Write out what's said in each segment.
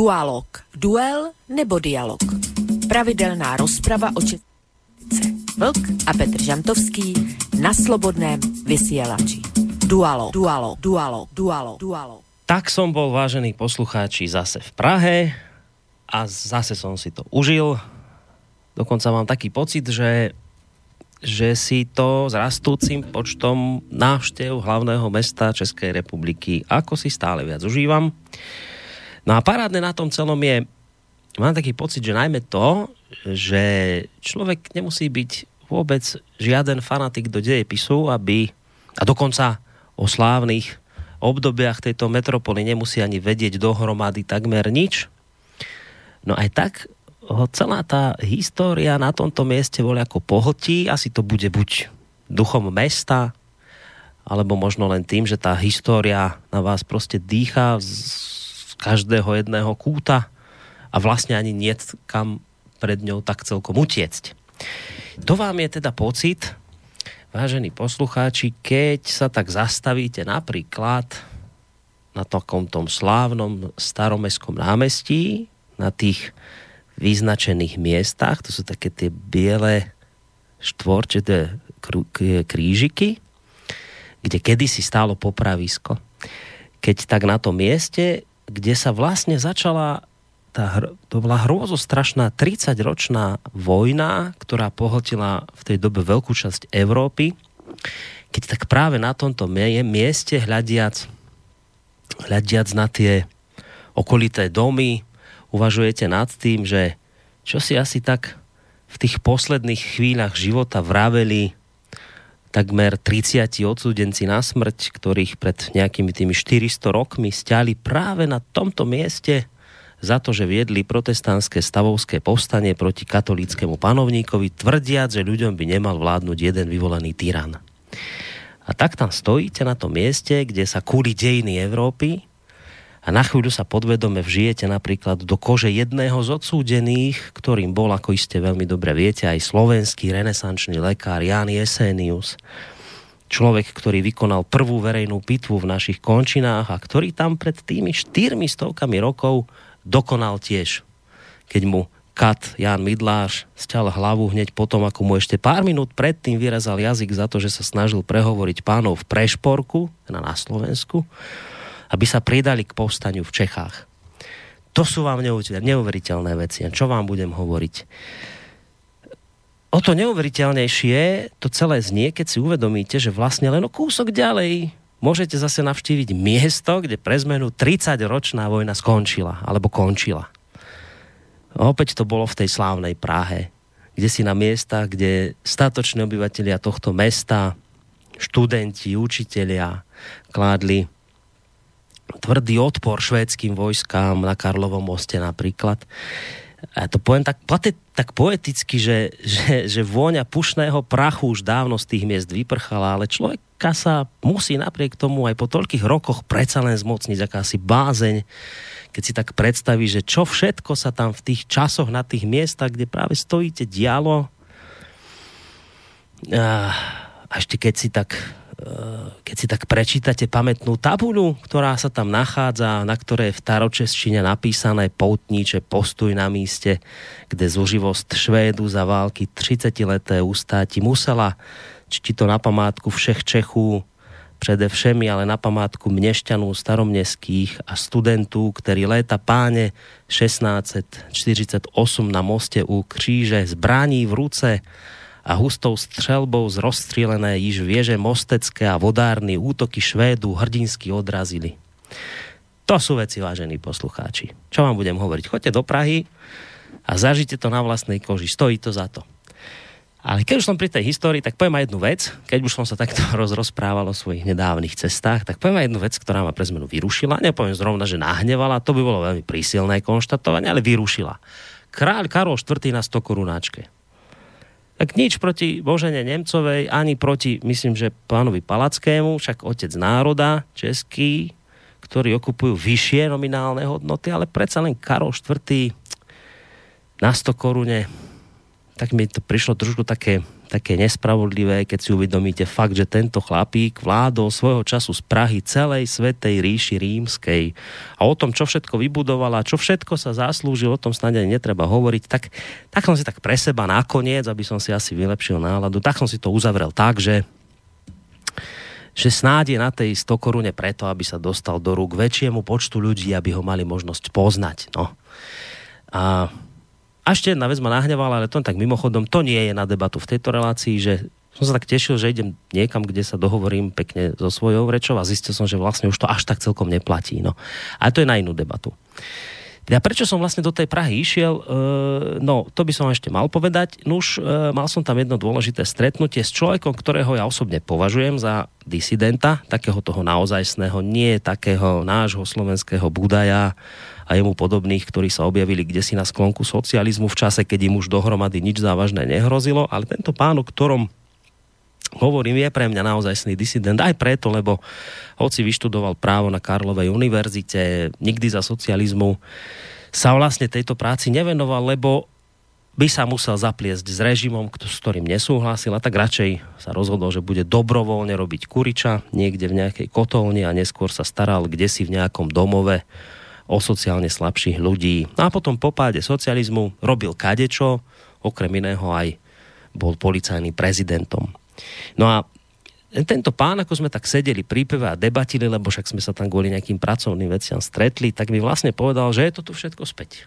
Dualog. Duel nebo dialog. Pravidelná rozprava o České Vlk a Petr Žantovský na slobodném vysielači. Dualog, dualog, dualog, dualog, dualog. Tak som bol, vážení poslucháči, zase v Prahe a zase som si to užil. Dokonca mám taký pocit, že že si to s rastúcim počtom návštev hlavného mesta Českej republiky ako si stále viac užívam. No a parádne na tom celom je, mám taký pocit, že najmä to, že človek nemusí byť vôbec žiaden fanatik do dejepisu, aby a dokonca o slávnych obdobiach tejto metropoly nemusí ani vedieť dohromady takmer nič. No aj tak ho celá tá história na tomto mieste boli ako pohltí. Asi to bude buď duchom mesta, alebo možno len tým, že tá história na vás prostě dýchá každého jedného kúta a vlastně ani niet kam pred ňou tak celkom utiecť. To vám je teda pocit, vážení poslucháči, keď sa tak zastavíte napríklad na takom tom slávnom staromestskom námestí, na tých vyznačených miestach, to sú také tie biele štvorčité krížiky, kde kedysi stálo popravisko. Keď tak na tom mieste, kde sa vlastne začala tá, to bola hrôzostrašná 30-ročná vojna, ktorá pohltila v tej dobe veľkú časť Európy. Keď tak práve na tomto mieste hľadiac, hľadiac na tie okolité domy, uvažujete nad tým, že čo si asi tak v tých posledných chvíľach života vraveli takmer 30 odsúdenci na smrť, ktorých pred nejakými tými 400 rokmi stiali práve na tomto mieste za to, že viedli protestantské stavovské povstanie proti katolíckému panovníkovi, tvrdiac, že ľuďom by nemal vládnuť jeden vyvolený tyran. A tak tam stojíte na tom mieste, kde sa kúli dejiny Európy, a na chvíľu sa podvedome vžijete napríklad do kože jedného z odsúdených, ktorým bol, ako iste veľmi dobre viete, aj slovenský renesančný lekár Jan Jesenius. Človek, ktorý vykonal prvú verejnú pitvu v našich končinách a ktorý tam pred tými štyrmi stovkami rokov dokonal tiež. Keď mu kat Jan Midláš sťal hlavu hneď potom, ako mu ešte pár minút predtým vyrazal jazyk za to, že sa snažil prehovoriť pánov v Prešporku, na Slovensku aby sa pridali k povstaniu v Čechách. To sú vám neuveriteľné veci. Čo vám budem hovoriť? O to neuveriteľnejšie to celé znie, keď si uvedomíte, že vlastne len o kúsok ďalej môžete zase navštíviť miesto, kde pre zmenu 30-ročná vojna skončila, alebo končila. Opäť to bolo v tej slávnej Prahe, kde si na miesta, kde statoční obyvatelia tohto mesta, študenti, učitelia kládli tvrdý odpor švédským vojskám na Karlovom moste napríklad. A to poviem tak, tak poeticky, že, že, že vôňa pušného prachu už dávno z tých miest vyprchala, ale človeka sa musí napriek tomu aj po toľkých rokoch predsa len zmocniť akási bázeň, keď si tak predstaví, že čo všetko sa tam v tých časoch na tých miestach, kde práve stojíte, dialo. A, a ešte keď si tak keď si tak prečítate pamätnú tabuľu, ktorá sa tam nachádza, na ktorej je v staročeštine napísané poutníče postuj na míste, kde zuživost Švédu za války 30-leté ústáti musela, či to na památku všech Čechů, přede všemi, ale na památku měšťanů staromněských a studentů, který léta páně 1648 na moste u kříže zbraní v ruce a hustou střelbou z rozstřílené již věže mostecké a vodárny útoky Švédu hrdinsky odrazili. To sú veci, vážení poslucháči. Čo vám budem hovoriť? Choďte do Prahy a zažite to na vlastnej koži. Stojí to za to. Ale keď už som pri tej histórii, tak poviem aj jednu vec. Keď už som sa takto rozprával o svojich nedávnych cestách, tak poviem aj jednu vec, ktorá ma pre zmenu vyrušila. Nepoviem zrovna, že nahnevala, to by bolo veľmi prísilné konštatovanie, ale vyrušila. Kráľ Karol IV. na 100 korunáčke tak nič proti Božene Nemcovej, ani proti, myslím, že pánovi Palackému, však otec národa, český, ktorí okupujú vyššie nominálne hodnoty, ale predsa len Karol IV. na 100 korune, tak mi to prišlo trošku také také nespravodlivé, keď si uvedomíte fakt, že tento chlapík vládol svojho času z Prahy celej Svetej ríši rímskej a o tom, čo všetko vybudovala, čo všetko sa zaslúžil, o tom snad ani netreba hovoriť, tak, tak som si tak pre seba nakoniec, aby som si asi vylepšil náladu, tak som si to uzavrel tak, že že snáď je na tej 100 korune preto, aby sa dostal do rúk väčšiemu počtu ľudí, aby ho mali možnosť poznať. No. A a ešte jedna vec ma nahnevala, ale to tak mimochodom, to nie je na debatu v tejto relácii, že som sa tak tešil, že idem niekam, kde sa dohovorím pekne so svojou rečou a zistil som, že vlastne už to až tak celkom neplatí. No. Ale to je na inú debatu. Ja prečo som vlastne do tej Prahy išiel? E, no, to by som ešte mal povedať. Nuž, e, mal som tam jedno dôležité stretnutie s človekom, ktorého ja osobne považujem za disidenta, takého toho naozajstného, nie takého nášho slovenského Budaja, a jemu podobných, ktorí sa objavili kde si na sklonku socializmu v čase, keď im už dohromady nič závažné nehrozilo, ale tento pán, o ktorom hovorím, je pre mňa naozaj disident aj preto, lebo hoci vyštudoval právo na Karlovej univerzite, nikdy za socializmu sa vlastne tejto práci nevenoval, lebo by sa musel zapliesť s režimom, s ktorým nesúhlasil a tak radšej sa rozhodol, že bude dobrovoľne robiť kuriča niekde v nejakej kotolni a neskôr sa staral kde si v nejakom domove o sociálne slabších ľudí. No a potom po páde socializmu robil kadečo, okrem iného aj bol policajným prezidentom. No a tento pán, ako sme tak sedeli pri pive a debatili, lebo však sme sa tam kvôli nejakým pracovným veciam stretli, tak mi vlastne povedal, že je to tu všetko späť.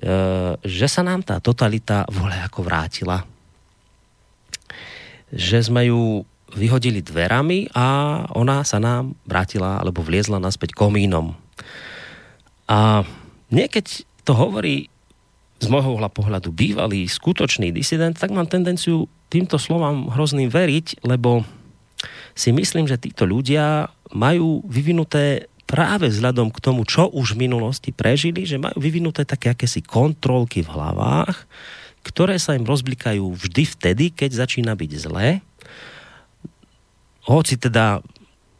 E, že sa nám tá totalita vole ako vrátila. Že sme ju vyhodili dverami a ona sa nám vrátila alebo vliezla naspäť komínom. A niekeď to hovorí z môjho pohľadu bývalý skutočný disident, tak mám tendenciu týmto slovám hrozným veriť, lebo si myslím, že títo ľudia majú vyvinuté práve vzhľadom k tomu, čo už v minulosti prežili, že majú vyvinuté také akési kontrolky v hlavách, ktoré sa im rozblikajú vždy vtedy, keď začína byť zlé. Hoci teda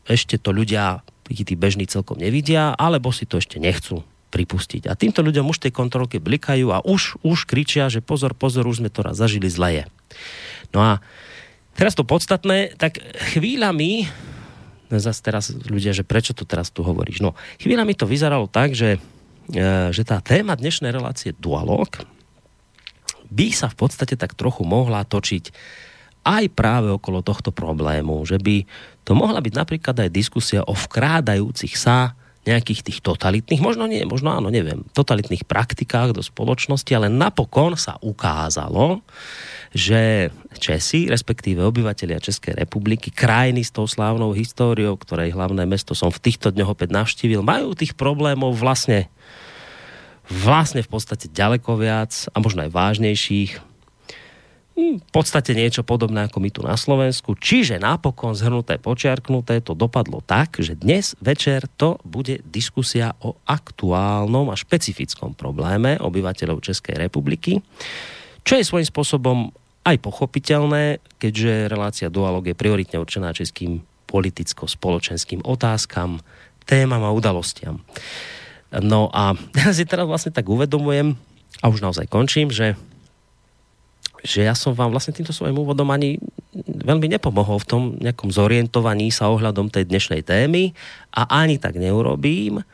ešte to ľudia tí bežní celkom nevidia, alebo si to ešte nechcú pripustiť. A týmto ľuďom už tie kontrolky blikajú a už, už kričia, že pozor, pozor, už sme to raz zažili zleje. No a teraz to podstatné, tak chvíľami, no zase teraz ľudia, že prečo to teraz tu hovoríš? No, chvíľami to vyzeralo tak, že, e, že tá téma dnešnej relácie dualog by sa v podstate tak trochu mohla točiť aj práve okolo tohto problému, že by to mohla byť napríklad aj diskusia o vkrádajúcich sa nejakých tých totalitných, možno nie, možno áno, neviem, totalitných praktikách do spoločnosti, ale napokon sa ukázalo, že Česi, respektíve obyvateľia Českej republiky, krajiny s tou slávnou históriou, ktorej hlavné mesto som v týchto dňoch opäť navštívil, majú tých problémov vlastne vlastne v podstate ďaleko viac a možno aj vážnejších v podstate niečo podobné ako my tu na Slovensku. Čiže napokon zhrnuté, počiarknuté, to dopadlo tak, že dnes večer to bude diskusia o aktuálnom a špecifickom probléme obyvateľov Českej republiky, čo je svojím spôsobom aj pochopiteľné, keďže relácia Dualog je prioritne určená českým politicko-spoločenským otázkam, témam a udalostiam. No a ja si teraz vlastne tak uvedomujem, a už naozaj končím, že že ja som vám vlastne týmto svojim úvodom ani veľmi nepomohol v tom nejakom zorientovaní sa ohľadom tej dnešnej témy a ani tak neurobím,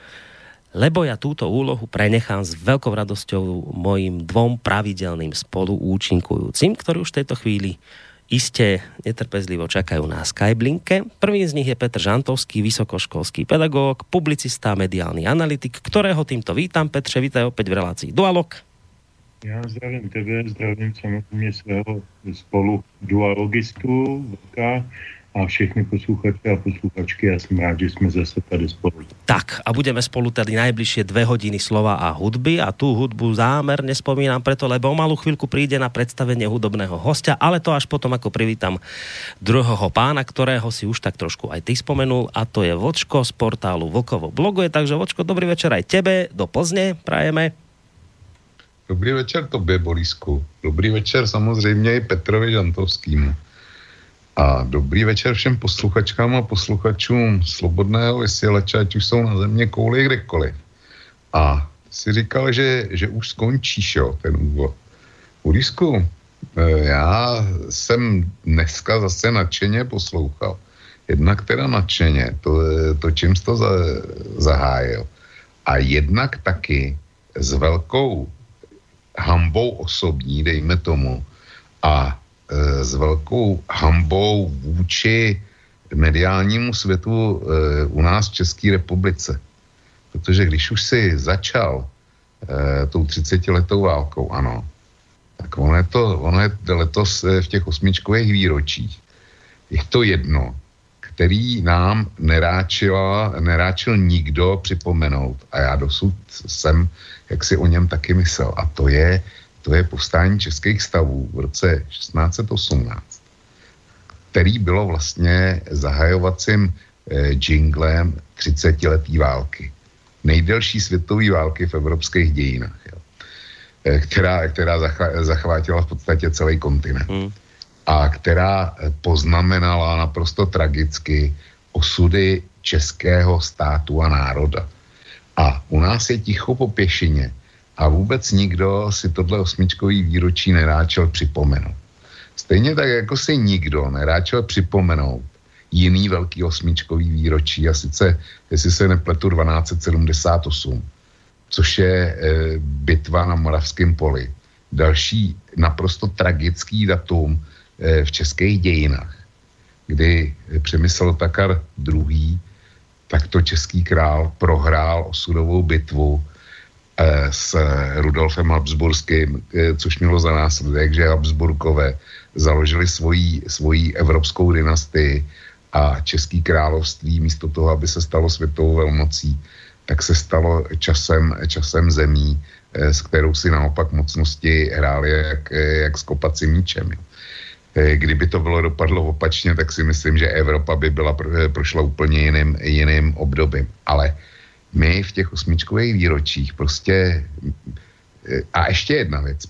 lebo ja túto úlohu prenechám s veľkou radosťou mojim dvom pravidelným spoluúčinkujúcim, ktorí už v tejto chvíli iste netrpezlivo čakajú na Skyblinke. Prvým z nich je Petr Žantovský, vysokoškolský pedagóg, publicista, mediálny analytik, ktorého týmto vítam. Petře, vítaj opäť v relácii Dualog. Já zdravím tebe, zdravím samozřejmě svého spolu dualogistu, Vlka a všechny posluchače a posluchačky. Já jsem rád, že jsme zase tady spolu. Tak a budeme spolu tady najbližšie dve hodiny slova a hudby a tú hudbu zámerne spomínam preto, lebo o malú chvíľku príde na predstavenie hudobného hostia, ale to až potom, ako privítam druhého pána, ktorého si už tak trošku aj ty spomenul a to je Vočko z portálu Vlkovo bloguje. Takže Vočko, dobrý večer aj tebe do Plzne prajeme. Dobrý večer tobě, Borisku. Dobrý večer samozřejmě i Petrovi Žantovskýmu. A dobrý večer všem posluchačkám a posluchačům Slobodného vysílače, ať už jsou na země kouli kdekoliv. A si říkal, že, že už skončíš, jo, ten úvod. Borisku, já jsem dneska zase nadšeně poslouchal. Jednak teda nadšeně, to, to čím jsi to za, zahájil. A jednak taky s velkou hambou osobní, dejme tomu, a e, s velkou hambou vůči mediálnímu světu e, u nás v České republice. Protože když už si začal e, tou 30-letou válkou, ano, tak ono je to, ono je letos v těch osmičkových výročích. Je to jedno, který nám neráčila, neráčil nikdo připomenout. A já dosud jsem jak si o něm taky myslel. A to je, to je povstání českých stavů v roce 1618, který bylo vlastně zahajovacím eh, jinglem 30 letý války. Nejdelší světové války v evropských dějinách, jo. Eh, která, která zachvátila v podstatě celý kontinent. Hmm a která eh, poznamenala naprosto tragicky osudy českého státu a národa. A u nás je ticho po pěšině a vůbec nikdo si tohle osmičkový výročí neráčel připomenout. Stejně tak, jako si nikdo neráčel připomenout jiný velký osmičkový výročí, a sice, jestli se nepletu, 1278, což je e, bitva na Moravském poli. Další naprosto tragický datum, Eh, v českých dějinách, kdy Přemysl Takar II. Takto český král prohrál osudovou bitvu eh, s Rudolfem Habsburským, eh, což mělo za následek, že Habsburkové založili svoji, svoji evropskou dynastii a český království místo toho, aby se stalo světovou velmocí, tak se stalo časem, časem zemí, s kterou si naopak mocnosti hrály jak, jak s kopacím míčem. Eh, kdyby to bylo dopadlo opačně, tak si myslím, že Evropa by byla eh, prošla úplně jiným, jiným obdobím. Ale my v těch osmičkových výročích prostě eh, a ještě jedna věc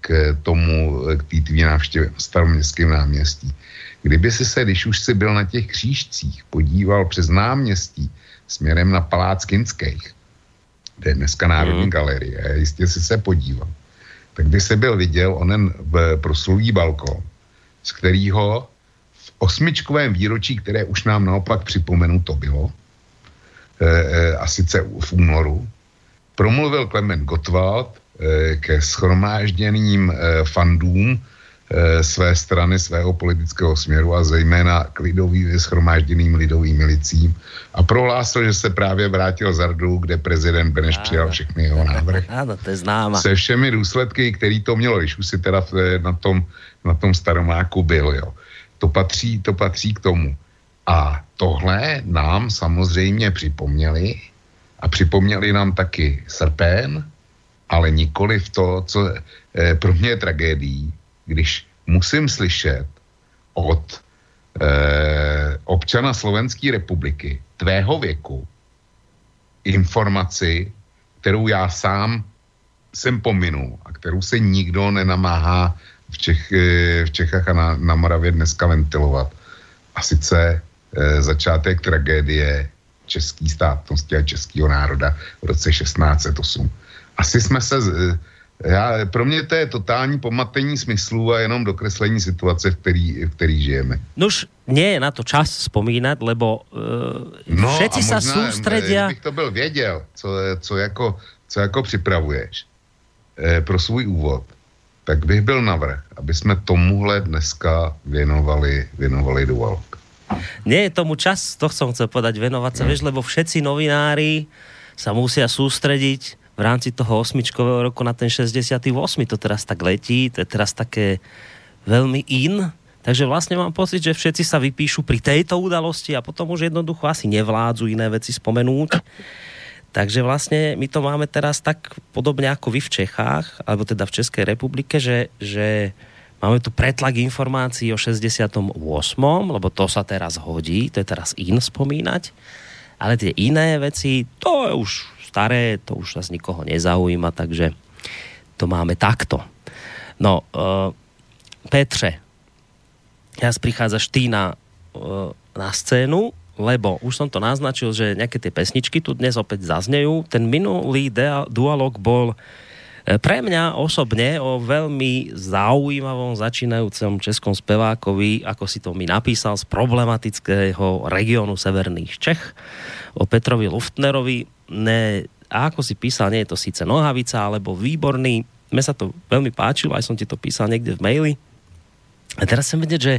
k tomu, k té tvý návštěvě na staroměstském náměstí. Kdyby si se, když už si byl na těch křížcích, podíval přes náměstí směrem na Palác Kinských, kde je dneska Národní mm. galerie, jistě si se podíval, tak by se byl viděl onen proslulý balkon, z kterého v osmičkovém výročí, které už nám naopak připomenu, to bylo, e, e, a sice v únoru, promluvil Klement Gottwald e, ke schromážděným fandům své strany, svého politického směru a zejména k lidovým, schromážděným lidovým milicím a prohlásil, že se právě vrátil z Ardu, kde prezident Beneš přijal všechny jeho návrhy. Ano, to je známa. Se všemi důsledky, který to mělo, když už si teda na tom na tom staromáku byl, jo. To patří, to patří k tomu. A tohle nám samozřejmě připomněli a připomněli nám taky srpen, ale nikoli v to, co eh, pro mě je tragédií, když musím slyšet od eh, občana Slovenské republiky tvého věku informaci, kterou já sám jsem pominul a kterou se nikdo nenamáhá v, Čech, eh, v Čechách a na, na Moravě dneska ventilovat. A sice e, začátek tragédie české státnosti a českého národa v roce 1608. Asi jsme se... E, já, pro mě to je totální pomatení smyslů a jenom dokreslení situace, v který, v který žijeme. Nož, nie je na to čas vzpomínat, lebo uh, no, všetci sa sústredia... Kdybych to byl věděl, co, co, jako, co jako připravuješ eh, pro svůj úvod, tak bych byl navrh, aby jsme tomuhle dneska věnovali, věnovali dualog. Nie je tomu čas, to som chcel povedať, venovať sa, hmm. vieš, lebo všetci novinári sa musia sústrediť v rámci toho osmičkového roku na ten 68. To teraz tak letí, to je teraz také veľmi in, takže vlastne mám pocit, že všetci sa vypíšu pri tejto udalosti a potom už jednoducho asi nevládzu iné veci spomenúť. Takže vlastne my to máme teraz tak podobne ako vy v Čechách, alebo teda v Českej republike, že, že máme tu pretlak informácií o 68. lebo to sa teraz hodí, to je teraz in spomínať, ale tie iné veci, to je už staré, to už nás nikoho nezaujíma, takže to máme takto. No, uh, Petře, ja prichádzaš ty na, uh, na scénu, lebo už som to naznačil, že nejaké tie pesničky tu dnes opäť zaznejú. Ten minulý dualog bol Pre mňa osobne o veľmi zaujímavom začínajúcom českom spevákovi, ako si to mi napísal, z problematického regiónu Severných Čech, o Petrovi Luftnerovi. Ne, a ako si písal, nie je to síce nohavica, alebo výborný. Mne sa to veľmi páčilo, aj som ti to písal niekde v maili. A teraz chcem vedieť, že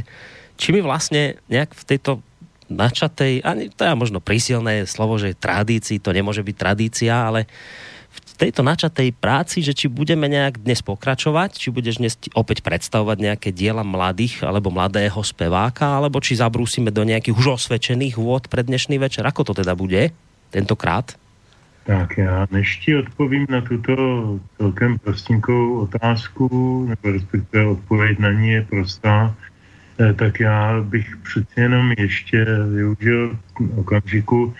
či mi vlastne nejak v tejto načatej, a to je možno prísilné slovo, že tradícii, to nemôže byť tradícia, ale tejto načatej práci, že či budeme nejak dnes pokračovať, či budeš dnes opäť predstavovať nejaké diela mladých alebo mladého speváka, alebo či zabrúsime do nejakých už osvedčených vôd pre dnešný večer. Ako to teda bude tentokrát? Tak já než ti odpovím na tuto celkem prostinkou otázku, nebo respektive odpověď na ní je prostá, eh, tak já bych přeci jenom ještě využil okamžiku,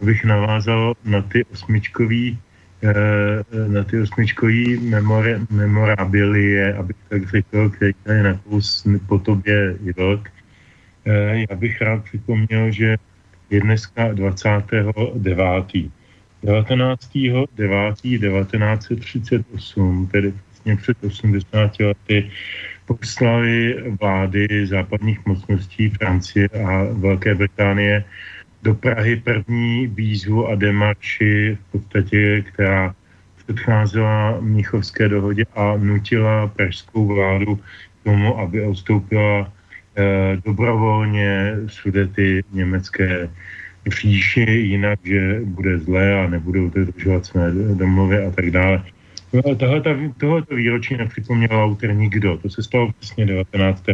abych navázal na ty osmičkový Eh, na ty osmičkový memore, memorabilie, abych tak řekl, který tady na kus po tobě velk. Eh, já bych rád připomněl, že je dneska 29. 19. 9. 1938, tedy vlastně před 80 lety, poslali vlády západních mocností Francie a Velké Británie do Prahy první výzvu a demarši v podstatě, která předcházela Mnichovské dohodě a nutila pražskou vládu k tomu, aby odstoupila eh, dobrovolně sudety německé říši, jinak, že bude zlé a nebudou dodržovat své domluvy a tak dále. No, tohoto výročí nepřipomněl autor nikdo. To se stalo přesně 19.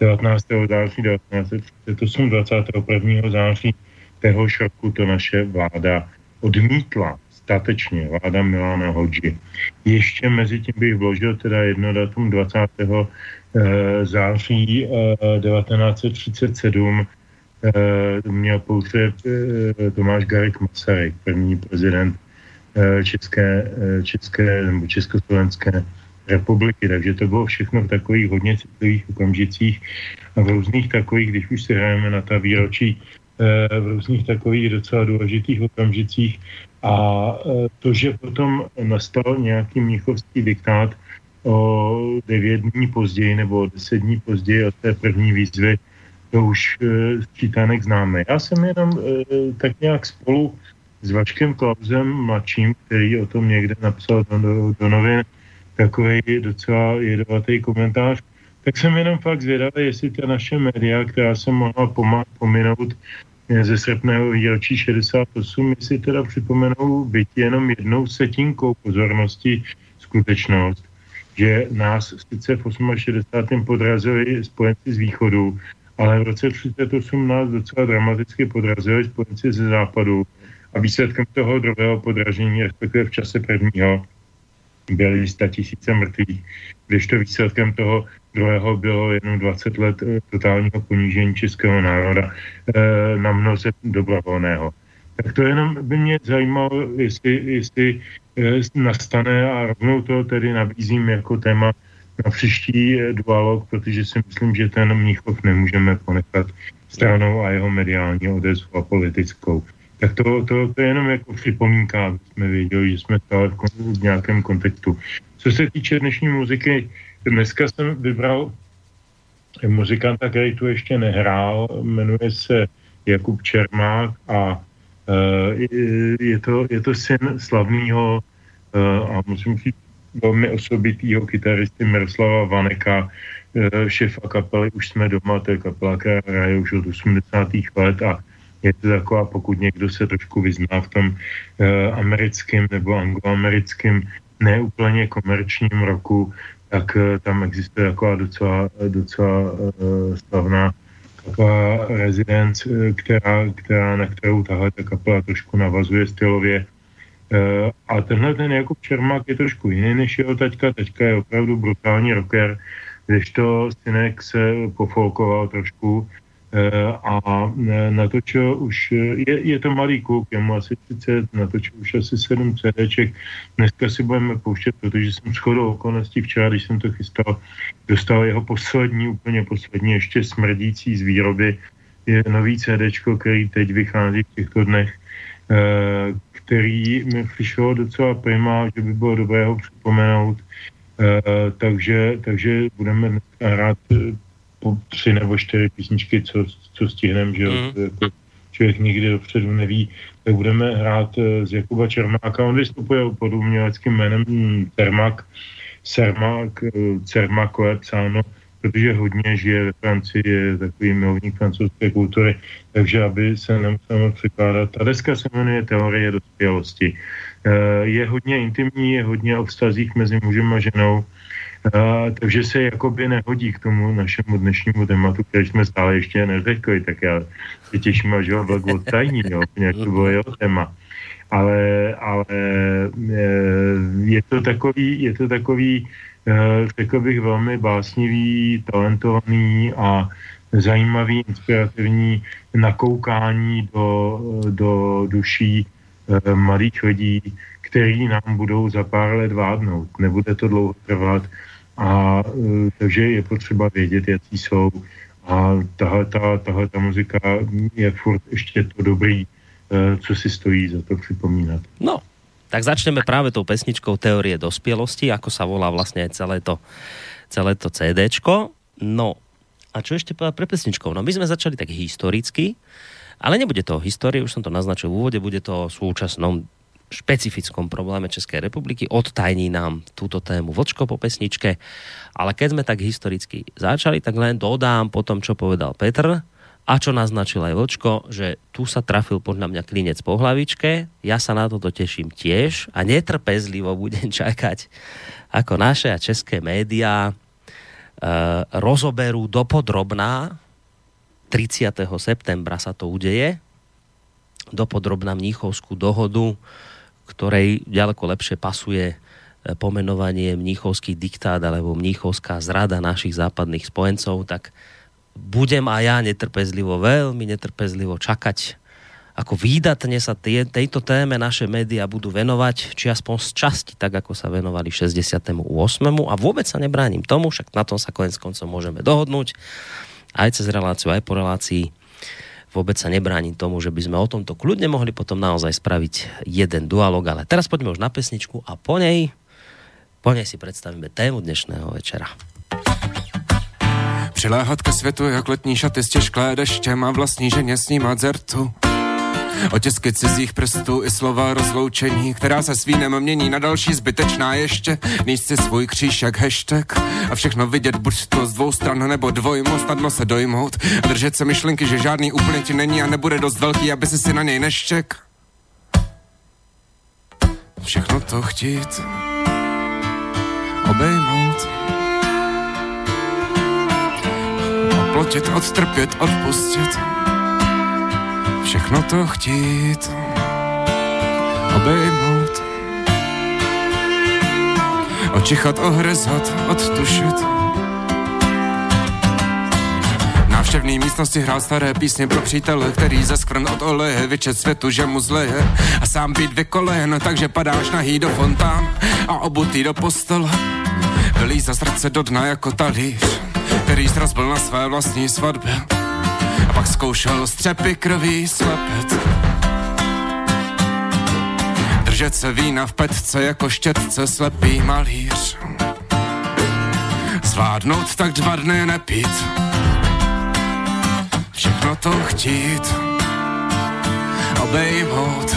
19. září 1938, 21. září téhož roku to naše vláda odmítla statečně, vláda Milana Hodži. Ještě mezi tím bych vložil teda jedno datum 20. Eh, září 1937 eh, eh, měl pouze Tomáš Garik Masaryk, první prezident České, České nebo Československé republiky. Takže to bylo všechno v takových hodně citlivých okamžicích a v různých takových, když už si hrajeme na ta výročí v různých takových docela důležitých okamžicích. A to, že potom nastal nějaký mnichovský diktát o devět dní později nebo deset dní později od té první výzvy, to už sčítanek známe. Já jsem jenom tak nějak spolu s Vaškem Klausem mladším, který o tom někde napsal do, do, do novin, takový docela jedovatý komentář, tak jsem jenom fakt zvědavý, jestli ta naše média, která se mohla pominout ze srpného výročí 68, jestli teda připomenou byť jenom jednou setinkou pozornosti skutečnost, že nás sice v 68. podrazili spojenci z východu, ale v roce 38 nás docela dramaticky podrazili spojenci ze západu a výsledkem toho druhého podražení, respektive v čase prvního, byly 100 tisíce mrtvých, to výsledkem toho druhého bylo jenom 20 let eh, totálního ponížení českého národa eh, na mnoze dobrovolného. Tak to jenom by mě zajímalo, jestli, jestli eh, nastane a rovnou to tedy nabízím jako téma na příští dualog, protože si myslím, že ten Mníchov nemůžeme ponechat stranou a jeho mediální odezvu a politickou. Tak to, to, to je jenom jako připomínka, aby jsme věděli, že jsme stále v, v nějakém kontextu. Co se týče dnešní muziky, dneska jsem vybral muzikanta, který tu ještě nehrál, jmenuje se Jakub Čermák a uh, je, to, je to syn slavného a musím říct velmi osobitýho kytaristy Miroslava Vaneka, uh, šefa kapely Už jsme doma, to je kapela, která hraje už od 80. let a je to taková, pokud někdo se trošku vyzná v tom uh, americkém nebo angloamerickém neúplně komerčním roku, tak uh, tam existuje taková docela, docela slavná taková rezidence, která, která, na kterou tahle ta kapela trošku navazuje stylově. Uh, a tenhle ten Jakub Čermák je trošku jiný než jeho taťka. Taťka je opravdu brutální rocker, kdežto synek se pofolkoval trošku Eh, a eh, natočil už, eh, je, je to malý kluk, je mu asi 30, natočil už asi 7 CDček. Dneska si budeme pouštět, protože jsem shodou okolností včera, když jsem to chystal, dostal jeho poslední, úplně poslední, ještě smrdící z výroby, je nový CDčko, který teď vychází v těchto dnech který mi přišlo docela prima, že by bylo dobré ho připomenout. Takže, takže budeme dneska hrát po tři nebo čtyři písničky, co, co stihneme, že mm. jako člověk nikdy dopředu neví, tak budeme hrát z Jakuba Čermáka. On vystupuje pod uměleckým jménem Cermak, Cermak, Cermako je psáno protože hodně žije ve Francii, je takový milovník francouzské kultury, takže aby se nemusel překládat. Ta deska se jmenuje Teorie dospělosti. Eh, je hodně intimní, je hodně o vztazích mezi mužem a ženou, Uh, takže se jakoby nehodí k tomu našemu dnešnímu tématu, který jsme stále ještě neřekli, tak já se těším, až ho vlek odtajní, jo, nějak to bylo jeho téma. Ale, ale je to takový, je to takový Eh, řekl bych, velmi básnivý, talentovaný a zajímavý, inspirativní nakoukání do, do duší eh, mladých lidí, který nám budou za pár let vládnout. Nebude to dlouho trvat, a eh, takže je potřeba vědět, jaký jsou. A tahle ta, tahle ta muzika je furt ještě to dobrý, co si stojí za to připomínat. No, tak začneme práve tou pesničkou Teorie dospielosti, ako sa volá vlastne celé to, celé to CDčko. No, a čo ešte povedať pre pesničkou? No my sme začali tak historicky, ale nebude to histórie, už som to naznačil v úvode, bude to o súčasnom špecifickom probléme Českej republiky. Odtajní nám túto tému Vlčko po pesničke. Ale keď sme tak historicky začali, tak len dodám po tom, čo povedal Petr, a čo naznačil aj Vlčko, že tu sa trafil podľa mňa klinec po hlavičke. Ja sa na toto teším tiež a netrpezlivo budem čakať, ako naše a české médiá e, rozoberú dopodrobná 30. septembra sa to udeje dopodrobná mníchovskú dohodu, ktorej ďaleko lepšie pasuje e, pomenovanie mníchovský diktát alebo mníchovská zrada našich západných spojencov, tak budem a ja netrpezlivo, veľmi netrpezlivo čakať, ako výdatne sa tie, tejto téme naše média budú venovať, či aspoň z časti, tak ako sa venovali 68. A vôbec sa nebránim tomu, však na tom sa konec koncom môžeme dohodnúť, aj cez reláciu, aj po relácii. Vôbec sa nebránim tomu, že by sme o tomto kľudne mohli potom naozaj spraviť jeden dualog, ale teraz poďme už na pesničku a po nej, po nej si predstavíme tému dnešného večera. Přiléhat ke světu jak letní šaty s těžklé deštěm a vlastní ženě snímat zertu. Otisky cizích prstů i slova rozloučení, která se svínem mění na další zbytečná ještě. Níst si svůj kříž jak hashtag a všechno vidět buď to z dvou stran nebo dvojmo, snadno se dojmout a držet se myšlenky, že žádný úplně ti není a nebude dost velký, aby si si na něj neštěk. Všechno to chtít obejmout plotit, odtrpět, odpustit. Všechno to chtít, obejmout. Očichat, ohryzat, odtušit. návštěvný místnosti hrál staré písně pro přítele, který ze skvrn od oleje vyčet světu, že mu zleje a sám být vykolen, takže padáš nahý do fontán a obutý do postele. Vylíza srdce do dna jako talíř který zrazbil na své vlastní svatbě a pak zkoušel střepy krví slepet. Držet se vína v petce jako štětce slepý malíř. Zvládnout tak dva dny nepít. Všechno to chtít. Obejmout.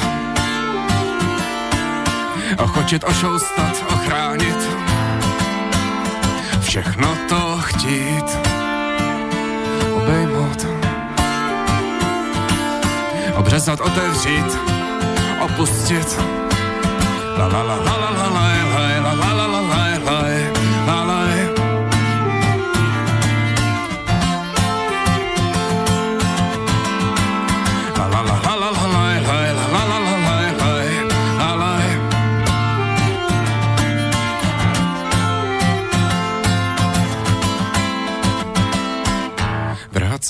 Ochočit, ošoustat, ochránit všechno to chtít, obejmout, obřezat, otevřít, opustit. La la la la la la la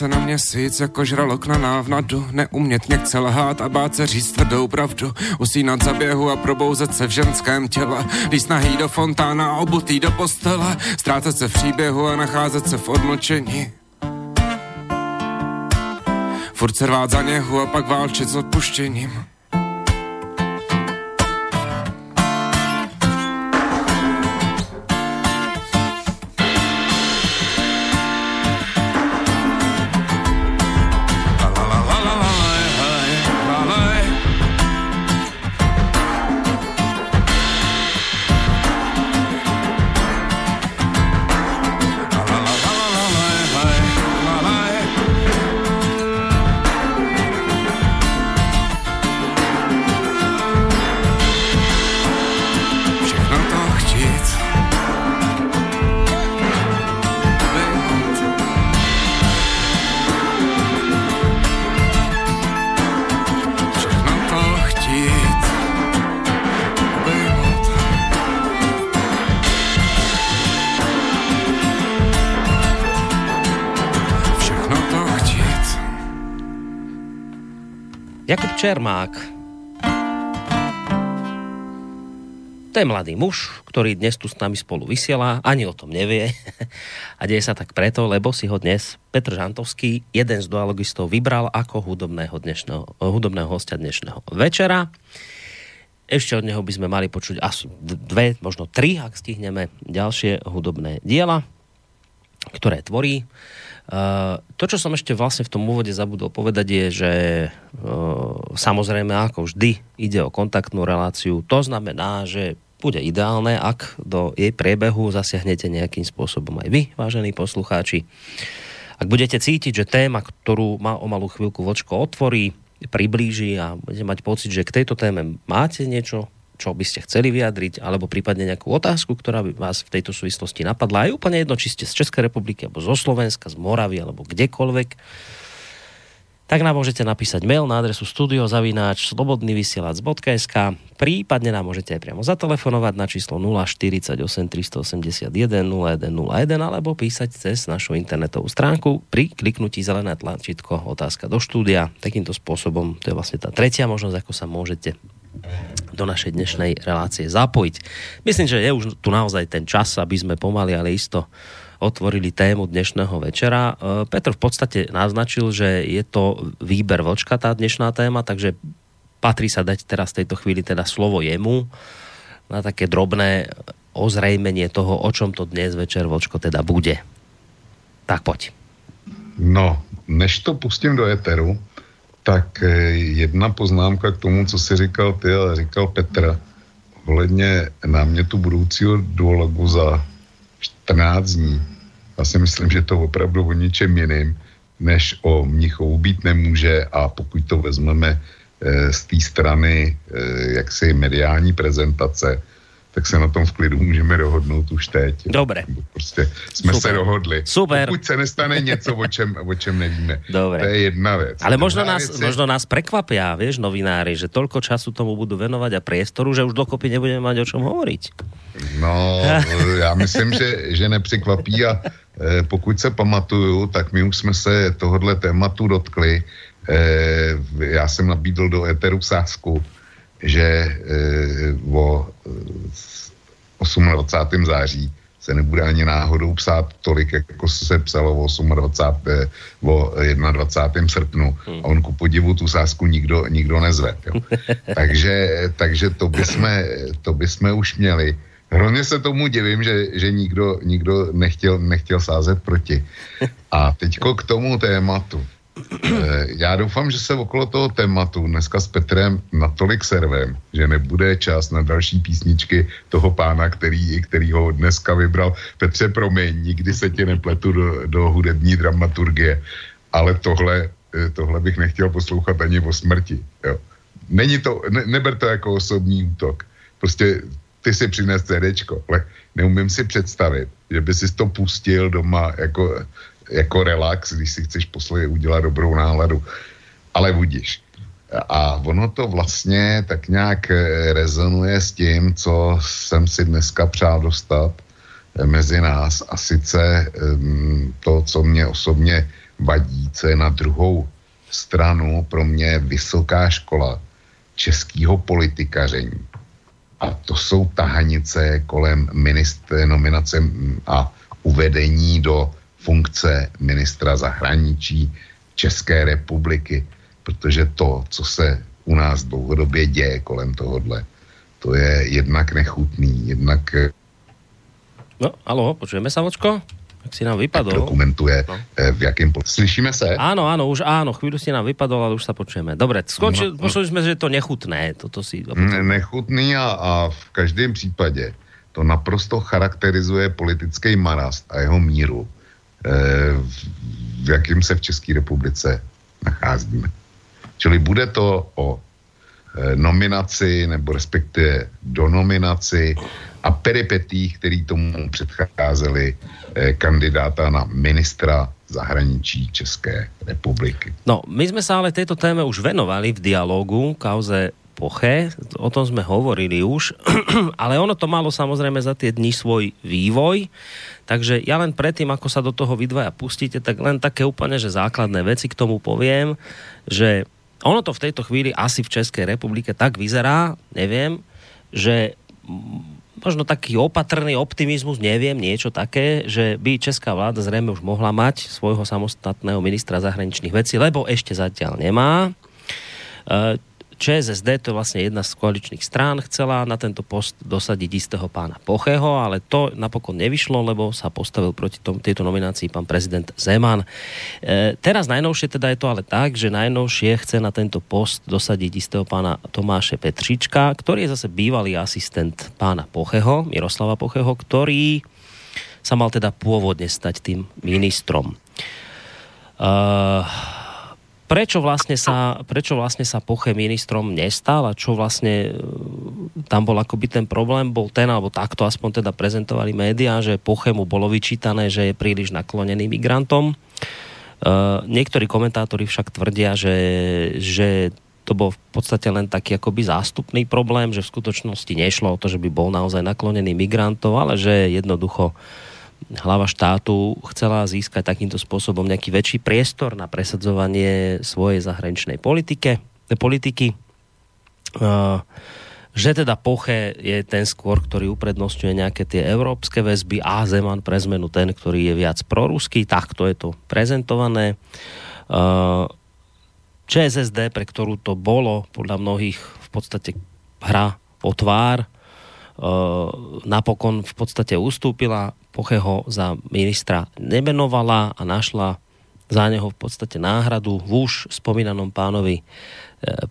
se na měsíc jako žralok na návnadu, neumět někce lhát a bát se říct tvrdou pravdu, usínat za běhu a probouzet se v ženském těle, líst nahý do fontána obutý do postele, ztrácet se v příběhu a nacházet se v odmlčení. Furt se rvát za něhu a pak válčit s odpuštěním. Čermák To je mladý muž, ktorý dnes tu s nami spolu vysiela, ani o tom nevie. A deje sa tak preto, lebo si ho dnes Petr Žantovský, jeden z dualogistov, vybral ako hudobného, dnešného, hudobného hostia dnešného večera. Ešte od neho by sme mali počuť asi dve, možno tri, ak stihneme ďalšie hudobné diela, ktoré tvorí. Uh, to, čo som ešte vlastne v tom úvode zabudol povedať, je, že uh, samozrejme, ako vždy, ide o kontaktnú reláciu. To znamená, že bude ideálne, ak do jej priebehu zasiahnete nejakým spôsobom aj vy, vážení poslucháči. Ak budete cítiť, že téma, ktorú má o malú chvíľku Vočko otvorí, priblíži a budete mať pocit, že k tejto téme máte niečo čo by ste chceli vyjadriť, alebo prípadne nejakú otázku, ktorá by vás v tejto súvislosti napadla. Aj úplne jedno, či ste z Českej republiky, alebo zo Slovenska, z Moravy, alebo kdekoľvek tak nám môžete napísať mail na adresu studiozavináč slobodnyvysielac.sk prípadne nám môžete aj priamo zatelefonovať na číslo 048 381 0101 alebo písať cez našu internetovú stránku pri kliknutí zelené tlačítko otázka do štúdia. Takýmto spôsobom, to je vlastne tá tretia možnosť, ako sa môžete do našej dnešnej relácie zapojiť. Myslím, že je už tu naozaj ten čas, aby sme pomaly, ale isto otvorili tému dnešného večera. E, Petr v podstate naznačil, že je to výber Vlčka tá dnešná téma, takže patrí sa dať teraz v tejto chvíli teda slovo jemu na také drobné ozrejmenie toho, o čom to dnes večer Vlčko teda bude. Tak poď. No, než to pustím do éteru, tak eh, jedna poznámka k tomu, co si říkal ty, ale říkal Petr, ohledně námětu budoucího duologu za 14 dní. Já si myslím, že to opravdu o ničem jiným, než o Mnichovu být nemůže a pokud to vezmeme e, z té strany e, jaksi mediální prezentace, tak se na tom v klidu můžeme dohodnout už teď. Dobre. Prostě jsme Super. se dohodli. Super. Pokud se nestane něco, o čem, o čem nevíme. Dobre. To je jedna věc. Ale možno nás, je- možno nás prekvapia, vieš, novinári, že toľko času tomu budú venovať a priestoru, že už dokopy nebudeme mať o čom hovoriť. No, já myslím, že, že nepřekvapí a eh, pokud se pamatuju, tak my už jsme se tohohle tématu dotkli. Eh, já jsem nabídl do Eteru sásku, že eh, o eh, 28. září se nebude ani náhodou psát tolik, jako se psalo o 28. eh, o 21. srpnu. A on ku podivu tu sásku nikdo, nikdo nezve. Jo. takže, takže to bychom, to bychom už měli. Hrozně se tomu divím, že, že nikdo, nikdo nechtěl, nechtěl sázet proti. A teďko k tomu tématu. Eh, Já doufám, že se okolo toho tématu dneska s Petrem natolik servem, že nebude čas na další písničky toho pána, který, který ho dneska vybral. Petře, promiň, nikdy se tě nepletu do, do hudební dramaturgie, ale tohle, eh, tohle bych nechtěl poslouchat ani o smrti. Jo. Není to, ne, neber to jako osobní útok. Prostě ty si přines CDčko, ale neumím si představit, že by si to pustil doma jako, jako relax, když si chceš posledně udělat dobrou náladu. Ale budíš. A ono to vlastně tak nějak eh, rezonuje s tím, co jsem si dneska přál dostat eh, mezi nás a sice em, to, co mě osobně vadí, co je na druhou stranu pro mě vysoká škola českého politikaření. A to jsou tahanice kolem ministr, nominace mm, a uvedení do funkce ministra zahraničí České republiky, protože to, co se u nás dlouhodobě děje kolem tohohle, to je jednak nechutný, jednak eh, No, alo, počujeme sa, Vočko? Tak si nám vypadol. dokumentuje, No. eh, v jakém... Slyšíme se? Áno, áno, už áno, chvíľu si nám vypadol, ale už sa počujeme. Dobre, skončili, No, no. počuli sme, že je to nechutné. Toto si... Ne- nechutný a, a v každém případě to naprosto charakterizuje politický marast a jeho míru, v, v jakým se v České republice nacházíme. Čili bude to o eh, nominaci nebo respektive do nominaci a peripetích, který tomu předcházeli eh, kandidáta na ministra zahraničí České republiky. No, my sme sa ale tejto téme už venovali v dialogu kauze Poche, o tom sme hovorili už, ale ono to malo samozrejme za tie dni svoj vývoj, takže ja len predtým, ako sa do toho vy dvaja pustíte, tak len také úplne, že základné veci k tomu poviem, že ono to v tejto chvíli asi v Českej republike tak vyzerá, neviem, že možno taký opatrný optimizmus, neviem, niečo také, že by česká vláda zrejme už mohla mať svojho samostatného ministra zahraničných vecí, lebo ešte zatiaľ nemá. E, ČSSD, to je vlastne jedna z koaličných strán, chcela na tento post dosadiť istého pána Pocheho, ale to napokon nevyšlo, lebo sa postavil proti tom, tejto nominácii pán prezident Zeman. E, teraz najnovšie teda je to ale tak, že najnovšie chce na tento post dosadiť istého pána Tomáše Petříčka, ktorý je zase bývalý asistent pána Pocheho, Miroslava Pocheho, ktorý sa mal teda pôvodne stať tým ministrom. Uh, prečo vlastne sa, prečo vlastne sa Poche ministrom nestal a čo vlastne e, tam bol akoby ten problém, bol ten, alebo takto aspoň teda prezentovali médiá, že Poche mu bolo vyčítané, že je príliš naklonený migrantom. Uh, niektorí komentátori však tvrdia, že, že to bol v podstate len taký akoby zástupný problém, že v skutočnosti nešlo o to, že by bol naozaj naklonený migrantov, ale že jednoducho uh, hlava štátu chcela získať takýmto spôsobom nejaký väčší priestor na presadzovanie svojej zahraničnej politike, politiky. Že teda Poche je ten skôr, ktorý uprednostňuje nejaké tie európske väzby a Zeman pre zmenu ten, ktorý je viac proruský. Takto je to prezentované. ČSSD, pre ktorú to bolo podľa mnohých v podstate hra o tvár, napokon v podstate ustúpila Pocheho za ministra nemenovala a našla za neho v podstate náhradu v už spomínanom pánovi e,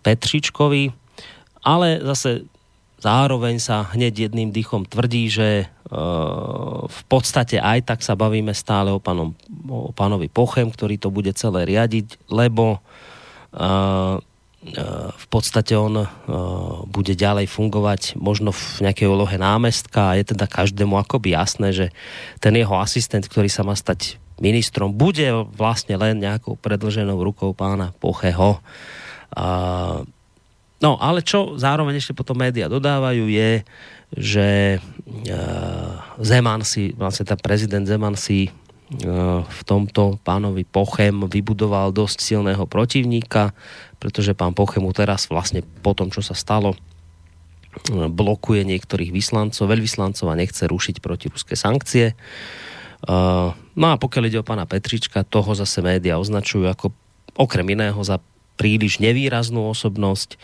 Petřičkovi, ale zase zároveň sa hneď jedným dýchom tvrdí, že e, v podstate aj tak sa bavíme stále o, pánom, o pánovi Pochem, ktorý to bude celé riadiť, lebo v podstate on bude ďalej fungovať možno v nejakej úlohe námestka a je teda každému akoby jasné, že ten jeho asistent, ktorý sa má stať ministrom, bude vlastne len nejakou predlženou rukou pána Pocheho. No, ale čo zároveň ešte potom média dodávajú je, že Zeman si, vlastne ten prezident Zeman si v tomto pánovi Pochem vybudoval dosť silného protivníka, pretože pán Pochem teraz vlastne po tom, čo sa stalo, blokuje niektorých vyslancov, veľvyslancov a nechce rušiť protiruské sankcie. No a pokiaľ ide o pána Petrička, toho zase média označujú ako okrem iného za príliš nevýraznú osobnosť,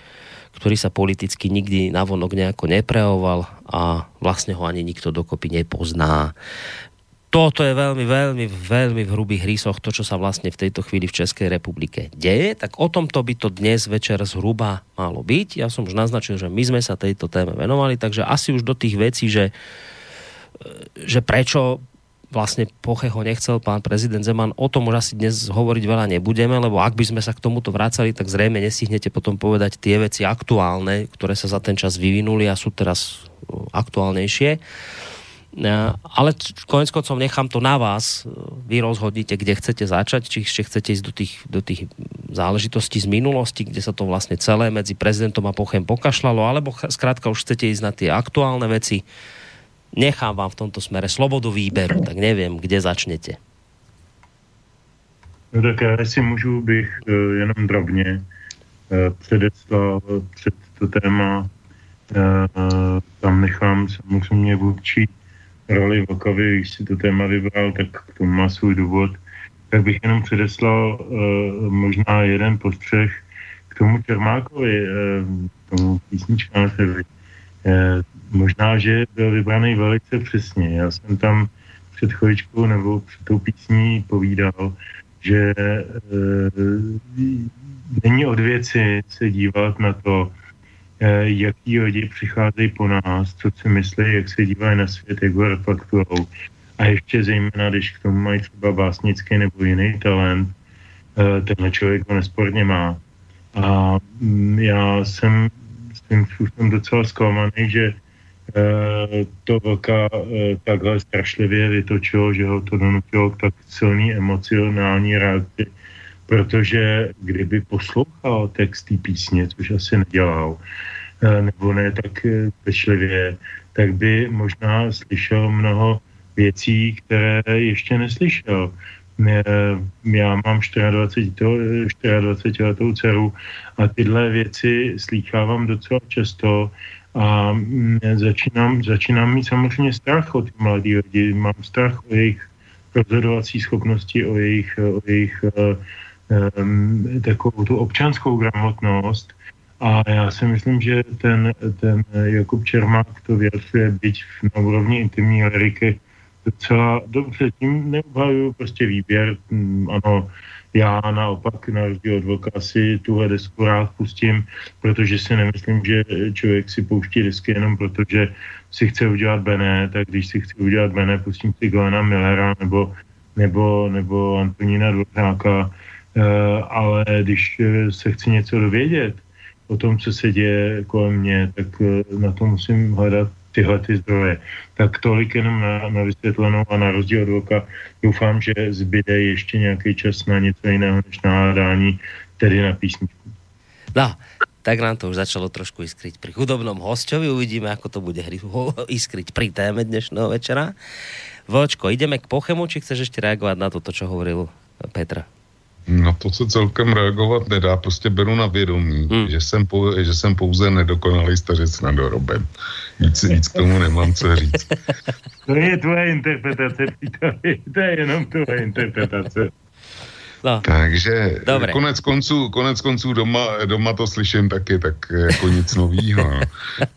ktorý sa politicky nikdy navonok nejako neprejoval a vlastne ho ani nikto dokopy nepozná toto je veľmi, veľmi, veľmi v hrubých rýsoch to, čo sa vlastne v tejto chvíli v Českej republike deje, tak o tomto by to dnes večer zhruba malo byť. Ja som už naznačil, že my sme sa tejto téme venovali, takže asi už do tých vecí, že, že prečo vlastne Pocheho nechcel pán prezident Zeman, o tom už asi dnes hovoriť veľa nebudeme, lebo ak by sme sa k tomuto vracali, tak zrejme nestihnete potom povedať tie veci aktuálne, ktoré sa za ten čas vyvinuli a sú teraz aktuálnejšie. Ale konec koncov nechám to na vás. Vy rozhodnite, kde chcete začať, či ešte chcete ísť do tých, do tých záležitostí z minulosti, kde sa to vlastne celé medzi prezidentom a Pochem pokašľalo, alebo skrátka už chcete ísť na tie aktuálne veci. Nechám vám v tomto smere slobodu výberu, tak nevím, kde začnete. No tak já si můžu bych uh, jenom drobně předeslal před to téma, tam nechám samozřejmě vůči roli Vlkovi, když si to téma vybral, tak k tomu má svůj důvod. Tak bych jenom předeslal uh, možná jeden postřeh k tomu Čermákovi, uh, tomu písničkářovi. Uh, možná, že byl vybraný velice přesně. Já jsem tam před chvíličkou nebo před tou písní povídal, že uh, není od věci se dívat na to, jaký lidi přicházejí po nás, co si myslí, jak se dívají na svět, jak ho reflektujou. A ještě zejména, když k tomu mají třeba básnický nebo jiný talent, eh, tenhle člověk ho nesporně má. A mm, já jsem s tím způsobem docela zklamaný, že eh, to velká takhle strašlivě vytočilo, že ho to donutilo k tak silný emocionální reakci, protože kdyby poslouchal text té písně, což asi nedělal, eh, nebo ne tak eh, pečlivě, tak by možná slyšel mnoho věcí, které ještě neslyšel. já mám 24, to, 24 letou dceru a tyhle věci slýchávám docela často a začínám, začínám mít samozřejmě strach o ty mladé lidi, mám strach o jejich rozhodovací schopnosti, o jejich, o jejich um, takovou tu občanskou gramotnost. A já si myslím, že ten, ten Jakub Čermák to vyjadřuje byť na úrovni intimní liriky docela dobře. Tím neobhajuju prostě výběr. Mm, ano, já naopak na rozdíl od Vlka si tuhle desku rád pustím, protože si nemyslím, že člověk si pouští desky jenom proto, že si chce udělat Bené, tak když si chci udělat Bené, pustím si Glena Millera nebo, nebo, nebo Antonína Dvořáka, ale když se chci něco dovědět o tom, co se děje kolem mě, tak e, na to musím hledat tyhle ty zdroje. Tak tolik jenom na, na vysvětlenou a na rozdíl od Vlka doufám, že zbyde ještě nějaký čas na něco jiného než na hádání, tedy na písničku. No, tak nám to už začalo trošku iskryť pri chudobnom hostovi. Uvidíme, ako to bude iskryť pri téme dnešného večera. Vočko, ideme k Pochemu, či chceš ešte reagovať na to, čo hovoril Petra? Na to se celkem reagovat nedá, prostě beru na vědomí, hmm. že, jsem po, že jsem pouze nedokonalý stařec na dorobem. Nic, nic k tomu nemám co říct. To je tvoje interpretace, to je jenom tvoje interpretace. No. Takže Dobre. konec konců, konec konců doma, doma to slyším taky, tak jako nic novýho. No.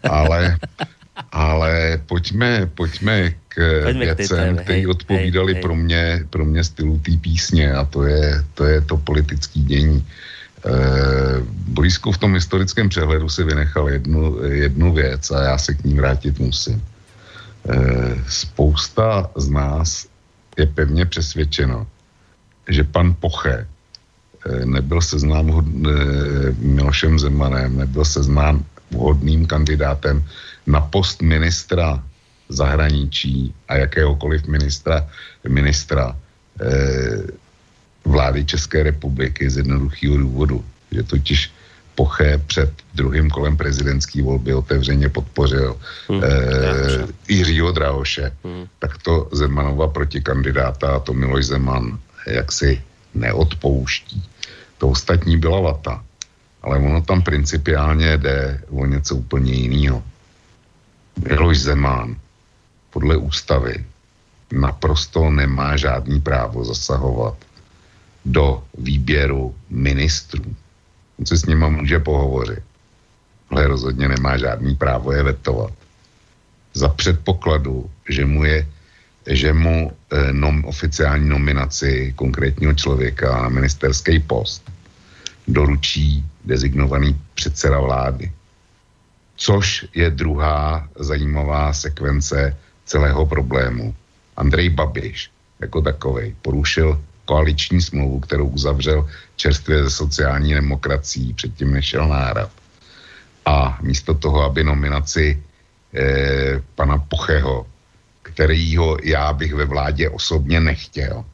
Ale, ale pojďme, pojďme k pojďme věcem, které odpovídali hej, pro mě, pro mě stylu té písně a to je to, je to politické dění. E, Blízko v tom historickém přehledu si vynechal jednu, jednu věc a já se k ní vrátit musím. E, spousta z nás je pevně přesvědčeno, že pan Poche eh, nebyl seznám eh, Milošem Zemanem, nebyl seznám vhodným kandidátem na post ministra zahraničí a jakéhokoliv ministra, ministra eh, vlády České republiky z jednoduchého důvodu, že totiž Poche před druhým kolem prezidentské volby otevřeně podpořil hmm, eh, Jiřího Drahoše, hmm. tak to Zemanova protikandidáta, a to Miloš Zeman, jak si neodpouští. To ostatní byla vata. Ale ono tam principiálně jde o něco úplně jiného. Miloš Zeman podle ústavy naprosto nemá žádný právo zasahovat do výběru ministrů. On se s nima může pohovořit, ale rozhodně nemá žádný právo je vetovat. Za předpokladu, že mu je že mu eh, nom, oficiální nominaci konkrétního člověka na ministerský post doručí dezignovaný předseda vlády. Což je druhá zajímavá sekvence celého problému. Andrej Babiš jako takový porušil koaliční smlouvu, kterou uzavřel čerstvě ze sociální demokracií, předtím nešel nárad. A místo toho, aby nominaci eh, pana Pocheho kterýho já bych ve vládě osobně nechtěl,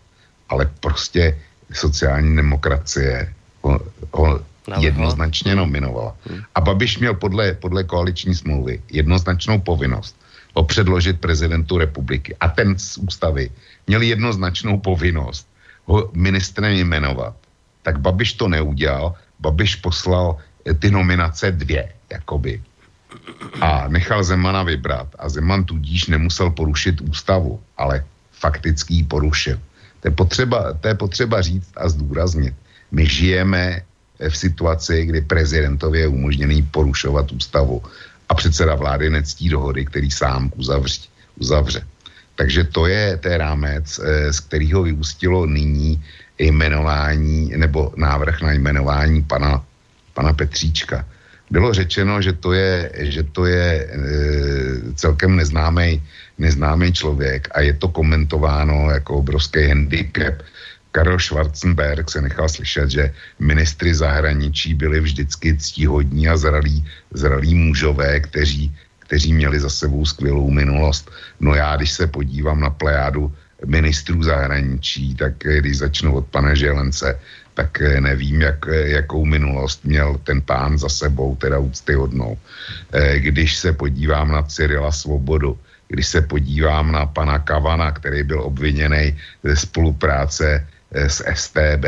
ale prostě sociální demokracie ho, ho jednoznačně nominovala. Hmm. A Babiš měl podle, podle koaliční smlouvy jednoznačnou povinnost ho předložit prezidentu republiky. A ten z ústavy měl jednoznačnou povinnost ho ministrem jmenovat. Tak Babiš to neudělal, Babiš poslal ty nominace dvě, jakoby a nechal Zemana vybrat a Zeman tudíž nemusel porušit ústavu, ale fakticky ji porušil. To je, potřeba, to je potřeba říct a zdůraznit. My žijeme v situaci, kdy prezidentově je umožněný porušovat ústavu a předseda vlády nectí dohody, který sám uzavři, uzavře. Takže to je ten rámec, eh, z kterého vyústilo nyní jmenování nebo návrh na jmenování pana, pana Petříčka bylo řečeno, že to je, že to je e, celkem neznámý, neznámý člověk a je to komentováno jako obrovský handicap. Karel Schwarzenberg se nechal slyšet, že ministry zahraničí byli vždycky ctíhodní a zralí, zralí mužové, kteří, kteří měli za sebou skvělou minulost. No já, když se podívám na plejádu ministrů zahraničí, tak když začnu od pana Želence, tak eh, nevím, jak, eh, jakou minulost měl ten pán za sebou, teda úctyhodnou. Eh, když se podívám na Cyrila Svobodu, když se podívám na pana Kavana, který byl obviněný ze spolupráce z STB,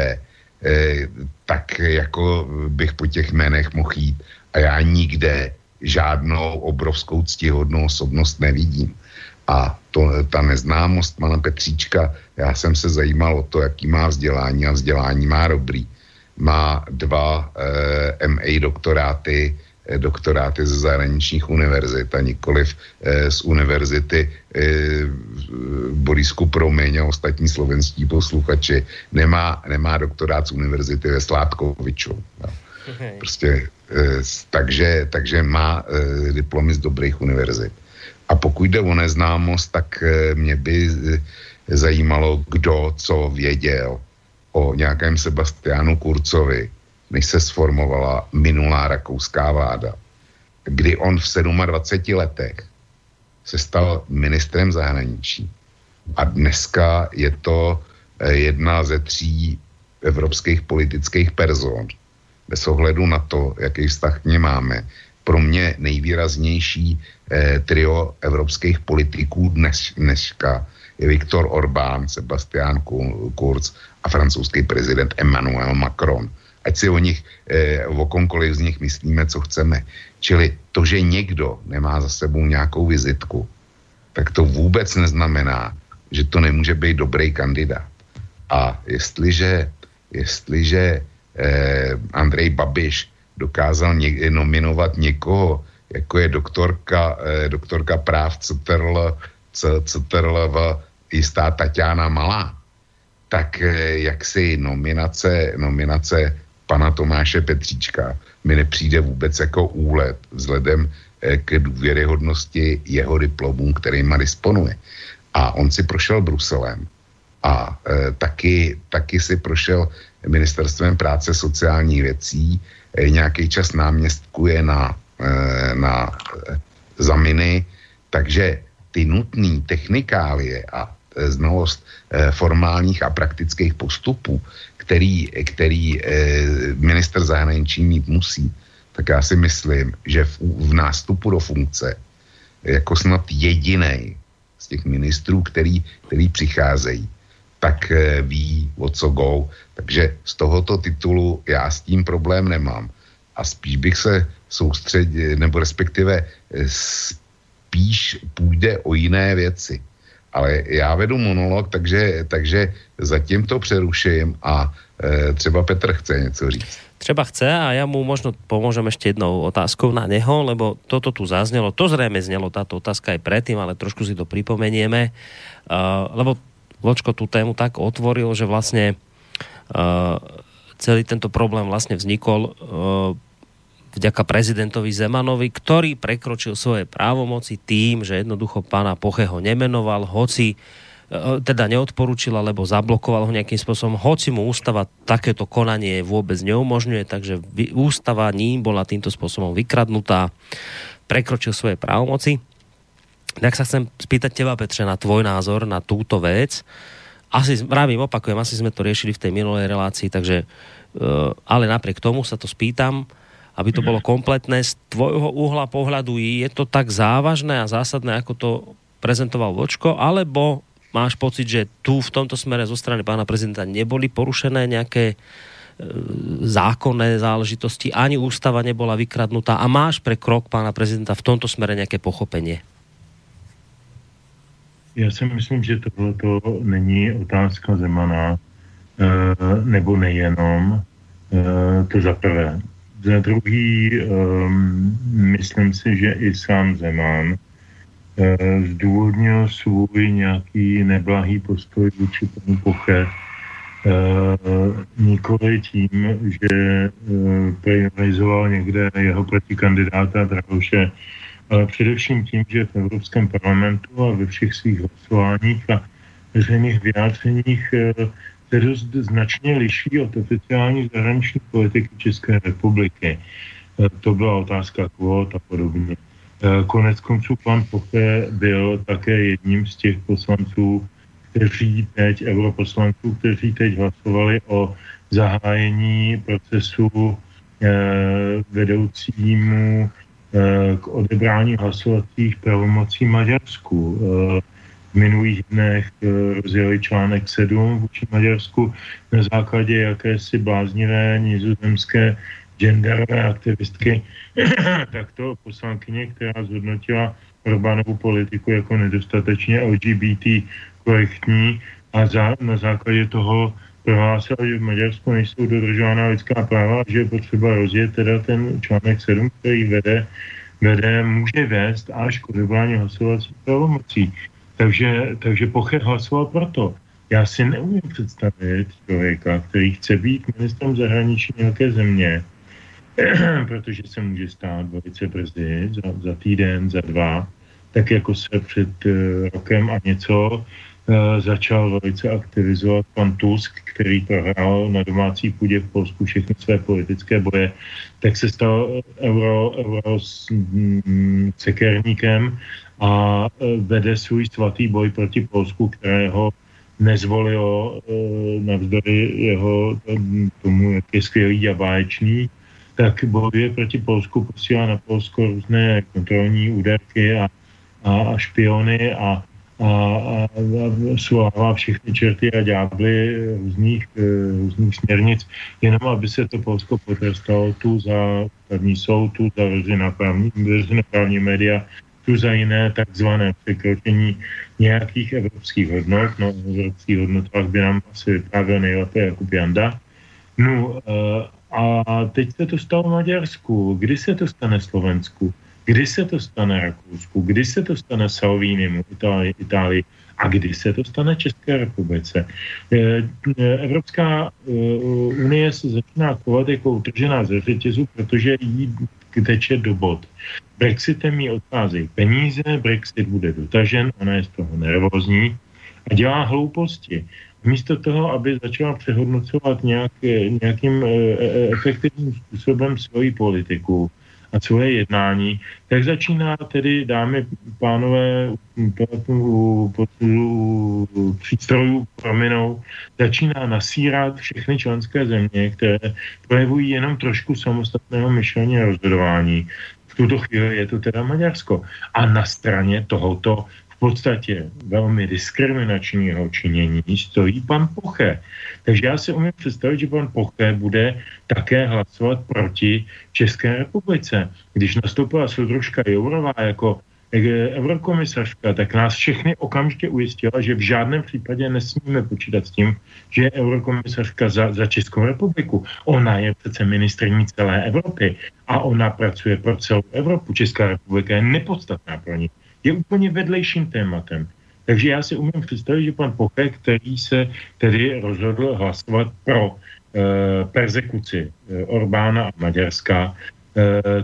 tak jako bych po těch jménech mohl jít. A já nikde žádnou obrovskou ctihodnou osobnost nevidím. A to, ta neznámost pana Petříčka, já jsem se zajímal o to, jaký má vzdělání a vzdělání má dobrý. Má dva eh, MA doktoráty, eh, doktoráty ze zahraničních univerzit a nikoliv eh, z univerzity eh, Borisku Proměň a ostatní slovenští posluchači. Nemá, nemá doktorát z univerzity ve Sládkoviču. No. Prostě, eh, takže, takže má eh, diplomy z dobrých univerzit. A pokud jde o neznámost, tak eh, mě by eh, zajímalo, kdo co věděl o nějakém Sebastianu Kurcovi, než se sformovala minulá rakouská vláda, kdy on v 27 letech se stal ministrem zahraničí. A dneska je to eh, jedna ze tří evropských politických person, bez ohledu na to, jaký vztah k ně máme, pro mě nejvýraznější eh, trio evropských politiků dnes, dneska je Viktor Orbán, Sebastian Kurz a francouzský prezident Emmanuel Macron. Ať si o nich, eh, o komkoliv z nich myslíme, co chceme. Čili to, že někdo nemá za sebou nějakou vizitku, tak to vůbec neznamená, že to nemůže být dobrý kandidát. A jestliže, jestliže eh, Andrej Babiš dokázal ně, nominovat někoho, jako je doktorka, eh, doktorka práv CTRL, CTRL jistá Tatiana Malá, tak eh, jak si nominace, nominace pana Tomáše Petříčka mi nepřijde vůbec jako úlet vzhledem eh, k důvěryhodnosti jeho diplomů, kterýma disponuje. A on si prošel Bruselem a e, taky, taky si prošel ministerstvem práce sociálních věcí, e, nějaký čas náměstkuje na, e, na zaminy, takže ty nutné technikálie a znalost formálních a praktických postupů, který, který e, minister zahraničí mít musí, tak já si myslím, že v, v nástupu do funkce jako snad jediný z těch ministrů, který, který přicházejí, tak eh, ví, o co go. Takže z tohoto titulu já s tím problém nemám. A spíš bych se soustředil, nebo respektive eh, spíš půjde o jiné věci. Ale já vedu monolog, takže, takže zatím to přeruším a e, třeba Petr chce něco říct. Třeba chce a ja mu možno pomôžem ešte jednou otázkou na neho, lebo toto tu zaznelo, to zrejme znelo táto otázka aj predtým, ale trošku si to pripomenieme, uh, lebo Vlčko tú tému tak otvoril, že vlastne uh, celý tento problém vlastne vznikol uh, vďaka prezidentovi Zemanovi, ktorý prekročil svoje právomoci tým, že jednoducho pána Pocheho nemenoval, hoci uh, teda neodporučil alebo zablokoval ho nejakým spôsobom, hoci mu ústava takéto konanie vôbec neumožňuje, takže ústava ním bola týmto spôsobom vykradnutá, prekročil svoje právomoci tak sa chcem spýtať teba, Petře, na tvoj názor na túto vec. Asi, vravím, opakujem, asi sme to riešili v tej minulej relácii, takže, uh, ale napriek tomu sa to spýtam, aby to bolo kompletné. Z tvojho uhla pohľadu je to tak závažné a zásadné, ako to prezentoval Vočko, alebo máš pocit, že tu v tomto smere zo strany pána prezidenta neboli porušené nejaké e, zákonné záležitosti, ani ústava nebola vykradnutá a máš pre krok pána prezidenta v tomto smere nejaké pochopenie? Já si myslím, že tohle není otázka Zemana, eh, nebo nejenom, eh, to za prvé. Za druhý, ehm, myslím si, že i sám Zeman eh, zdůvodnil svůj nějaký neblahý postoj vůči tomu Poche nikoli tím, že priorizoval někde jeho protikandidáta Drahoše, ale především tím, že v Evropském parlamentu a ve všech svých hlasováních a veřejných vyjádřeních eh, se dost značně liší od oficiální zahraniční politiky České republiky. Eh, to byla otázka kvót a podobně. Eh, konec konců pan Poche byl také jedním z těch poslanců, kteří teď, europoslanců, kteří teď hlasovali o zahájení procesu vedoucímu Eh, k odebrání hlasovacích pravomocí Maďarsku. Eh, minulých dnech rozjeli článek 7 vůči Maďarsku na základě jakési bláznivé nizozemské genderové aktivistky, tak to poslankyně, která zhodnotila Orbánovu politiku jako nedostatečně LGBT korektní a za, na základě toho prohlásila, že v Maďarsku nejsou dodržována lidská práva, že je potřeba rozjet teda ten článek 7, který vede, vede může vést až k odebání hlasovací pravomocí. Takže, takže Pocher hlasoval proto. Já si neumím představit člověka, který chce být ministrem zahraničí nějaké země, protože se může stát velice brzy, za, za týden, za dva, tak jako se před uh, rokem a něco uh, začal velice aktivizovat pan Tusk, který prohrál na domácí půdě v Polsku všechny své politické boje, tak se stal euro, euro s mm, sekerníkem a uh, vede svůj svatý boj proti Polsku, kterého nezvolilo navzdory jeho tomu, jak je skvělý a báječný, tak bojuje proti Polsku, posílá na Polsko různé kontrolní úderky a, a, a špiony a, a, a, a svolává všechny čerty a ďábly různých, e, různých směrnic, jenom aby se to Polsko potrestalo tu za první soud, tu za právní, právní média, tu za jiné takzvané překročení nějakých evropských hodnot. No, evropských hodnotách by nám asi vyprávěl nejlépe Jakub Janda. No, e, a teď se to stalo v Maďarsku. Kdy se to stane Slovensku? Kdy se to stane Rakousku? Kdy se to stane Salvinimu, Itálii, Itálii? A kdy se to stane České republice? Eh, eh, Evropská eh, unie se začíná chovat jako utržená ze řetězu, protože jí teče do bod. Brexitem jí odcházejí peníze, Brexit bude dotažen, ona je z toho nervózní a dělá hlouposti místo toho, aby začala přehodnocovat nějak, nějakým e, e, efektivním způsobem svoji politiku a svoje jednání, tak začíná tedy, dámy, pánové, přístrojů prominou, začíná nasírat všechny členské země, které projevují jenom trošku samostatného myšlení a rozhodování. V tuto chvíli je to teda Maďarsko. A na straně tohoto podstatě velmi diskriminačního činění stojí pan Poche. Takže já si umím představit, že pan Poche bude také hlasovat proti České republice. Když nastoupila soudružka Jourová jako eurokomisařka, tak nás všechny okamžitě ujistila, že v žádném případě nesmíme počítat s tím, že je eurokomisařka za, za Českou republiku. Ona je přece ministrní celé Evropy a ona pracuje pro celou Evropu. Česká republika je nepodstatná pro ní je úplně vedlejším tématem. Takže já si umím představit, že pan Poche, který se tedy rozhodl hlasovat pro e, persekuci e, Orbána a Maďarska,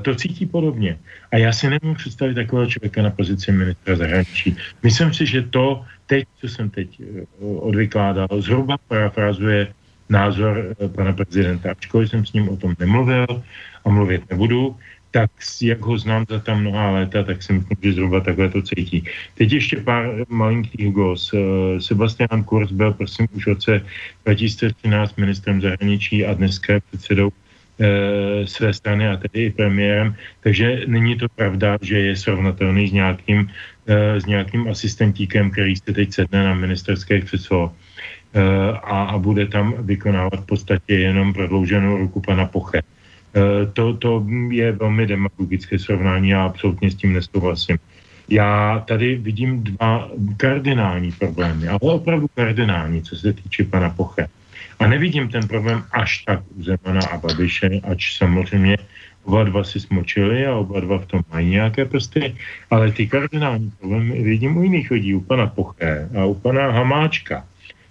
to cítí podobně. A já si nemůžu představit takového člověka na pozici ministra zahraničí. Myslím si, že to teď, co jsem teď e, odvykládal, zhruba parafrazuje názor e, pana prezidenta. Ačkoliv jsem s ním o tom nemluvil a mluvit nebudu, tak jak ho znám za tam mnoha léta, tak si myslím, že zhruba takhle to cítí. Teď ještě pár malinkých gos. Eh, Sebastian Kurz byl, prosím, už v roce 2013 ministrem zahraničí a dneska předsedou e, své strany a tedy i premiérem, takže není to pravda, že je srovnatelný s nějakým, e, s nějakým asistentíkem, který se teď sedne na ministerské křeslo e, a, a bude tam vykonávat v podstatě jenom prodlouženou ruku pana Poche. Eh, to, to je velmi demagogické srovnání a absolutně s tím nesouhlasím. Já tady vidím dva kardinální problémy, ale opravdu kardinální, co se týče pana Poche. A nevidím ten problém až tak u Zemana a Babiše, ač samozřejmě oba dva si smočili a oba dva v tom mají nějaké prsty, ale ty kardinální problémy vidím u jiných lidí, u pana Poche a u pana Hamáčka.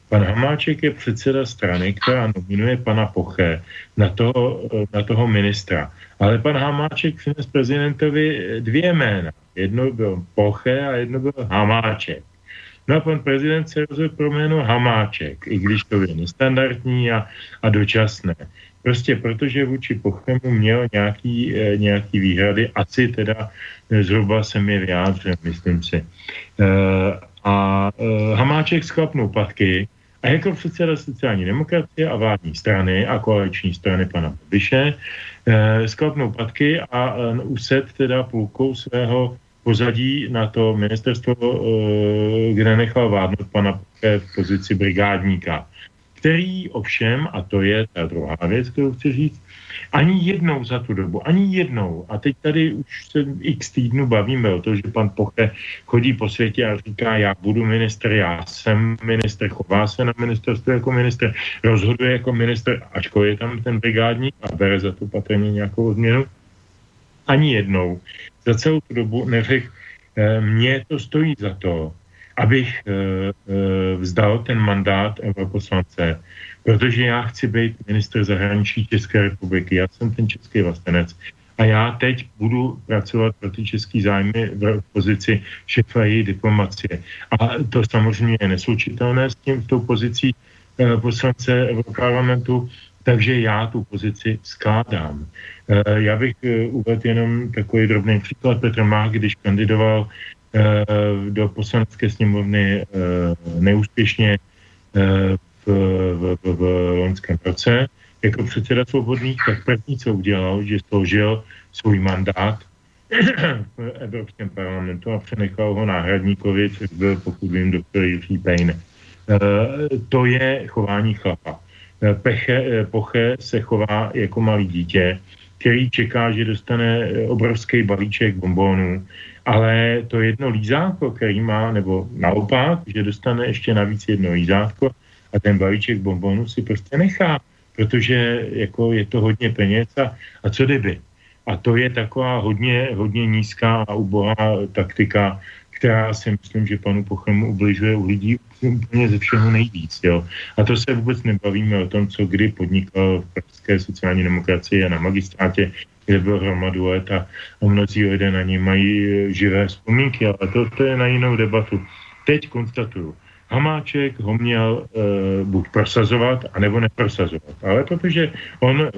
Pan Hamáček je předseda strany, která nominuje pana Poche na toho, na toho ministra. Ale pan Hamáček přines prezidentovi dvě jména. Jedno byl Poche a jedno byl Hamáček. No a pan prezident se rozhodl pro jméno Hamáček, i když to je nestandardní a, a dočasné. Prostě protože vůči Pochemu měl nějaký, e, nějaký výhrady, asi teda e, zhruba se mi vyjádřil, myslím si. E, a e, Hamáček sklapnul patky a jako předseda sociální demokracie a vládní strany a koaliční strany pana Babiše eh, sklapnou patky a eh, used teda půlkou svého pozadí na to ministerstvo, kde nechal vádnout pana v pozici brigádníka, který ovšem, a to je ta druhá věc, kterou chci říct, ani jednou za tu dobu, ani jednou. A teď tady už se x týdnů bavíme o to, že pan Poche chodí po světě a říká, já budu minister, já jsem minister, chová se na ministerstvu jako minister, rozhoduje jako minister, ačkoliv je tam ten brigádník a bere za to patrně nějakou změnu. Ani jednou za celou tu dobu neřekl, eh, mně to stojí za to, abych eh, eh, vzdal ten mandát europoslance, protože já chci být minister zahraničí České republiky, já jsem ten český vlastenec a já teď budu pracovat pro ty české zájmy v pozici šefa její diplomacie. A to samozřejmě je neslučitelné s tím, tou pozicí poslance Parlamentu, takže já tu pozici skládám. Eh, já bych eh, uvedl jenom takový drobný příklad. Petr Mák, když kandidoval eh, do poslanecké sněmovny neúspěšně v, v, v, v loňském roce jako předseda svobodných, tak první, co udělal, že složil svůj mandát v Evropském parlamentu a přenechal ho náhradníkovi, což byl, pokud vím, doktor Jiří Pejne. To je chování chlapa. Peche, Poche se chová jako malý dítě, který čeká, že dostane obrovský balíček bombónů, ale to jedno lízátko, který má, nebo naopak, že dostane ještě navíc jedno lízátko a ten balíček bombonu si prostě nechá, protože jako je to hodně peněz a, a co kdyby. A to je taková hodně, hodně nízká a ubohá taktika, která si myslím, že panu Pochemu ubližuje u lidí úplně ze všeho nejvíc. Jo. A to se vůbec nebavíme o tom, co kdy podnikal v pražské sociální demokracii a na magistrátě, kde byl hromadu let a, a mnozí lidé na ní mají živé vzpomínky, ale to, to je na jinou debatu. Teď konstatuju, Hamáček ho měl e, buď prosazovat, anebo neprosazovat. Ale protože on e,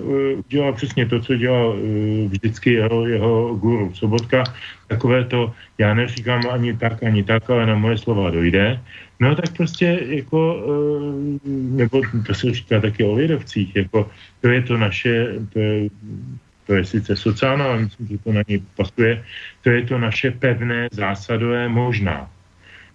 dělal přesně to, co dělal e, vždycky jeho, jeho guru Sobotka, takové to, já neříkám ani tak, ani tak, ale na moje slova dojde, no tak prostě jako, e, nebo to se říká taky o lidovcích, jako to je to naše, to je, to je sice sociální, ale myslím, že to na ní pasuje, to je to naše pevné zásadové možná.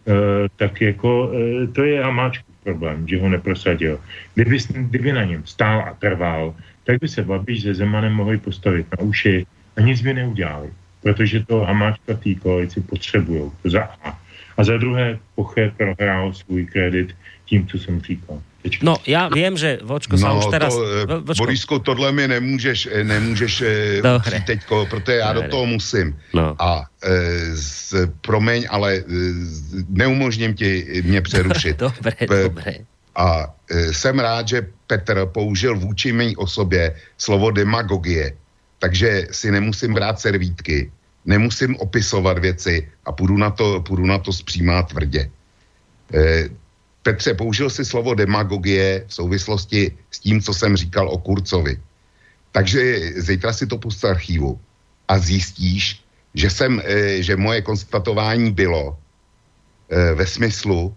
Eh, tak jako eh, to je Hamáčkův problém, že ho neprosadil. Kdyby, kdyby na něm stál a trval, tak by se Babiš se Zemanem mohli postavit na uši a nic by neudělali, protože to Hamáčka té koalici potřebují. To za A. A za druhé, Poche prohrál svůj kredit tím, co jsem říkal. No, já vím, že Vočko no, už teraz... To, Vočko. Borisku, tohle mi nemůžeš, eh, nemůžeš eh, teďko, protože já Dobre. do toho musím. No. A e, z, promiň, ale e, neumožním ti mě přerušit. dobré, P- dobré. A e, jsem rád, že Petr použil vůči mé osobě slovo demagogie, takže si nemusím brát servítky, nemusím opisovat věci a půjdu na to, půjdu na to zpřímá tvrdě. E, Petře, použil si slovo demagogie v souvislosti s tím, co jsem říkal o Kurcovi. Takže zítra si to pust archivu a zjistíš, že, jsem, eh, že moje konstatování bylo eh, ve smyslu,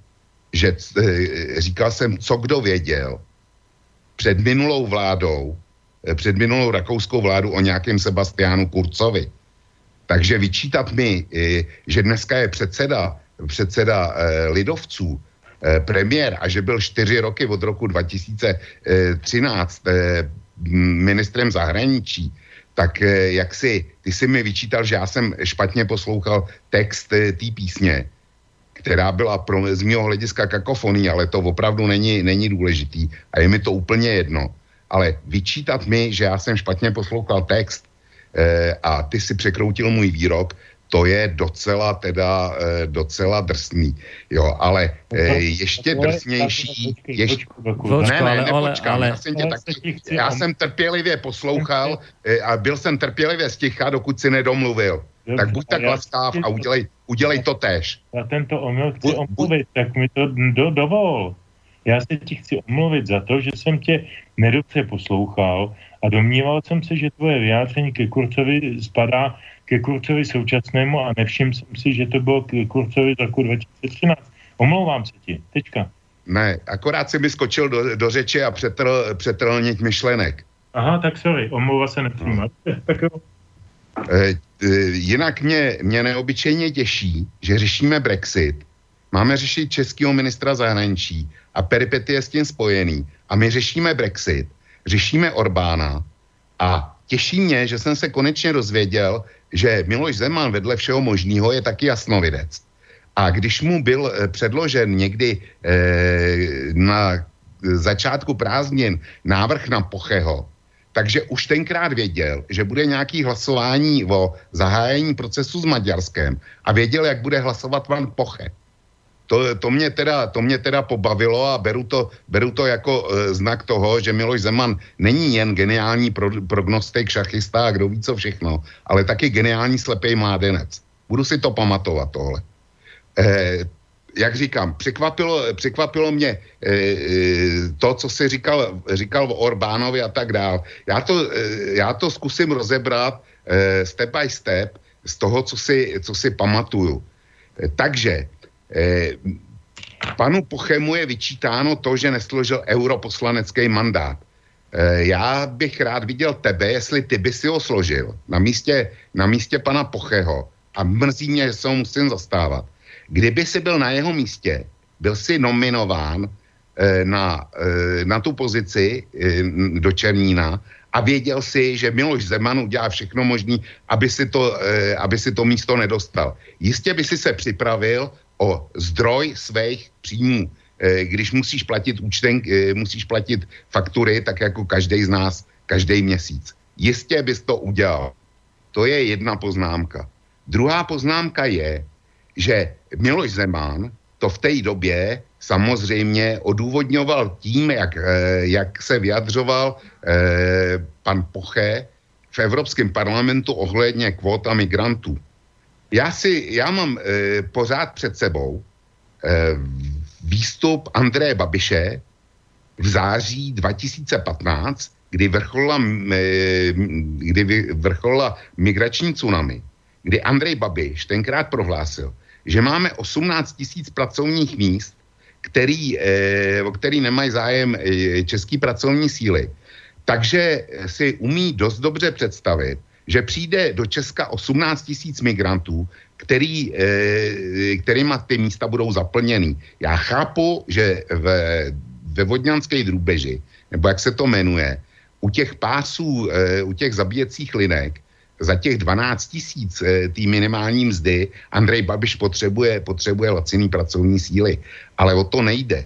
že eh, říkal jsem, co kdo věděl před minulou vládou, před minulou rakouskou vládu o nějakém Sebastiánu Kurcovi. Takže vyčítat mi, že dneska je předseda, předseda lidovců, premiér a že byl čtyři roky od roku 2013 eh, ministrem zahraničí, tak eh, jak si, ty si mi vyčítal, že já jsem špatně poslouchal text té písně, která byla pro, z mého hlediska kakofoní, ale to opravdu není, není důležitý a je mi to úplně jedno. Ale vyčítat mi, že já jsem špatně poslouchal text eh, a ty si překroutil můj výrok, to je docela teda e, docela drsný. Jo, ale e, ještě drsnější... Ještě, ne, ne, nepočkám, ale, já, jsem tě taky, já jsem trpělivě poslouchal e, a byl jsem trpělivě sticha, dokud si nedomluvil. Dobře, tak buď tak laskav a udělej, udělej to tež. Já tento omyl chci omluvit, tak mi to do, dovol. Já se ti chci omluvit za to, že jsem tě nedobře poslouchal a domníval jsem se, že tvoje vyjádření ke Kurcovi spadá ke Kurcovi současnému a nevšiml jsem si, že to bylo ke Kurcovi z roku 2013. Omlouvám se ti, tečka. Ne, akorát si mi skočil do, do řeči a přetrl, přetrl nit myšlenek. Aha, tak sorry, omlouva se nepřijímat. No. tak jo. E, jinak mě, mě neobyčejně těší, že řešíme Brexit, máme řešit českého ministra zahraničí a peripety je s tím spojený a my řešíme Brexit, řešíme Orbána a těší mě, že jsem se konečně dozvěděl, že Miloš Zeman vedle všeho možného je taky jasnovidec. A když mu byl eh, předložen někdy eh, na začátku prázdnin návrh na Pocheho, takže už tenkrát věděl, že bude nějaký hlasování o zahájení procesu s Maďarskem a věděl, jak bude hlasovat pan Poche. To, to, mě teda, to mě teda pobavilo a beru to, beru to jako e, znak toho, že Miloš Zeman není jen geniální pro, prognostik, šachista a kdo ví co všechno, ale taky geniální slepý mládenec. Budu si to pamatovat tohle. E, jak říkám, překvapilo, překvapilo mě e, e, to, co si říkal, říkal o Orbánovi a tak dál. Já to, e, já to zkusím rozebrat e, step by step z toho, co si, co si pamatuju. E, takže panu Pochemu je vyčítáno to, že nesložil europoslanecký mandát. E, já bych rád viděl tebe, jestli ty by si ho složil na místě, na místě pana Pocheho a mrzí mě, že se ho musím zastávat Kdyby si byl na jeho místě, byl si nominován e, na, na tu pozici do Černína a věděl si, že Miloš Zeman udělá všechno možné, aby, si to, aby si to místo nedostal. Jistě by si se připravil o zdroj svých příjmů. E, když musíš platit účten, e, musíš platit faktury, tak jako každý z nás, každý měsíc. Jistě bys to udělal. To je jedna poznámka. Druhá poznámka je, že Miloš Zeman to v té době samozřejmě odůvodňoval tím, jak, eh, jak se vyjadřoval pan Poche v Evropském parlamentu ohledně kvót a migrantů. Já, si, já mám eh, pořád před sebou výstup Andreje Babiše v září 2015, kdy vrcholila, kdy vrcholila migrační tsunami, kdy Andrej Babiš tenkrát prohlásil, že máme 18 tisíc pracovních míst, který, eh, o který nemají zájem eh, český pracovní síly. Takže si umí dost dobře představit, že přijde do Česka 18 tisíc migrantů, který, eh, kterýma ty místa budou zaplněný. Já chápu, že ve, ve Vodňanské drůbeži, nebo jak se to jmenuje, u těch pásů, u těch zabíjecích linek, za těch 12 tisíc e, té minimální mzdy Andrej Babiš potřebuje, potřebuje laciný pracovní síly. Ale o to nejde.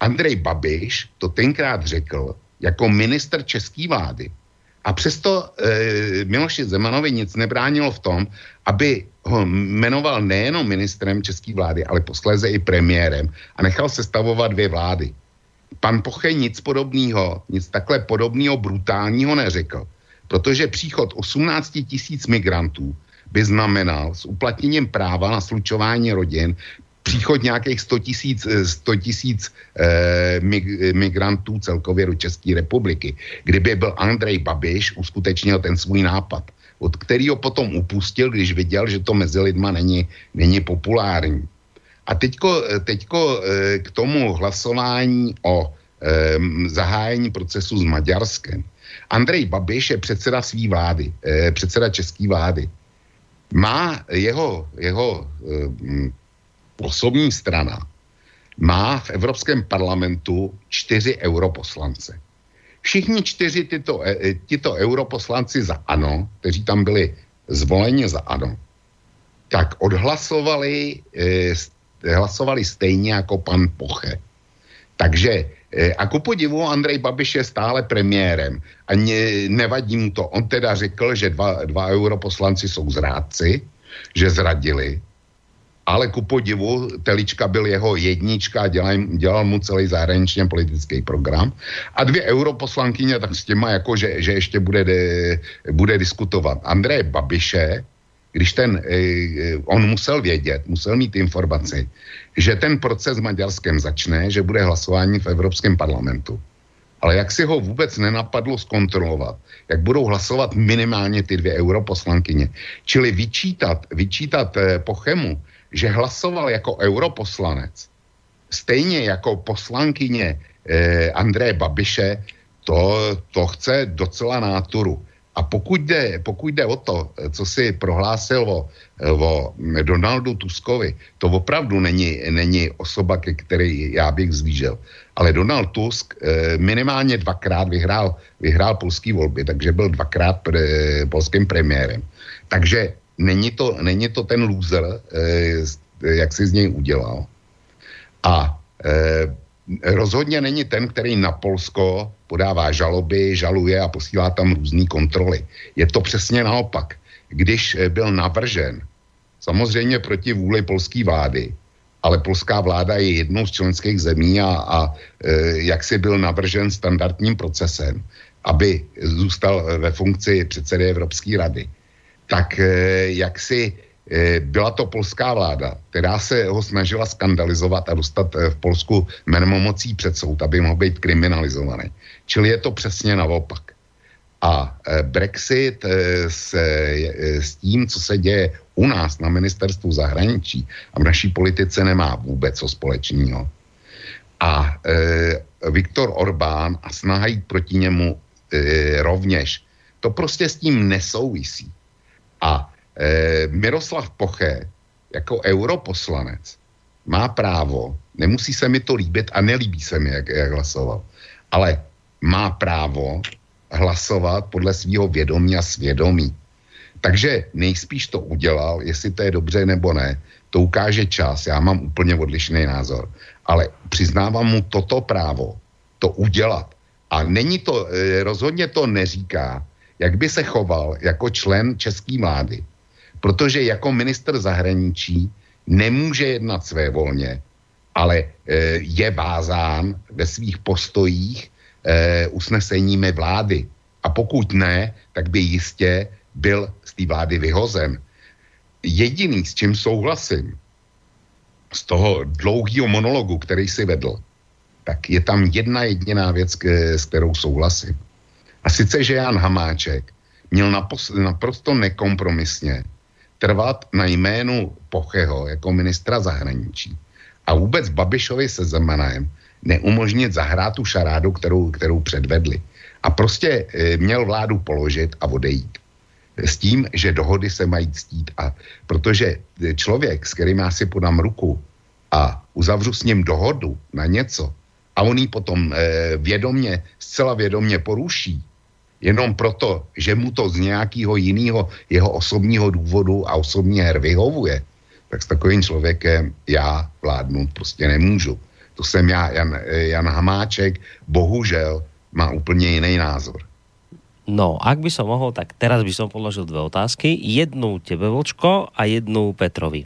Andrej Babiš to tenkrát řekl jako minister české vlády. A přesto e, Miloši Zemanovi nic nebránilo v tom, aby ho jmenoval nejenom ministrem české vlády, ale posléze i premiérem a nechal sestavovat dvě vlády. Pan Poche nic podobného, nic takhle podobného brutálního neřekl. Protože příchod 18 tisíc migrantů by znamenal s uplatněním práva na slučování rodin příchod nějakých 100 tisíc 100 tisíc eh, migrantů celkově do České republiky. Kdyby byl Andrej Babiš uskutečnil ten svůj nápad, od kterého potom upustil, když viděl, že to mezi lidma není, není populární. A teďko, teďko eh, k tomu hlasování o eh, zahájení procesu s Maďarskem. Andrej Babiš je předseda své vlády, eh, předseda české vlády. Má jeho, jeho eh, osobní strana, má v Evropském parlamentu čtyři europoslance. Všichni čtyři tyto, eh, tyto europoslanci za ANO, kteří tam byli zvoleni za ANO, tak odhlasovali hlasovali stejně jako pan Poche. Takže a ku podivu Andrej Babiš je stále premiérem a ne, nevadí mu to. On teda řekl, že dva, dva europoslanci jsou zrádci, že zradili, ale ku podivu Telička byl jeho jednička a dělal, dělal mu celý zahraničně politický program. A dvě europoslankyně tak s těma jako, že, že ještě bude, de, bude diskutovat. Andrej Babiše když ten, eh, eh, on musel vědět, musel mít informaci, že ten proces v Maďarskem začne, že bude hlasování v Evropském parlamentu. Ale jak si ho vůbec nenapadlo zkontrolovat, jak budou hlasovat minimálně ty dvě europoslankyně. Čili vyčítat, vyčítat eh, Pochemu, že hlasoval jako europoslanec, stejně jako poslankyně eh, Andreje Babiše, to, to chce docela náturu. A pokud jde, pokud jde o to, co si prohlásil o, o Donaldu Tuskovi, to opravdu není, není osoba, ke které já bych zvížel. Ale Donald Tusk eh, minimálně dvakrát vyhrál, vyhrál polský volby, takže byl dvakrát pre, polským premiérem. Takže není to, není to ten loser, eh, jak si z něj udělal. A eh, rozhodně není ten, který na Polsko podává žaloby, žaluje a posílá tam různé kontroly. Je to přesně naopak. Když eh, byl navržen, samozřejmě proti vůli polské vlády, ale polská vláda je jednou z členských zemí a, a e, jak si byl navržen standardním procesem, aby zůstal ve funkci předsedy Evropské rady, tak e, jak si Eh, byla to polská vláda, která se ho snažila skandalizovat a dostat eh, v Polsku jmenomocí před soud, aby mohl být kriminalizovaný. Čili je to přesně naopak. A eh, Brexit s, s tím, co se děje u nás na ministerstvu zahraničí a v naší politice nemá vůbec co společného. A e, Viktor Orbán a snaha jít proti němu e, rovněž, to prostě s tím nesouvisí. A eh, Miroslav Poche jako europoslanec má právo, nemusí se mi to líbit a nelíbí se mi, jak, jak hlasoval, ale má právo hlasovat podle svého vědomí a svědomí. Takže nejspíš to udělal, jestli to je dobře nebo ne, to ukáže čas, já mám úplně odlišný názor. Ale přiznávám mu toto právo, to udělat. A není to, eh, rozhodně to neříká, jak by se choval jako člen české vlády, protože jako minister zahraničí nemůže jednat své volně, ale e, je vázán ve svých postojích e, usneseními vlády. A pokud ne, tak by jistě byl z té vlády vyhozen. Jediný, s čím souhlasím, z toho dlouhého monologu, který si vedl, tak je tam jedna jediná věc, s kterou souhlasím. A sice, že Jan Hamáček měl naprosto nekompromisně trvat na jménu Pocheho jako ministra zahraničí a vůbec Babišovi se Zemanem neumožnit zahrát tu šarádu, kterou, kterou předvedli. A prostě e, měl vládu položit a odejít. S tím, že dohody se mají ctít. A protože člověk, s kterým já si podám ruku a uzavřu s ním dohodu na něco a on ji potom e, vědomně, zcela vědomně poruší, jenom proto, že mu to z nějakého jiného jeho osobního důvodu a osobní her vyhovuje, tak s takovým člověkem já vládnout prostě nemůžu. To jsem já, Jan, Jan Hamáček, bohužel má úplně jiný názor. No, ak by som mohol, tak teraz by som položil dve otázky. Jednu tebe, Vočko, a jednu Petrovi.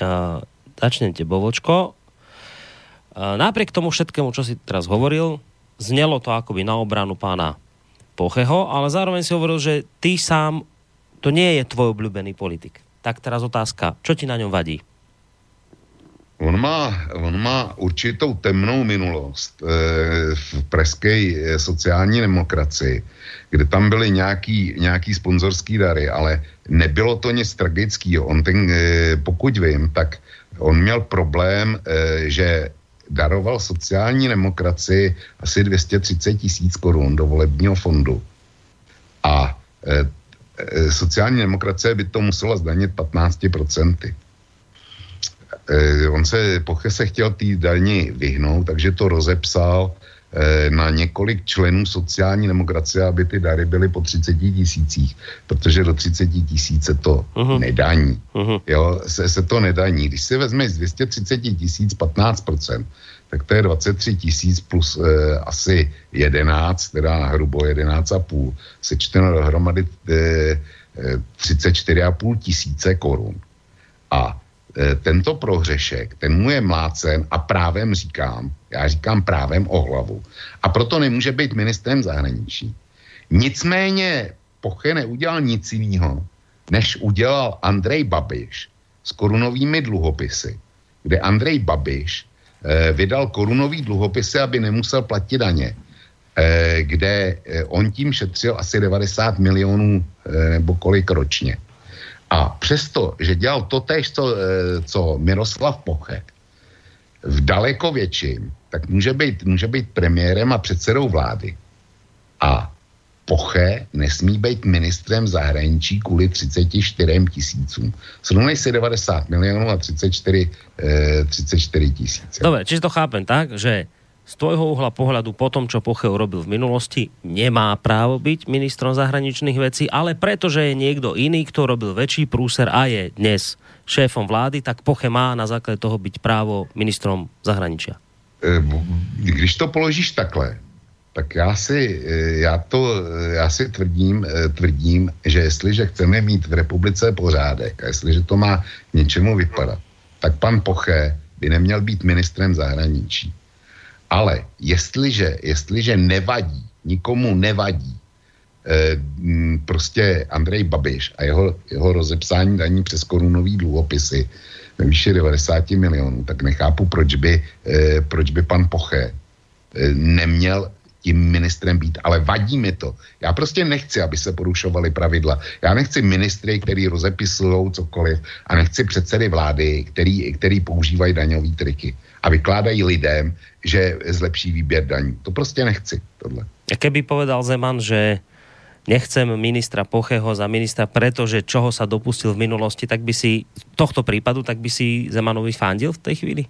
Uh, začnem tebe, Vočko. Uh, napriek tomu všetkému, čo si teraz hovoril, znelo to akoby na obranu pána Pocheho, ale zároveň si hovoril, že ty sám, to nie je tvoj obľúbený politik. Tak teraz otázka, čo ti na ňom vadí? On má, on má určitou temnou minulost e, v pražské e, sociální demokracii, kde tam byly nějaký, nějaký sponzorský dary, ale nebylo to nic tragického. On ten, e, pokud vím, tak on měl problém, že daroval sociální demokracii asi 230 tisíc korun do volebního fondu. A e, e, sociální demokracie by to musela zdanit 15%. E, on se, Poche se chtěl té daní vyhnout, takže to rozepsal na několik členů sociální demokracie, aby ty dary byly po 30 tisících, protože do 30 tisíce to uh-huh. nedaní. Uh-huh. Jo, se, se to nedaní. Když si vezmeš z 230 tisíc 15%, tak to je 23 tisíc plus eh, asi 11, teda na hrubo 11,5, sečteno dohromady eh, 34,5 eh, tisíce korun. A tento prohřešek, ten mu je mlácen a právem říkám, já říkám právem o hlavu. A proto nemůže být ministrem zahraničí. Nicméně Poche neudělal nic jiného, než udělal Andrej Babiš s korunovými dluhopisy, kde Andrej Babiš eh, vydal korunový dluhopisy, aby nemusel platit daně, eh, kde eh, on tím šetřil asi 90 milionů eh, nebo kolik ročně. A přesto, že dělal to tež, co, eh, co Miroslav Poche, v daleko větším, tak může být, může být premiérem a předsedou vlády. A Poche nesmí být ministrem zahraničí kvůli 34 tisícům. Srovnej si 90 milionů a 34, eh, 34 tisíc. Dobre, čiže to chápem tak, že z tvojho uhla pohľadu po tom, čo Poche urobil v minulosti, nemá právo byť ministrom zahraničných vecí, ale pretože je niekto iný, kto robil väčší prúser a je dnes šéfom vlády, tak Poche má na základe toho byť právo ministrom zahraničia. Eh, když to položíš takhle, tak já si, eh, já to, eh, já si tvrdím, tvrdím, že jestliže chceme mít v republice pořádek a jestliže to má něčemu vypadat, tak pan Poche by neměl být ministrem zahraničí. Ale jestliže, jestliže nevadí, nikomu nevadí, prostě Andrej Babiš a jeho, jeho rozepsání daní přes korunový dluhopisy, ve výši 90 milionů, tak nechápu, proč by, eh, proč by pan Poche eh, neměl tím ministrem být, ale vadí mi to. Já prostě nechci, aby se porušovaly pravidla. Já nechci ministry, který rozepisují cokoliv a nechci předsedy vlády, který, který používají daňové triky a vykládají lidem, že zlepší výběr daní. To prostě nechci, tohle. A keby povedal Zeman, že nechcem ministra Pocheho za ministra, pretože čoho sa dopustil v minulosti, tak by si tohto prípadu, tak by si Zemanovi fandil v tej chvíli?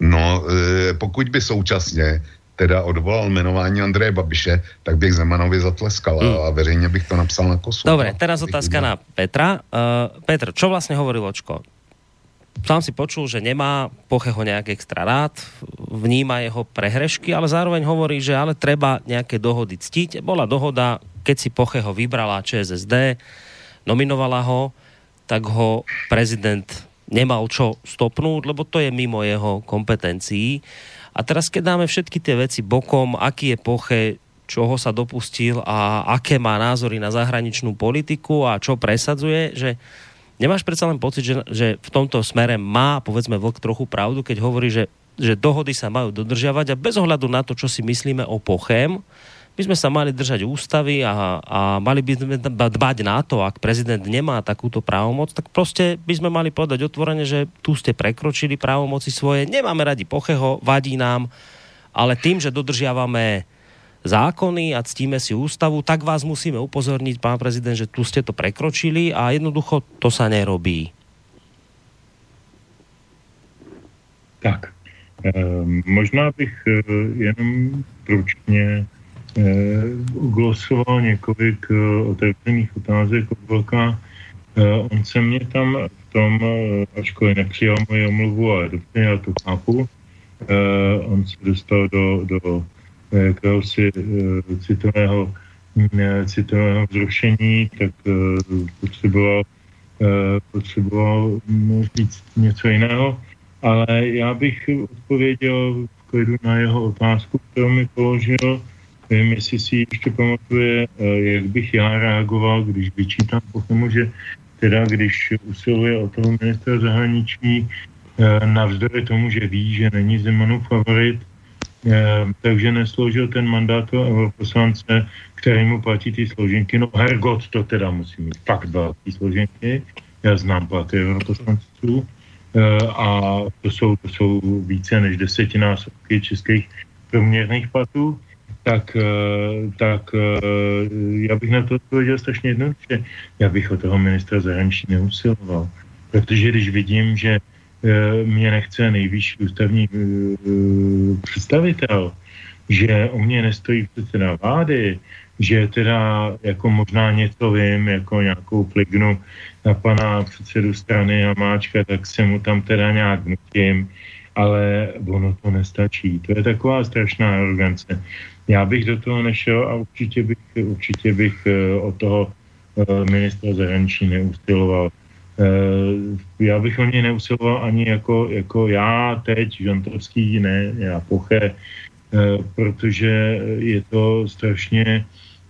No, e, pokud by současně teda odvolal jmenování Andreje Babiše, tak bych Zemanovi zatleskal hmm. a veřejně bych to napsal na kosu. Dobre, teraz otázka na Petra. Uh, Petr, čo vlastne hovoril Očko? Sám si počul, že nemá Pocheho nejak extra rád, vníma jeho prehrešky, ale zároveň hovorí, že ale treba nejaké dohody ctiť. Bola dohoda, keď si Pocheho vybrala ČSSD, nominovala ho, tak ho prezident nemal čo stopnúť, lebo to je mimo jeho kompetencií. A teraz, keď dáme všetky tie veci bokom, aký je Poche, čoho sa dopustil a aké má názory na zahraničnú politiku a čo presadzuje, že Nemáš predsa len pocit, že, že v tomto smere má, povedzme, vlk trochu pravdu, keď hovorí, že, že dohody sa majú dodržiavať a bez ohľadu na to, čo si myslíme o Pochem, by sme sa mali držať ústavy a, a mali by sme dbať na to, ak prezident nemá takúto právomoc, tak prostě by sme mali povedať otvorene, že tu ste prekročili právomoci svoje, nemáme radi Pocheho, vadí nám, ale tým, že dodržiavame zákony a ctíme si ústavu, tak vás musíme upozorniť, pán prezident, že tu ste to prekročili a jednoducho to sa nerobí. Tak, e, možná bych e, jenom stručně e, glosoval několik e, otevřených otázek od Vlka. E, on se mě tam v tom, ačkoliv nepřijal moji omluvu, ale dobře, já to chápu, e, on se dostal do, do jakéhosi eh, citového, eh, citového vzrušení, tak eh, potřeboval, potřeboval říct něco jiného. Ale já bych odpověděl v klidu na jeho otázku, kterou mi položil. Nevím, jestli si ještě pamatuje, jak bych já reagoval, když vyčítám po tomu, že teda když usiluje o toho ministra zahraničí, navzdory tomu, že ví, že není Zemanův favorit, Eh, takže nesložil ten mandát europoslance, který mu platí ty složenky. No Hergot to teda musí mít fakt velký složenky. Já znám platy europoslanců eh, a to jsou, to jsou více než desetinásobky českých průměrných platů. Tak, eh, tak já bych na to odpověděl strašně jednoduše. Já bych od toho ministra zahraničí neusiloval. Protože když vidím, že Eh, mě nechce nejvyšší ústavní eh, představitel, že o mě nestojí předseda vlády, že teda jako možná něco vím, jako nějakou plignu na pana předsedu strany Hamáčka, tak se mu tam teda nějak nutím, ale ono to nestačí. To je taková strašná arogance. Já bych do toho nešel a určitě bych, určitě bych eh, od toho ministra zahraničí neustiloval. Eh, já bych o něj neusiloval ani jako, jako já teď, Žantovský, ne, já Poche, eh, protože je to strašně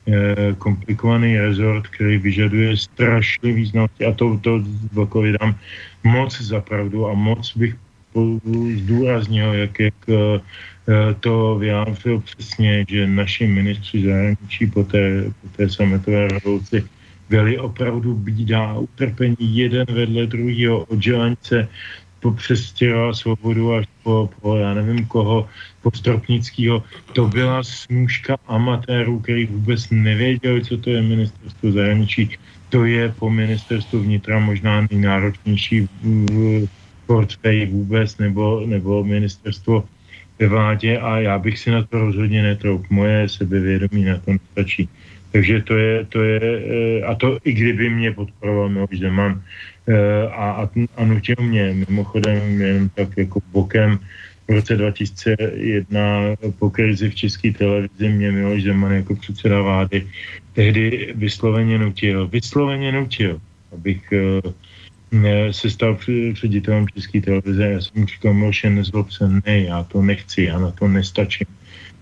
eh, komplikovaný rezort, který vyžaduje strašně významnosti a to, to Vlkovi dám moc za pravdu a moc bych zdůraznil, jak, jak to vyjádřil přesně, že naši ministři zahraničí po té, po té sametové revoluci byli opravdu bída, utrpení jeden vedle druhého, odželence, po přestěhoval svobodu až po, po, já nevím koho, po Stropnického. To byla smůžka amatérů, který vůbec nevěděli, co to je ministerstvo zahraničí. To je po ministerstvu vnitra možná nejnáročnější portfej vůbec, nebo, nebo ministerstvo ve vládě a já bych si na to rozhodně netroup. Moje sebevědomí na to nestačí. Takže to je, to je, eh, a to i kdyby mě podporoval Miloš Zeman eh, a, a, a nutil mě, mimochodem jen tak jako bokem, v roce 2001 po krizi v české televizi mě Miloš Zeman jako předseda vlády tehdy vysloveně nutil, vysloveně nutil, abych uh, se stal ředitelem české televize. Já jsem říkal, Miloše, nezlob se, ne, já to nechci, já na to nestačím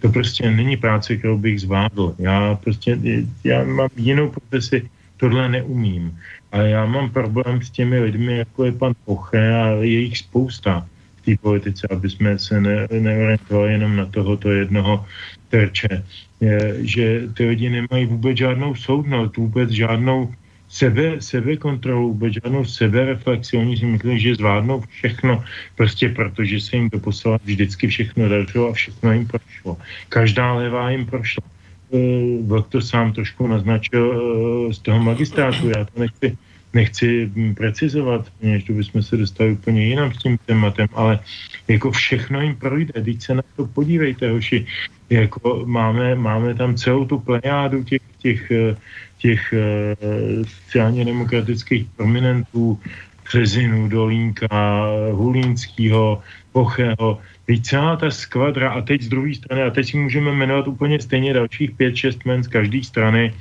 to prostě není práce, kterou bych zvládl. Já prostě, já mám jinou profesi, tohle neumím. A já mám problém s těmi lidmi, jako je pan Poche a je jich spousta v té politice, aby jsme se ne, neorientovali jenom na tohoto jednoho terče. Je, že ty lidi nemají vůbec žádnou soudnost, vůbec žádnou sebe, sebekontrolu, vůbec žádnou sebereflexi. Oni si myslí, že zvládnou všechno, prostě protože se jim doposlala vždycky všechno dařilo a všechno jim prošlo. Každá levá jim prošla. E, Vlk to sám trošku naznačil e, z toho magistrátu. Já to nechci, nechci precizovat, než to bychom se dostali úplně jinam s tím tématem, ale jako všechno jim projde. Teď se na to podívejte, hoši. Jako máme, máme tam celou tu plejádu těch, těch e, těch eh, sociálně demokratických prominentů, Březinu, Dolínka, Hulínského, Pochého, teď celá ta skvadra a teď z druhé strany, a teď si můžeme jmenovat úplně stejně dalších pět, šest men z každé strany,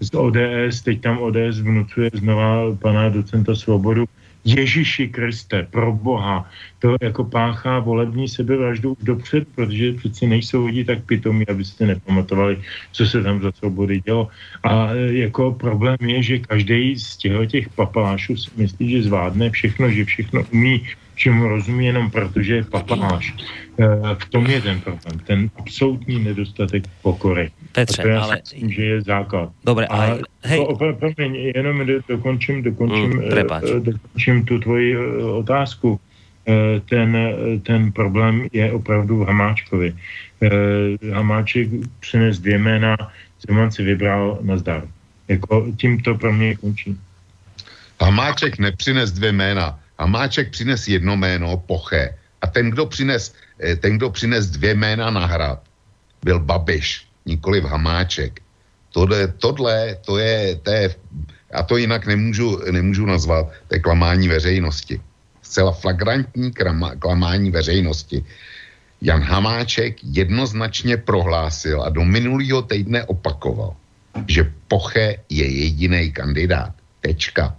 z ODS, teď tam ODS vnucuje znova pana docenta Svobodu, Ježíši Kriste, pro Boha, to jako páchá volební sebevraždu dopřed, protože přeci nejsou lidi tak pitomí, abyste nepamatovali, co se tam za svobody dělo. A e, jako problém je, že každý z těch papalášů si myslí, že zvládne všechno, že všechno umí, čemu rozumí jenom proto, že je papaláš. E, v tom je ten problém, ten absolutní nedostatek pokory. Petře, to já ale... myslím, že je základ. Dobre, ale hej. Promiň, jenom dokončím, dokončím, mm, e, dokončím tu tvoji otázku. Ten, ten problém je opravdu v Hamáčkovi. Hamáček přines dvě jména, Zeman si vybral na zdar. Jako tím to pro mě končí. Hamáček nepřines dvě jména. Hamáček přines jedno jméno, Poche. A ten, kdo přines, eh, ten, kdo přines dvě jména na hrad, byl Babiš, nikoli v Hamáček. Tohle, tohle to je, to je, a to jinak nemůžu, nemůžu nazvat, to je klamání veřejnosti. Zcela flagrantní krama, klamání veřejnosti. Jan Hamáček jednoznačně prohlásil a do minulého týdne opakoval, že Poche je jediný kandidát. Tečka.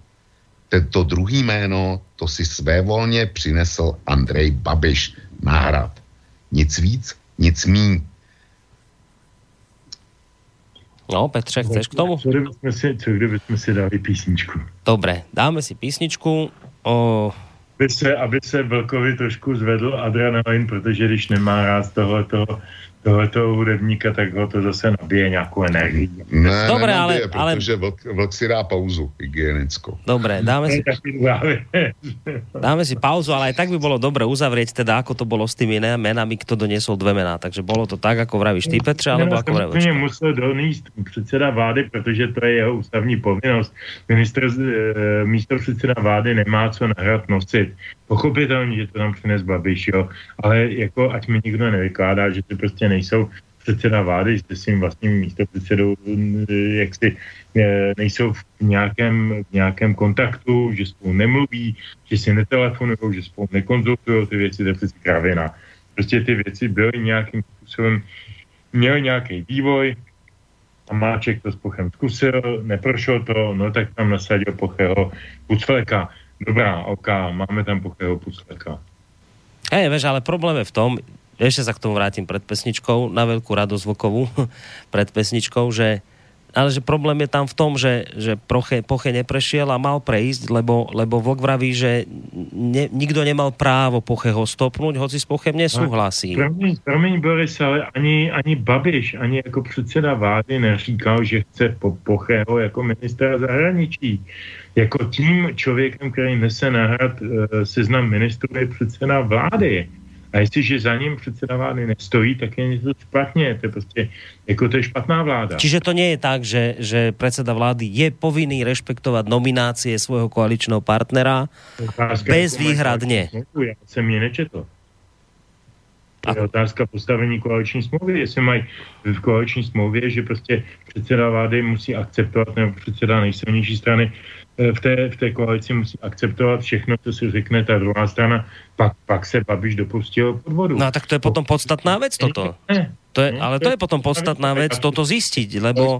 Tento druhý jméno, to si svévolně přinesl Andrej Babiš náhrad. Nic víc, nic míň. No, Petře, chceš k tomu? Co kdybychom si, co kdybychom si dali písničku? Dobre, dáme si písničku. O, aby se, aby se Vlkovi trošku zvedl adrenalin, protože když nemá rád tohoto tohoto hudebníka, tak ho to zase nabije nějakou energii. Ne, Dobre, nenabije, ale, protože ale... Vlk, vlk si dá pauzu hygienickou. Dobre, dáme si, dáme si pauzu, ale aj tak by bolo dobre uzavrieť teda, ako to bolo s tými menami, kto doniesol dve mená. Takže bolo to tak, ako vravíš ty, Petře, alebo ako vravíš? Ne, musel doníst předseda vlády, protože to je jeho ústavní povinnost. Minister, e, místo předseda vlády nemá co nahrát nosit. Pochopitelně, že to tam přines Babiš, jo, ale jako ať mi nikdo nevykládá, že to prostě nejsou předseda vlády s tím vlastním místopředsedou, jak si nejsou v nějakém, v nějakém kontaktu, že spolu nemluví, že si netelefonují, že spolu nekonzultují ty věci, to je přeci kravina. Prostě ty věci byly nějakým způsobem, měly nějaký vývoj, a Máček to s Pochem zkusil, neprošlo to, no tak tam nasadil Pocheho Pucleka. Dobrá, OK, máme tam Pocheho Pucleka. Hej, vieš, ale problém je v tom, ešte sa k tomu vrátim pred pesničkou, na veľkú radosť Vlkovú, pred pesničkou, že ale že problém je tam v tom, že, že Proche, Poche neprešiel a mal prejsť, lebo, lebo Vlk vraví, že ne, nikdo nemal právo Pocheho stopnúť, hoci s Pochem nesouhlasí. Promiň, promiň Boris, ale ani, ani Babiš, ani jako předseda vlády neříkal, že chce po Pocheho jako ministra zahraničí. Jako tím člověkem, který nese náhrad e, seznam ministrů, je předseda vlády. A jestliže za ním předseda vlády nestojí, tak je něco špatně. To je prostě, jako to je špatná vláda. Čiže to nie je tak, že, že predseda vlády je povinný rešpektovať nominácie svojho koaličného partnera otázka, bez výhradně. Já jsem je nečetl. To je otázka postavení koaliční smlouvy. Jestli mají v koaliční smlouvě, že prostě předseda vlády musí akceptovat, nebo předseda nejsilnější strany v té, v té koalici musí akceptovat všechno, co si řekne ta druhá strana, pak, pak se Babiš dopustil podvodu. No a tak to je potom podstatná věc toto. Ne, to je, ale to je potom podstatná věc toto zistiť, lebo...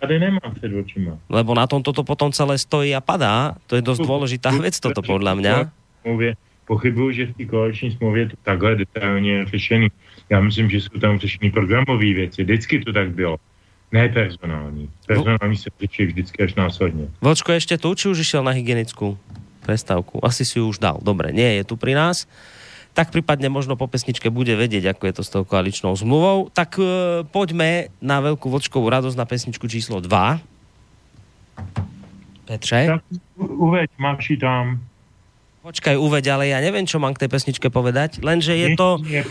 Tady nemám před očima. Lebo na tom toto potom celé stojí a padá. To je dost důležitá věc toto podle mě. Pochybuju, že v té koaliční smlouvě je to takhle detailně řešený. Já myslím, že jsou tam řešený programové věci. Vždycky to tak bylo. Ne personální. Personální se řeší vždycky až následně. Vočko ještě tu, či už išel na hygienickou prestávku? Asi si ju už dal. Dobre, nie je tu pri nás. Tak prípadne možno po pesničke bude vedieť, ako je to s tou koaličnou zmluvou. Tak e, poďme na veľkú vočkovú radosť na pesničku číslo 2. Petře? Tak uveď, máš tam. Počkaj, uveď, ale ja neviem, čo mám k tej pesničke povedať, lenže je to... Nie,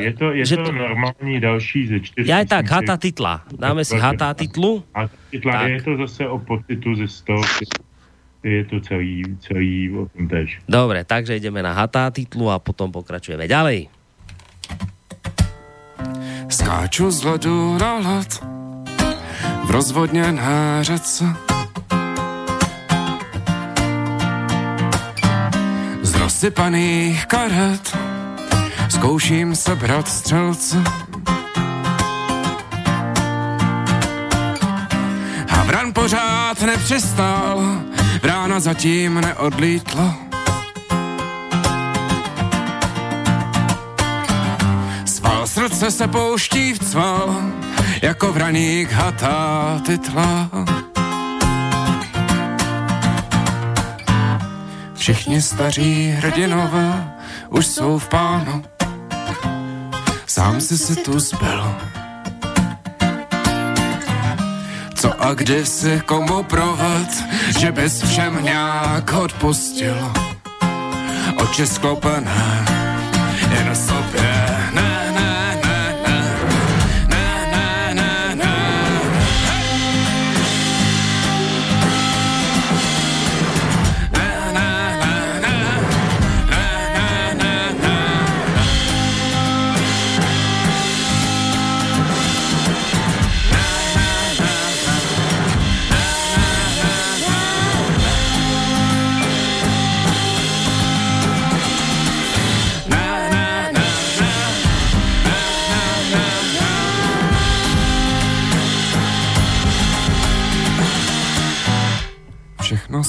je to, je to, to normální další ze čtyř. Ja aj tak, hata titla. Dáme si hata titlu. Hata titla, tak. je to zase o pocitu ze 100, je to celý, celý o tom tež. Dobre, takže ideme na hata titlu a potom pokračujeme ďalej. Skáču z ledu na led v rozvodněné řece rozsypaných karet zkouším sebrat střelce. Havran pořád nepřestal, rána zatím neodlítla. Sval srdce se pouští v cval, jako vraník hatá titla. Všichni staří hrdinové už jsou v pánu. Sám si si tu zbyl. Co a kdy si komu proved, že bys všem nějak odpustil. Oči sklopené, jen sobě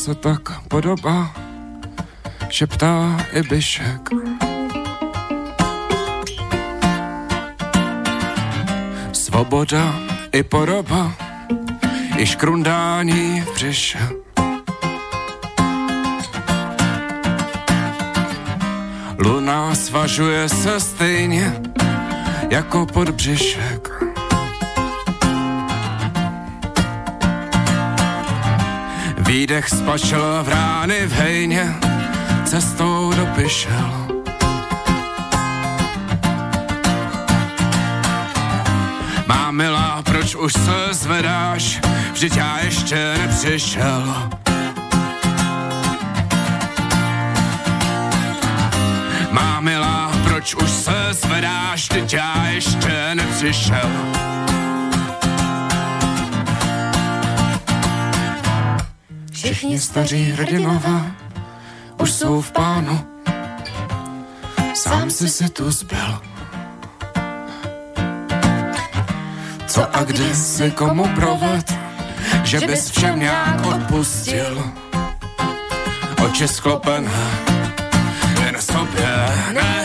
se tak podobá, šeptá i Byšek. Svoboda i poroba, i škrundání v břiše. Luna svažuje se stejně jako pod břišek. Výdech spačil v rány v hejně, cestou do Pišel. Má milá, proč už se zvedáš, vždyť já ještě nepřišel. Má milá, proč už se zvedáš, vždyť já ještě nepřišel. Všichni staří hrdinové už jsou v pánu, sám si si tu zbyl. Co a kdy si komu proved, že bys všem nějak odpustil. Oči sklopené, jen sobě, ne,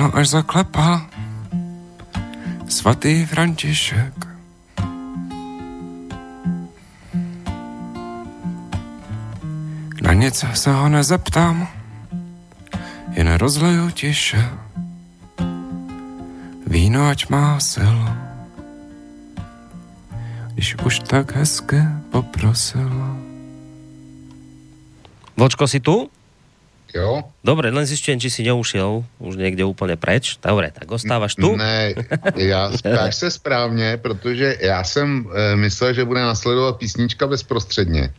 všechno až zaklepal svatý František. Na něco se ho nezeptám, jen rozleju tiše. Víno ať má silu, když už tak hezky poprosil. Vočko, si tu? Dobre, len zistujem, či si neušiel už někde úplně preč. Dobre, tak ostávaš tu? Ne, já spáš se správně, protože já jsem e, myslel, že bude nasledovat písnička bezprostředně.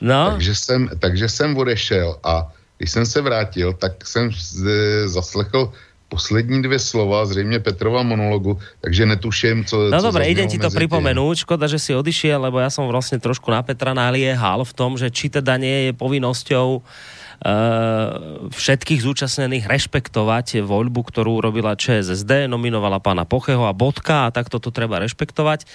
No? Takže jsem, takže jsem odešel a když jsem se vrátil, tak jsem z, zaslechl poslední dvě slova, zřejmě Petrova monologu, takže netuším, co No co dobre, idem ti to pripomenúť, škoda, že si odišiel, lebo ja som vlastne trošku na Petra naliehal v tom, že či teda nie je povinnosťou všetkých zúčastnených rešpektovať voľbu, ktorú robila ČSSD, nominovala pána Pocheho a bodka a tak toto treba rešpektovať.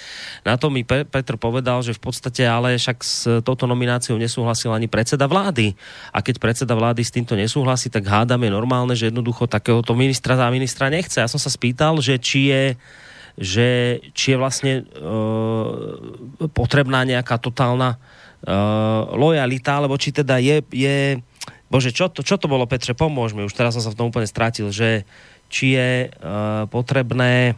Na to mi Pe- Petr povedal, že v podstate ale však s touto nomináciou nesúhlasil ani predseda vlády. A keď predseda vlády s týmto nesúhlasí, tak hádam je normálne, že jednoducho takéhoto ministra za ministra nechce. Ja som sa spýtal, že či je že či je vlastne uh, potrebná nejaká totálna uh, lojalita, alebo či teda je, je Bože, čo to, čo to bolo, Petře, pomôž mi, už teraz som sa v tom úplne strátil, že či je uh, potrebné,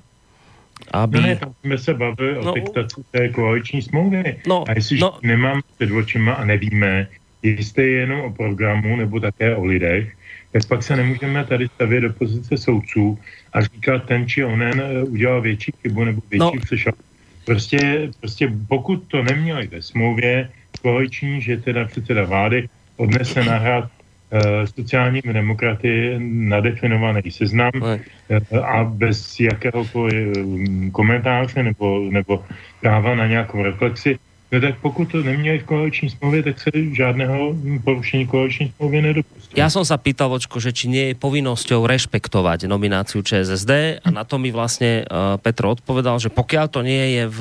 aby... No ne, tam jsme se bavili No, o diktaci té koaliční smlouvy. No, a jestliže no. nemám před očima a nevíme, jestli je jenom o programu nebo také o lidech, tak pak se nemůžeme tady stavět do pozice soudců a říkat, ten či onen eh, udělal větší chybu nebo větší No. no. Prostě, prostě pokud to neměli ve smlouvě koaliční, že teda předseda vlády odnese na hrad eh, sociálními demokraty nadefinovaný seznam eh, a bez jakéhokoliv mm, komentáře nebo, nebo práva na nějakou reflexi, no tak pokud to neměli v koaliční smlouvě, tak se žádného porušení koaliční smlouvy nedopustí. Ja som sa pýtal, Vočko, že či nie je povinnosťou rešpektovať nomináciu ČSSD a na to mi vlastne uh, Petro odpovedal, že pokiaľ to nie je v,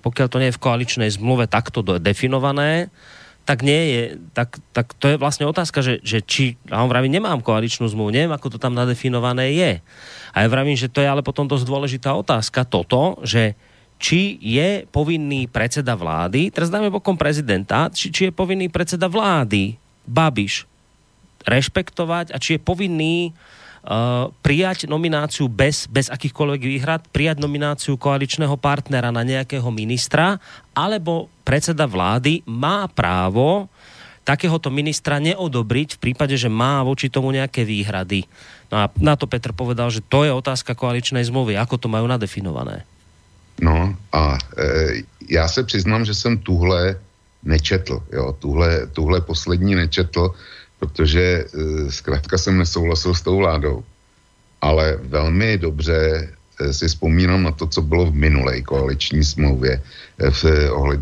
pokiaľ to nie je v koaličnej zmluve takto definované, tak nie je, tak, tak to je vlastne otázka, že, že či, a on vraví, nemám koaličnú zmluvu, neviem, ako to tam nadefinované je. A ja vravím, že to je ale potom dosť dôležitá otázka toto, že či je povinný predseda vlády, teraz dáme bokom prezidenta, či, či je povinný predseda vlády, Babiš, rešpektovať a či je povinný uh, prijať nomináciu bez, bez akýchkoľvek výhrad, prijať nomináciu koaličného partnera na nejakého ministra, alebo predseda vlády má právo takéhoto ministra neodobriť v prípade, že má voči tomu nejaké výhrady. No a na to Petr povedal, že to je otázka koaličnej zmluvy, ako to majú nadefinované. No a e, já se přiznám, že jsem tuhle nečetl, jo, tuhle, tuhle poslední nečetl, protože e, zkrátka jsem nesouhlasil s tou vládou. Ale velmi dobře e, si vzpomínám na to, co bylo v minulé koaliční smlouvě, e, v, ohled,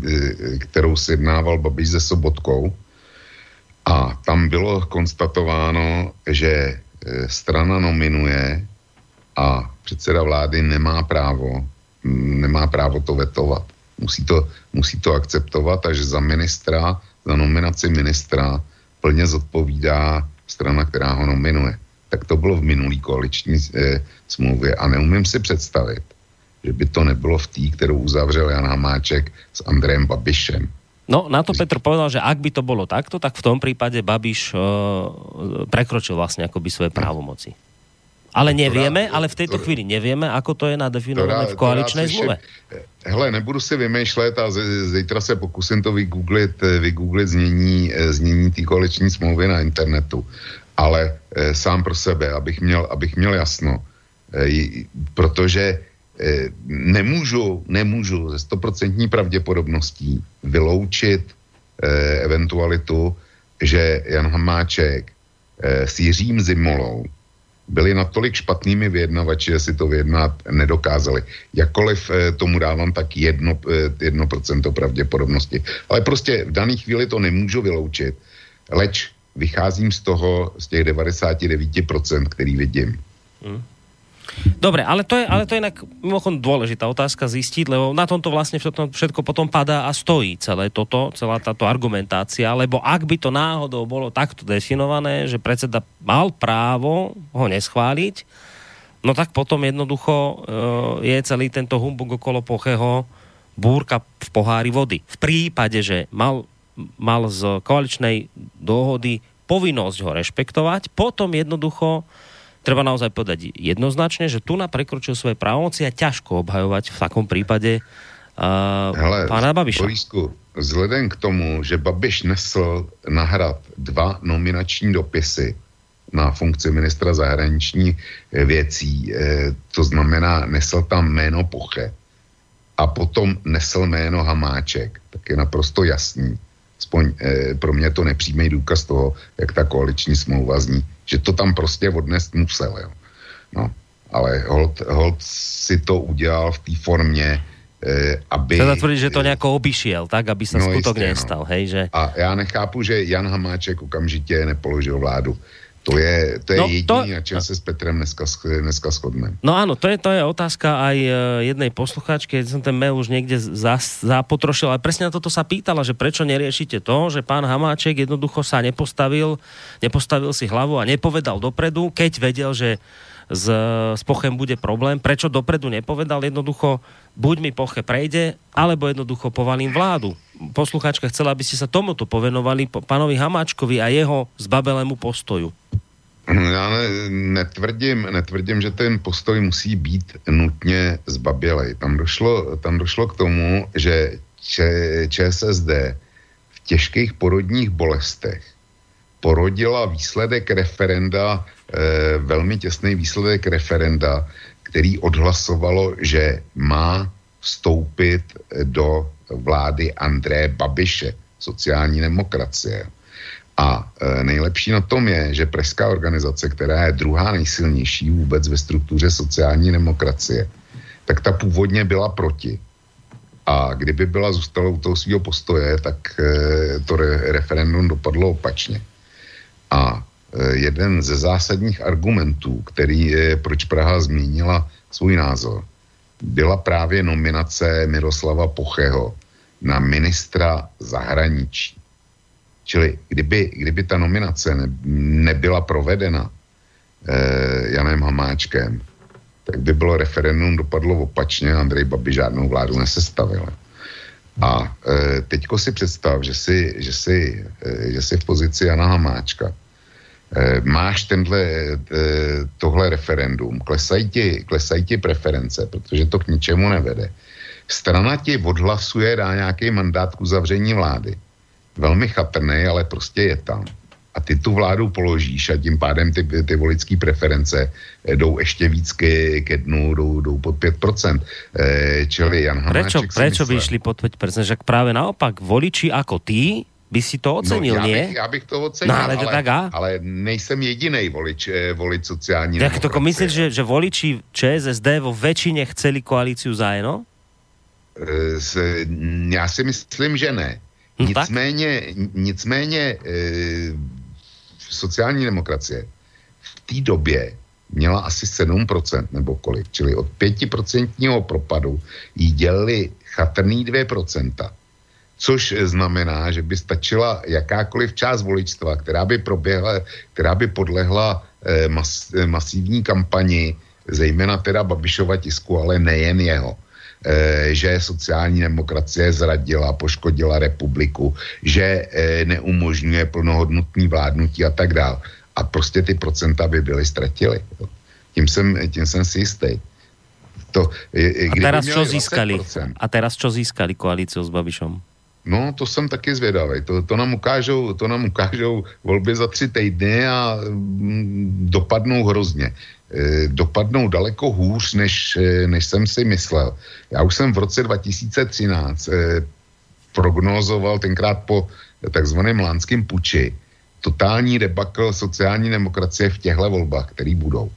kterou sjednával Babiš se Sobotkou. A tam bylo konstatováno, že strana nominuje a předseda vlády nemá právo mm, nemá právo to vetovat. Musí to, musí to akceptovat a že za ministra, za nominaci ministra plně zodpovídá strana, která ho nominuje. Tak to bylo v minulý koaliční eh, smlouvě a neumím si představit, že by to nebylo v té, kterou uzavřel Jan Hamáček s Andrejem Babišem. No, na to Petr povedal, že ak by to bolo takto, tak v tom prípade Babiš uh, prekročil vlastne akoby svoje právomoci. Ale nevieme, ale v tejto chvíli nevieme, ako to je nadefinované v koaličnej rád zmluve. Hele, nebudu si vymýšlet a zítra se pokusím to vygooglit, eh, vygooglit znění, eh, znění té koaliční smlouvy na internetu. Ale eh, sám pro sebe, abych měl, abych měl jasno. J- protože eh, nemůžu, nemůžu ze stoprocentní pravděpodobností vyloučit eh, eventualitu, že Jan Hamáček eh, s Jiřím Zimolou byli natolik špatnými vyjednavači, že si to vyjednat nedokázali. Jakkoliv eh, tomu dávám tak jedno, eh, jedno procento pravděpodobnosti. Ale prostě v dané chvíli to nemůžu vyloučit. Leč vycházím z toho, z těch 99%, který vidím. Dobre, ale to je, ale to je inak mimochodom dôležitá otázka zistiť, lebo na tomto vlastne všetko, všetko potom padá a stojí celé toto, celá táto argumentácia, lebo ak by to náhodou bolo takto definované, že predseda mal právo ho neschváliť, no tak potom jednoducho uh, je celý tento humbug okolo Pocheho búrka v pohári vody. V prípade, že mal, mal z koaličnej dohody povinnosť ho rešpektovať, potom jednoducho treba naozaj povedať jednoznačne, že tu na prekročil svoje právomoci a ťažko obhajovať v takom prípade uh, Hele, pána Babiša. Borisku, vzhledem k tomu, že Babiš nesl na hrad dva nominační dopisy na funkci ministra zahraničních věcí, eh, to znamená, nesl tam jméno Poche a potom nesl jméno Hamáček, tak je naprosto jasný, aspoň eh, pro mě to nepřímý důkaz toho, jak ta koaliční smlouva zní, že to tam prostě odnést musel, jo. No, ale hold, hold si to udělal v té formě, Eh, aby... Teda tvrdí, že to nejako obišiel, tak, aby sa no, skutok jistě, nestal, no. hej, že... A já nechápu, že Jan Hamáček okamžitě nepoložil vládu. To je, to je no, jediný, to... na čem se s Petrem dneska, dneska shodneme. No áno, to je, to je otázka aj e, jednej poslucháčky, keď som ten mail už niekde zapotrošil, ale presne na toto sa pýtala, že prečo neriešite to, že pán Hamáček jednoducho sa nepostavil, nepostavil si hlavu a nepovedal dopredu, keď vedel, že s, s Pochem bude problém. Prečo dopredu nepovedal? Jednoducho, buď mi Poche prejde, alebo jednoducho povalím vládu. Posluchačka chcela, aby ste sa tomuto povenovali pánovi Hamáčkovi a jeho zbabelému postoju. Já ne, netvrdím, netvrdím, že ten postoj musí být nutně zbabělej. Tam došlo, tam došlo k tomu, že ČSSD v těžkých porodních bolestech porodila výsledek referenda Eh, velmi těsný výsledek referenda, který odhlasovalo, že má vstoupit do vlády André Babiše, sociální demokracie. A e, nejlepší na tom je, že Pražská organizace, která je druhá nejsilnější vůbec ve struktuře sociální demokracie, tak ta původně byla proti. A kdyby byla zůstala u toho svého postoje, tak e, to re, referendum dopadlo opačně. A Eh, jeden ze zásadních argumentů, který je, proč Praha zmínila svůj názor, byla právě nominace Miroslava Pocheho na ministra zahraničí. Čili kdyby, kdyby ta nominace ne, nebyla provedena eh, Janem Hamáčkem, tak by bylo referendum dopadlo opačně, Andrej Babi žádnou vládu nesestavil. A e, teďko si představ, že si, že, si, e, že si v pozici Jana Hamáčka máš tenhle, eh, tohle referendum, klesají ti, klesají ti preference, protože to k ničemu nevede. Strana ti odhlasuje, dá nějaký mandát k uzavření vlády. Velmi chatrný, ale prostě je tam. A ty tu vládu položíš a tím pádem ty, ty volické preference eh, jdou ještě víc ke, ke dnu, jdou, jdou pod 5%. E, čili Jan Hamáček Prečo, prečo by šli pod 5%? Že práve naopak, voliči ako ty by si to ocenil, no, já nie? Bych, já bych to ocenil, no, ale, ale, tak a? ale nejsem jediný volič, eh, volič sociální Tak to myslíš, že, že voliči ČSSD vo väčšine chceli koalíciu zájeno? E, já si myslím, že ne. No, nicméně, nicméně e, sociální demokracie v té době měla asi 7% nebo kolik, čili od 5% propadu jí dělali chatrný 2% což znamená, že by stačila jakákoliv část voličstva, která by proběhla, která by podlehla eh, mas, eh, masivní kampani, zejména teda Babišova tisku, ale nejen jeho. E, že sociální demokracie zradila, poškodila republiku, že neumožňuje plnohodnotný vládnutí a tak dále. A prostě ty procenta by byly ztratily. Tím jsem, tím jsem si jistý. To, a teraz čo získali? A teraz čo získali koalíciu s Babišom? No, to jsem taky zvědavý. To, to, nám ukážou, to nám ukážou volby za tři týdny a mm, dopadnou hrozně. E, dopadnou daleko hůř, než, e, než jsem si myslel. Já už jsem v roce 2013 e, prognozoval tenkrát po takzvaném lánském puči totální debakl sociální demokracie v těchto volbách, které budou.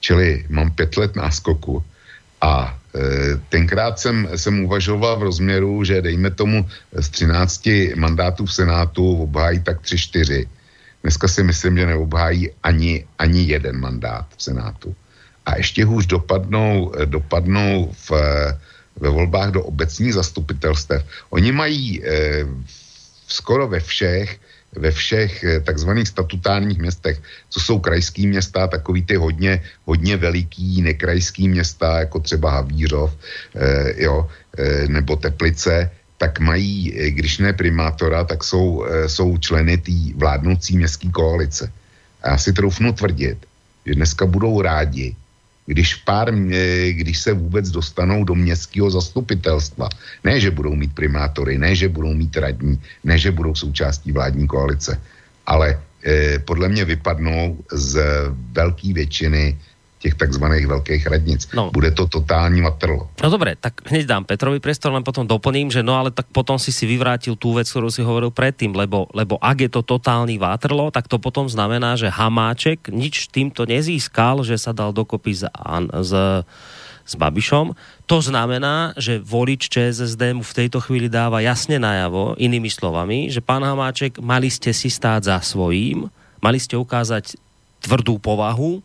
Čili mám pět let náskoku a e, tenkrát jsem, jsem uvažoval v rozměru, že dejme tomu z 13 mandátů v Senátu obhájí tak 3-4. Dneska si myslím, že neobhájí ani, ani jeden mandát v Senátu. A ještě hůř dopadnou, dopadnou v, ve volbách do obecních zastupitelstev. Oni mají e, skoro ve všech ve všech eh, takzvaných statutárních městech, co jsou krajský města, takový ty hodně, hodně veliký nekrajský města, jako třeba Havířov, eh, jo, eh, nebo Teplice, tak mají, eh, když ne primátora, tak jsou, eh, jsou členy té vládnoucí městské koalice. A já si troufnu tvrdit, že dneska budou rádi, když, pár, když se vůbec dostanou do městského zastupitelstva. Ne, že budou mít primátory, ne, že budou mít radní, ne, že budou součástí vládní koalice, ale eh, podle mě vypadnou z velké většiny těch takzvaných velkých radnic. No. Bude to totální matrlo. No dobre, tak hneď dám Petrovi priestor, len potom doplním, že no ale tak potom si si vyvrátil tú vec, ktorú si hovoril predtým, lebo, lebo ak je to totálny vátrlo, tak to potom znamená, že Hamáček nič týmto nezískal, že sa dal dokopy s, s, s Babišom. To znamená, že volič ČSSD mu v tejto chvíli dáva jasne najavo, inými slovami, že pán Hamáček, mali ste si stáť za svojím, mali ste ukázať tvrdú povahu,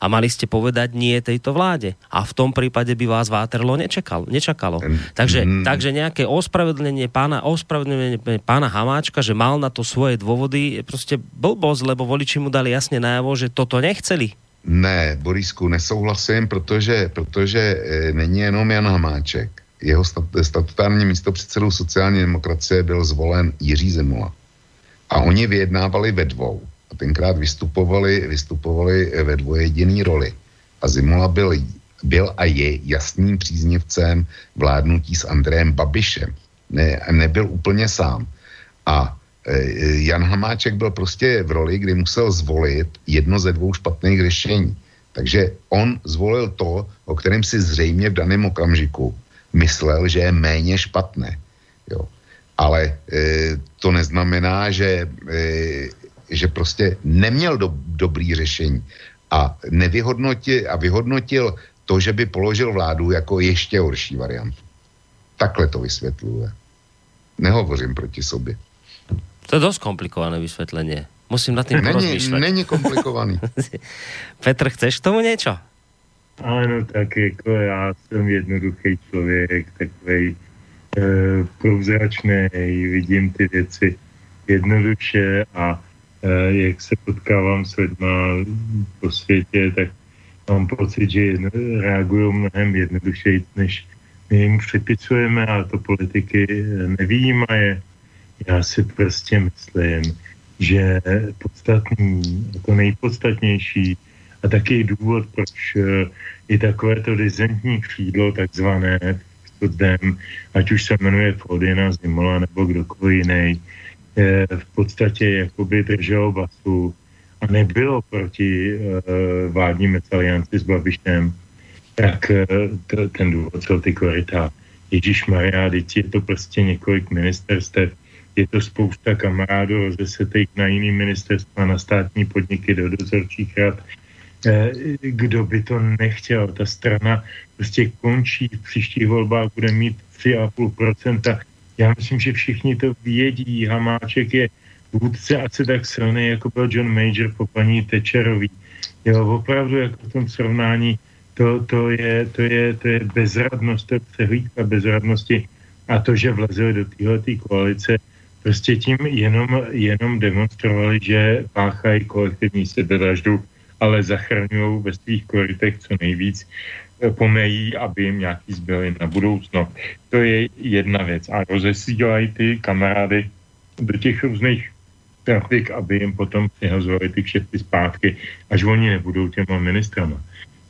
a mali ste povedať nie tejto vláde. A v tom prípade by vás Váterlo nečakal, nečakalo. Takže, mm. takže nejaké ospravedlnenie pána, ospravedlnenie pána Hamáčka, že mal na to svoje dôvody, je prostě blbosť, lebo voliči mu dali jasne najavo, že toto nechceli. Ne, Borisku, nesouhlasím, protože, protože e, není jenom Jan Hamáček. Jeho stat, statutární místo předsedou sociální demokracie byl zvolen Jiří Zemula. A oni vyjednávali ve dvou a tenkrát vystupovali, vystupovali ve dvojediný roli. A Zimola byl, byl a je jasným příznivcem vládnutí s Andrejem Babišem. Ne, nebyl úplně sám. A e, Jan Hamáček byl prostě v roli, kdy musel zvolit jedno ze dvou špatných řešení. Takže on zvolil to, o kterém si zřejmě v daném okamžiku myslel, že je méně špatné. Jo. Ale e, to neznamená, že e, že prostě neměl do, dobrý řešení a nevyhodnotil a vyhodnotil to, že by položil vládu jako ještě horší variantu. Takhle to vysvětluje. Nehovořím proti sobě. To je dost komplikované vysvětlení. Musím na tím není, Není komplikovaný. Petr, chceš k tomu něco? Ano, tak jako já jsem jednoduchý člověk, takový e, průzračný, vidím ty věci jednoduše a Eh, jak se potkávám s lidma po světě, tak mám pocit, že reagují mnohem jednodušeji, než my jim připisujeme a to politiky nevýjímaje. Já si prostě myslím, že podstatný, to nejpodstatnější a taky důvod, proč eh, je takové to dizentní křídlo, takzvané ať už se jmenuje Flodina Zimola nebo kdokoliv jiný, v podstatě jakoby drželo basu a nebylo proti uh, vládní alianci s Babišem, tak uh, to, ten důvod jsou ty koryta. Ježíš Maria, teď je to prostě několik ministerstev, je to spousta kamarádů rozesetých na jiný ministerstva, na státní podniky, do dozorčích rad. Eh, kdo by to nechtěl? Ta strana prostě končí v příštích volbách, bude mít 3,5%. Já myslím, že všichni to vědí. Hamáček je vůdce se tak silný, jako byl John Major po paní Tečerový. Jo, opravdu jako v tom srovnání to, to, je, to, je, to je bezradnost, to je přehlídka bezradnosti a to, že vlezli do téhle koalice, prostě tím jenom, jenom demonstrovali, že páchají kolektivní sebevraždu, ale zachraňují ve svých koritech co nejvíc pomejí, aby jim nějaký zbyly na budoucno. To je jedna věc. A rozesílají ty kamarády do těch různých trafik, aby jim potom přihazovali ty kšefty zpátky, až oni nebudou těma ministrama.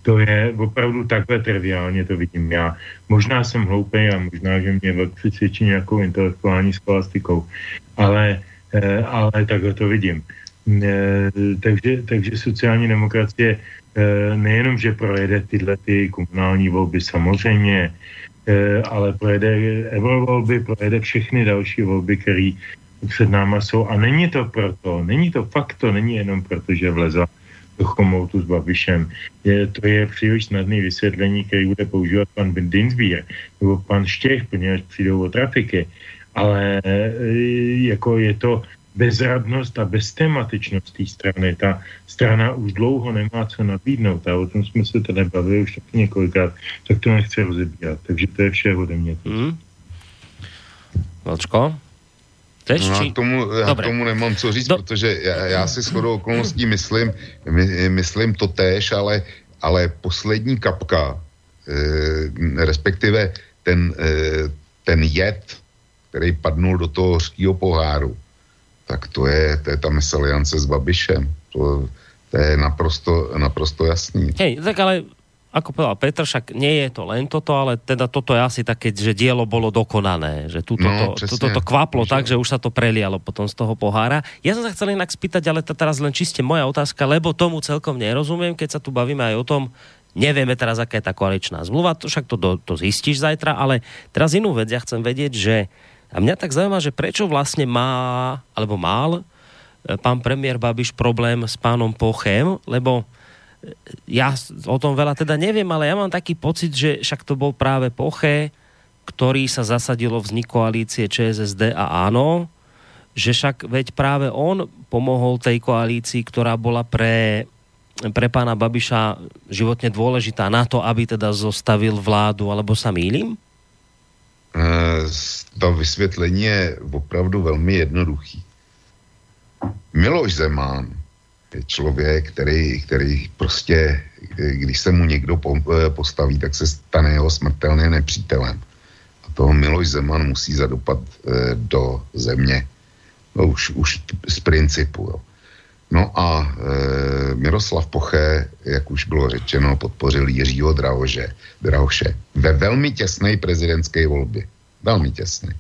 To je opravdu takhle triviálně to vidím já. Možná jsem hloupý a možná, že mě přesvědčí nějakou intelektuální skolastikou, ale, eh, ale takhle to vidím. Eh, takže, takže sociální demokracie Eh, nejenom, že projede tyhle ty komunální volby samozřejmě, eh, ale projede eurovolby, projede všechny další volby, které před náma jsou. A není to proto, není to fakt, to není jenom proto, že vlezla do chomoutu s Babišem. Je, to je příliš snadný vysvětlení, který bude používat pan Dinsbier nebo pan Štěch, poněvadž přijdou o trafiky. Ale jako je to bezradnost a beztematičnost té strany. Ta strana už dlouho nemá co nabídnout a o tom jsme se tady bavili už taky několikrát, tak to nechci rozebírat. Takže to je vše ode mě. Mm. Valčko? Chceš, no, či... k tomu, já k tomu nemám co říct, Do... protože já, já si shodou okolností myslím, my, myslím to též, ale, ale poslední kapka, eh, respektive ten, eh, ten jed, který padnul do toho hořkého poháru, tak to je, to je ta mesaliance s Babišem. To, to je naprosto, naprosto jasný. Hej, tak ale ako povedal Petr, však nie je to len toto, ale teda toto je asi také, že dielo bolo dokonané, že tu no, to, to, to kvaplo že... tak, že už sa to prelialo potom z toho pohára. Ja som sa chcel inak spýtať, ale to teraz len čiste moja otázka, lebo tomu celkom nerozumiem, keď sa tu bavíme aj o tom, nevieme teraz, aká je tá koaličná zmluva, to však to, to, to zistíš zajtra, ale teraz inú vec, ja chcem vedieť, že a mňa tak zaujíma, že prečo vlastne má, alebo mal e, pán premiér Babiš problém s pánom Pochem, lebo ja o tom veľa teda neviem, ale ja mám taký pocit, že však to bol práve Poche, ktorý sa zasadilo vznik koalície ČSSD a áno, že však veď práve on pomohol tej koalícii, ktorá bola pre, pre pána Babiša životne dôležitá na to, aby teda zostavil vládu, alebo sa mýlim? Uh, to vysvětlení je opravdu velmi jednoduchý. Miloš Zeman je člověk, který, který prostě, když se mu někdo eh, postaví, tak se stane jeho smrtelným nepřítelem. A toho Miloš Zeman musí zadopat eh, do země. No už, už z principu. Jo. No a e, Miroslav Poche, jak už bylo řečeno, podpořil Jiřího Drahoše, Drahoše ve velmi těsné prezidentské volbě. Velmi těsné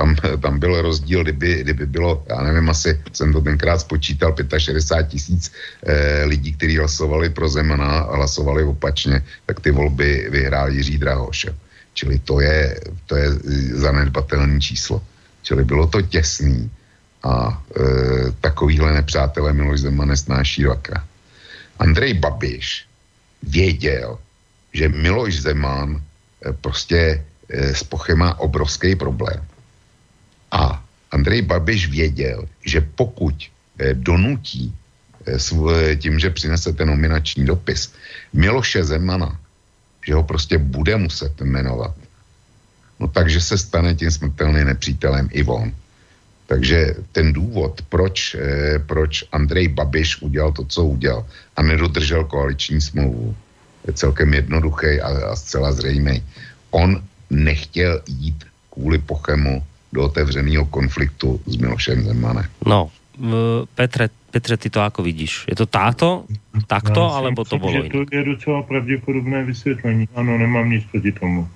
tam, tam byl rozdíl, kdyby, kdyby bylo, já nevím, asi jsem to tenkrát spočítal, 65 tisíc eh, lidí, kteří hlasovali pro Zemana a hlasovali opačně, tak ty volby vyhrál Jiří Drahoš. Čili to je, to je zanedbatelné číslo. Čili bylo to těsný a e, takovýhle nepřátelé Miloš Zeman nesnáší dvakrát. Andrej Babiš věděl, že Miloš Zeman e, prostě e, s Pochem má obrovský problém. A Andrej Babiš věděl, že pokud eh, donutí eh, tím, že přinese ten nominační dopis Miloše Zemana, že ho prostě bude muset jmenovat, no takže se stane tím smrtelným nepřítelem i on. Takže ten důvod, proč, eh, proč Andrej Babiš udělal to, co udělal a nedodržel koaliční smlouvu, je celkem jednoduchý a, a zcela zřejmý. On nechtěl jít kvůli Pochemu do otevřeného konfliktu s Milošem Zemanem. No, Petre, Petře, ty to jako vidíš? Je to táto, takto, alebo to bylo To je docela pravděpodobné vysvětlení. Ano, nemám nic proti tomu.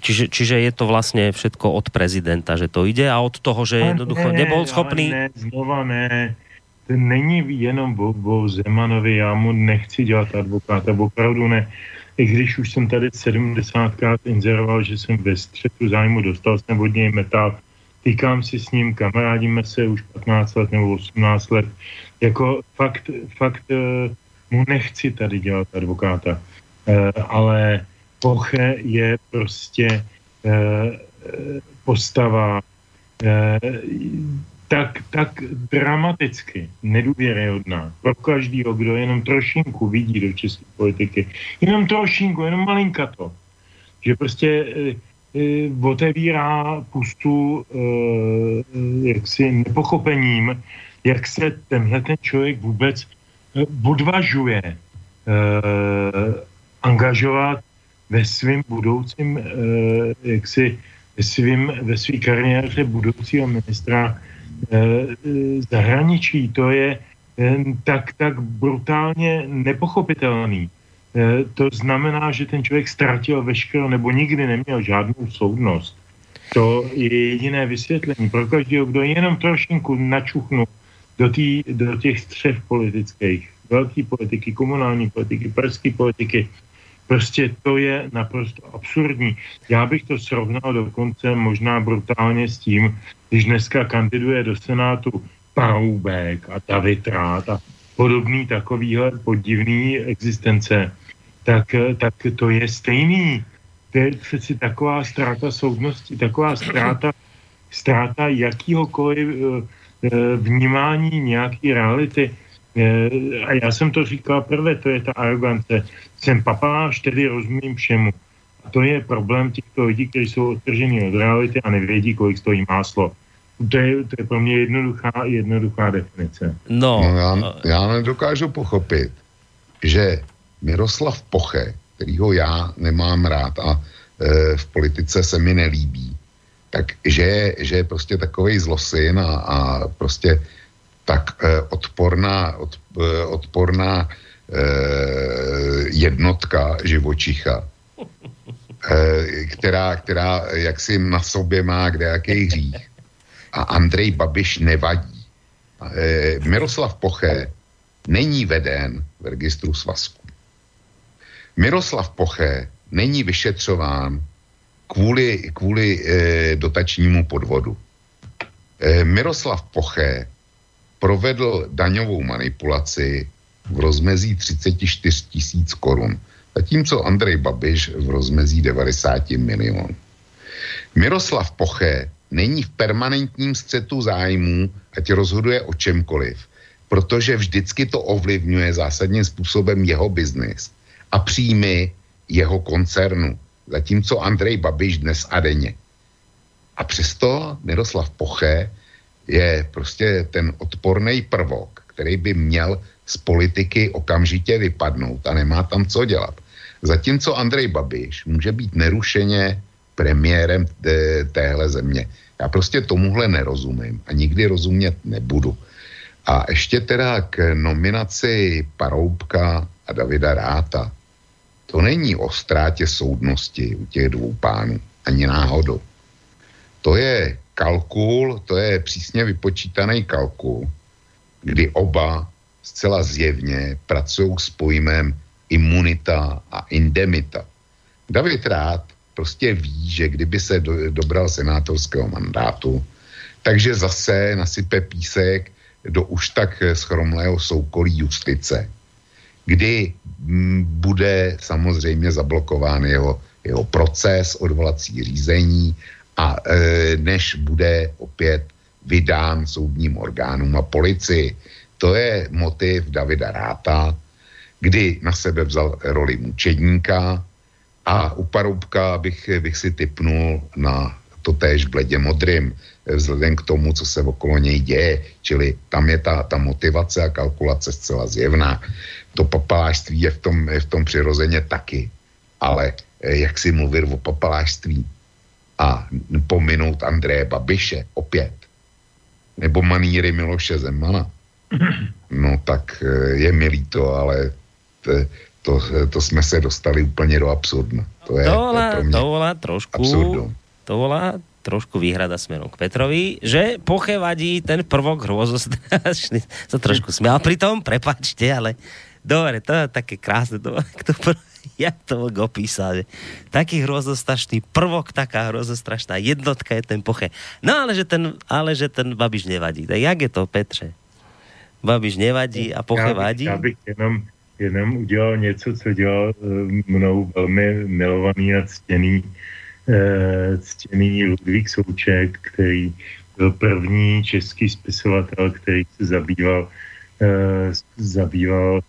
Čiže, čiže je to vlastně všetko od prezidenta, že to ide a od toho, že jednoducho ne, nebol schopný... Ne, znova ne. To není jenom o, o Zemanovi, já mu nechci dělat advokáta, opravdu ne i když už jsem tady 70krát inzeroval, že jsem ve střetu zájmu, dostal jsem od něj metal, týkám si s ním, kamarádíme se už 15 let nebo 18 let. Jako fakt, fakt uh, mu nechci tady dělat advokáta, uh, ale Poche je prostě uh, postava tak, tak dramaticky nedůvěryhodná pro každýho, kdo jenom trošinku vidí do české politiky. Jenom trošinku, jenom to. Že prostě e, e, otevírá pustu e, jaksi nepochopením, jak se tenhle ten člověk vůbec odvažuje e, angažovat ve svým budoucím, e, jaksi ve svým, ve svý kariéře budoucího ministra Eh, zahraničí, to je eh, tak, tak brutálně nepochopitelný. Eh, to znamená, že ten člověk ztratil veškerou nebo nikdy neměl žádnou soudnost. To je jediné vysvětlení. Pro každého, kdo jenom trošinku načuchnu do, tý, do těch střev politických, velké politiky, komunální politiky, pražské politiky, prostě to je naprosto absurdní. Já bych to srovnal dokonce možná brutálně s tím, když dneska kandiduje do Senátu Paroubek a David Rát a podobný takovýhle podivný existence, tak, tak to je stejný. To je přeci taková ztráta soudnosti, taková ztráta, ztráta jakýhokoliv eh, eh, vnímání nějaké reality. Eh, a já jsem to říkal prvé, to je ta arogance. Jsem papáš, tedy rozumím všemu. A to je problém těchto lidí, kteří jsou odtržení od reality a nevědí, kolik stojí máslo. To je, to je pro mě jednoduchá, jednoduchá definice. No, No já, já nedokážu pochopit, že Miroslav Poche, kterýho já nemám rád a e, v politice se mi nelíbí, tak že, že je prostě takovej zlosin a, a prostě tak e, odporná, od, e, odporná e, jednotka živočicha, která, která jaksi na sobě má kde jaký hřích. A Andrej Babiš nevadí. Miroslav Poche není veden v registru svazku. Miroslav Poche není vyšetřován kvůli, kvůli e, dotačnímu podvodu. Miroslav Poche provedl daňovou manipulaci v rozmezí 34 tisíc korun, zatímco Andrej Babiš v rozmezí 90 milionů. Miroslav Poche není v permanentním střetu zájmů, ať rozhoduje o čemkoliv, protože vždycky to ovlivňuje zásadním způsobem jeho biznis a příjmy jeho koncernu, zatímco Andrej Babiš dnes a denně. A přesto Miroslav Poche je prostě ten odporný prvok, který by měl z politiky okamžitě vypadnout a nemá tam co dělat. Zatímco Andrej Babiš může být nerušeně premiérem téhle země. Já prostě tomuhle nerozumím a nikdy rozumět nebudu. A ještě teda k nominaci Paroubka a Davida Ráta. To není o ztrátě soudnosti u těch dvou pánů, ani náhodou. To je kalkul, to je přísně vypočítaný kalkul, kdy oba zcela zjevně pracují s pojmem imunita a indemita. David Rád prostě ví, že kdyby se do, dobral senátorského mandátu, takže zase nasype písek do už tak schromlého soukolí justice, kdy m, bude samozřejmě zablokován jeho, jeho proces, odvolací řízení a e, než bude opět vydán soudním orgánům a policii. To je motiv Davida Ráta, kdy na sebe vzal roli mučedníka a u Paroubka bych, bych si typnul na to též bledě modrým, vzhledem k tomu, co se okolo něj děje. Čili tam je ta, ta motivace a kalkulace zcela zjevná. To papalářství je v tom, je v tom přirozeně taky. Ale jak si mluvit o papalářství a pominout Andreje Babiše opět, nebo maníry Miloše Zemana, no tak je mi líto, ale to, to, to jsme se dostali úplně do absurdna. To je, to volá, to je to volá trošku, absurdum. to volá trošku výhrada smerom k Petrovi, že Poche vadí ten prvok hrozostrašný. To trošku smial pri tom, prepačte, ale dobre, to je také krásne. To, to, jak to go písal, že taký hrozostrašný prvok, taká hrozostrašná jednotka je ten Poche. No ale že ten, ale že ten Babiš nevadí. Tak jak je to, Petře? Babiš nevadí a Poche já bych, vadí? Já bych jenom, jenom udělal něco, co dělal uh, mnou velmi milovaný a ctěný, uh, ctěný Ludvík Souček, který byl první český spisovatel, který se zabýval, uh, zabýval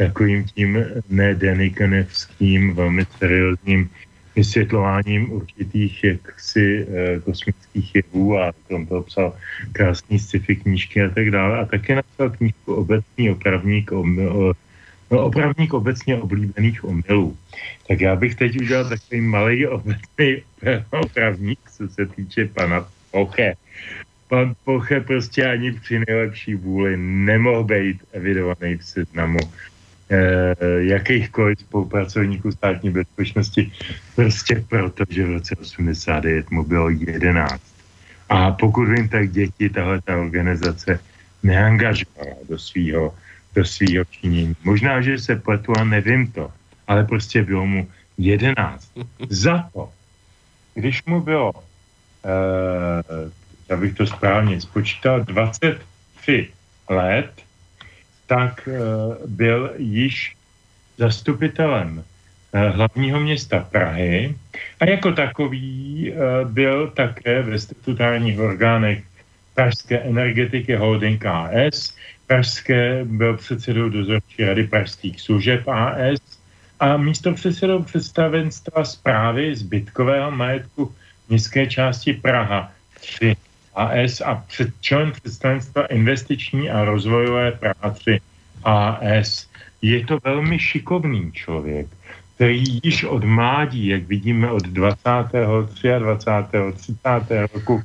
takovým tím nedenikanovským, velmi seriózním vysvětlováním určitých jaksi e, kosmických jevů a tom to psal krásný sci-fi knížky a tak dále. A také napsal knížku Obecný opravník, o, o, no, opravník obecně oblíbených omylů. Tak já bych teď udělal takový malý obecný opravník, co se týče pana Poche. Pan Poche prostě ani při nejlepší vůli nemohl být evidovaný v seznamu eh, jakýchkoliv spolupracovníků státní bezpečnosti, prostě proto, že v roce 89 mu bylo 11. A pokud vím, tak děti tahle ta organizace neangažovala do svého do svýho činění. Možná, že se pletu a nevím to, ale prostě bylo mu 11. Za to, když mu bylo, eh, abych to správně spočítal, 23 let, tak uh, byl již zastupitelem uh, hlavního města Prahy a jako takový uh, byl také ve statutárních orgánech Pražské energetiky Holding AS, Pražské byl předsedou dozorčí rady Pražských služeb AS a místo předsedou představenstva zprávy zbytkového majetku městské části Praha 3. AS a před člen představenstva investiční a rozvojové práci AS. Je to velmi šikovný člověk, který již od mládí, jak vidíme od 20., 23., 30. roku,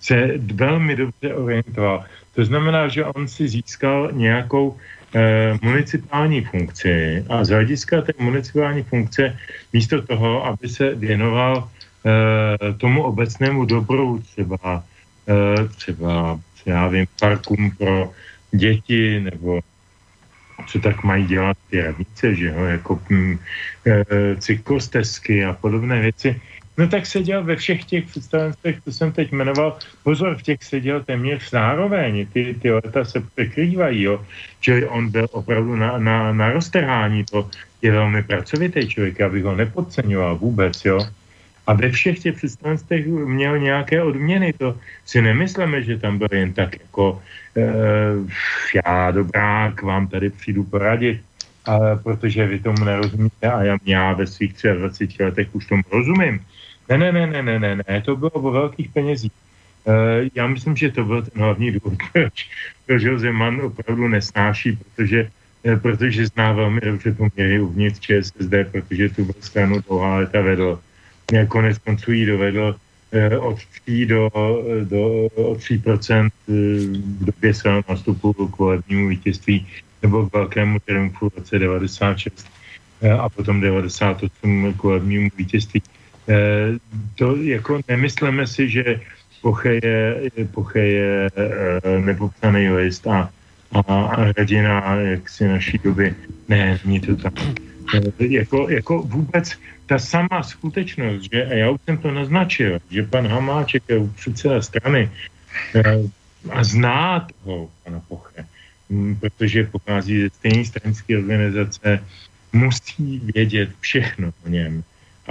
se velmi dobře orientoval. To znamená, že on si získal nějakou eh, municipální funkci a z hlediska té municipální funkce místo toho, aby se věnoval eh, tomu obecnému dobru, třeba, třeba já vím, parkům pro děti nebo co tak mají dělat ty radnice, že jo, jako hm, e, cyklostezky a podobné věci, No tak seděl ve všech těch představenstvech, co jsem teď jmenoval. Pozor, v těch seděl téměř zároveň. Ty, ty leta se překrývají, jo. Čili on byl opravdu na, na, na roztrhání. To je velmi pracovitý člověk, abych ho nepodceňoval vůbec, jo. A ve všech těch představenstvech měl nějaké odměny. To si nemyslíme, že tam byl jen tak jako e, já k vám tady přijdu poradit, ale protože vy tomu nerozumíte a já, já ve svých 23 letech už tomu rozumím. Ne, ne, ne, ne, ne, ne, ne, to bylo o velkých penězích. Uh, já myslím, že to byl ten hlavní důvod, proč, proč ho Zeman opravdu nesnáší, protože, uh, protože zná velmi dobře poměry uvnitř ČSSD, protože tu stranu dlouhá léta vedl. Konec konců jí dovedl uh, od 3 do, do od 3% v době svého nastupu k volebnímu vítězství nebo k velkému triumfu v roce 96 a potom 98 k volebnímu vítězství. Eh, to jako nemyslíme si, že Poche je, Poche je eh, nepopsaný list a, a, a hrdina jaksi naší doby. Ne, není to tak. Eh, jako, jako vůbec ta sama skutečnost, že, a já už jsem to naznačil, že pan Hamáček je předseda strany a zná toho pana Poche, hm, protože pochází ze stejné stranické organizace, musí vědět všechno o něm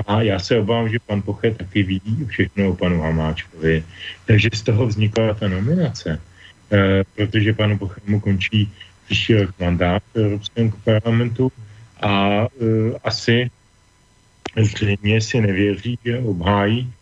a já se obávám, že pan Poche taky ví všechno o panu Hamáčkovi. Takže z toho vznikla ta nominace. E, protože panu Pochemu končí příští rok mandát v Evropském parlamentu a e, asi zřejmě si nevěří, že obhájí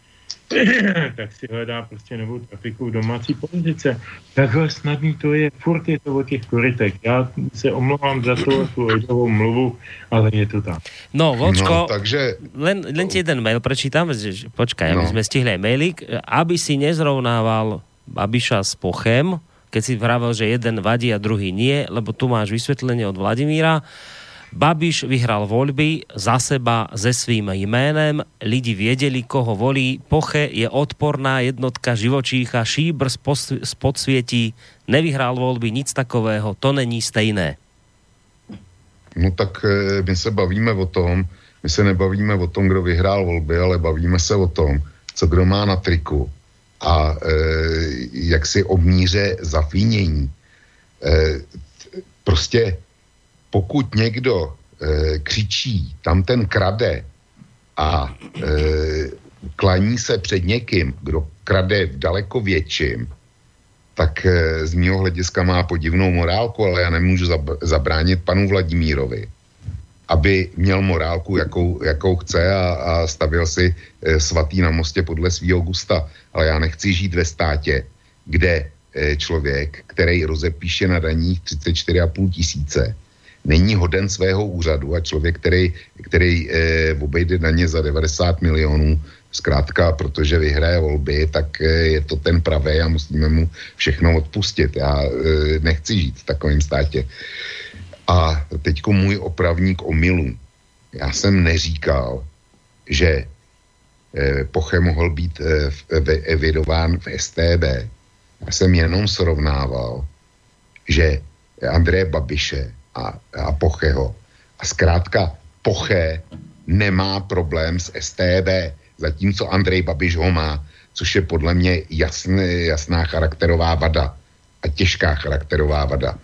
tak si hledá prostě novou trafiku v domácí politice. Takhle snadný to je, furt je to o těch korytech. Já se omlouvám za to, tu lidovou mluvu, ale je to tak. No, Vočko, no, takže... len, len ti jeden mail prečítam, počkaj, no. aby sme stihli mailík, aby si nezrovnával Babiša s Pochem, keď si vravel, že jeden vadí a druhý nie, lebo tu máš vysvetlenie od Vladimíra. Babiš vyhral voľby za seba se svým jménem, lidi věděli, koho volí, Poche je odporná jednotka živočícha, Šíbr z podsvětí nevyhrál volby, nic takového, to není stejné. No tak e, my se bavíme o tom, my se nebavíme o tom, kdo vyhrál volby, ale bavíme se o tom, co kdo má na triku a e, jak si obmíře zavínění. E, prostě pokud někdo e, křičí, tam ten krade a e, klaní se před někým, kdo krade v daleko větším, tak e, z mého hlediska má podivnou morálku, ale já nemůžu zab- zabránit panu Vladimírovi, aby měl morálku, jakou, jakou chce a, a stavil si e, svatý na mostě podle svého gusta. Ale já nechci žít ve státě, kde člověk, který rozepíše na daních 34,5 tisíce, není hoden svého úřadu a člověk, který, který eh, obejde na ně za 90 milionů, zkrátka, protože vyhraje volby, tak eh, je to ten pravý a musíme mu všechno odpustit. Já eh, nechci žít v takovém státě. A teďko můj opravník omylů. Já jsem neříkal, že eh, Poche mohl být evidován v STB. Já jsem jenom srovnával, že Andreje Babiše a, a Pocheho. A zkrátka Poche nemá problém s STB, zatímco Andrej Babiš ho má, což je podle mě jasný, jasná charakterová vada a těžká charakterová vada,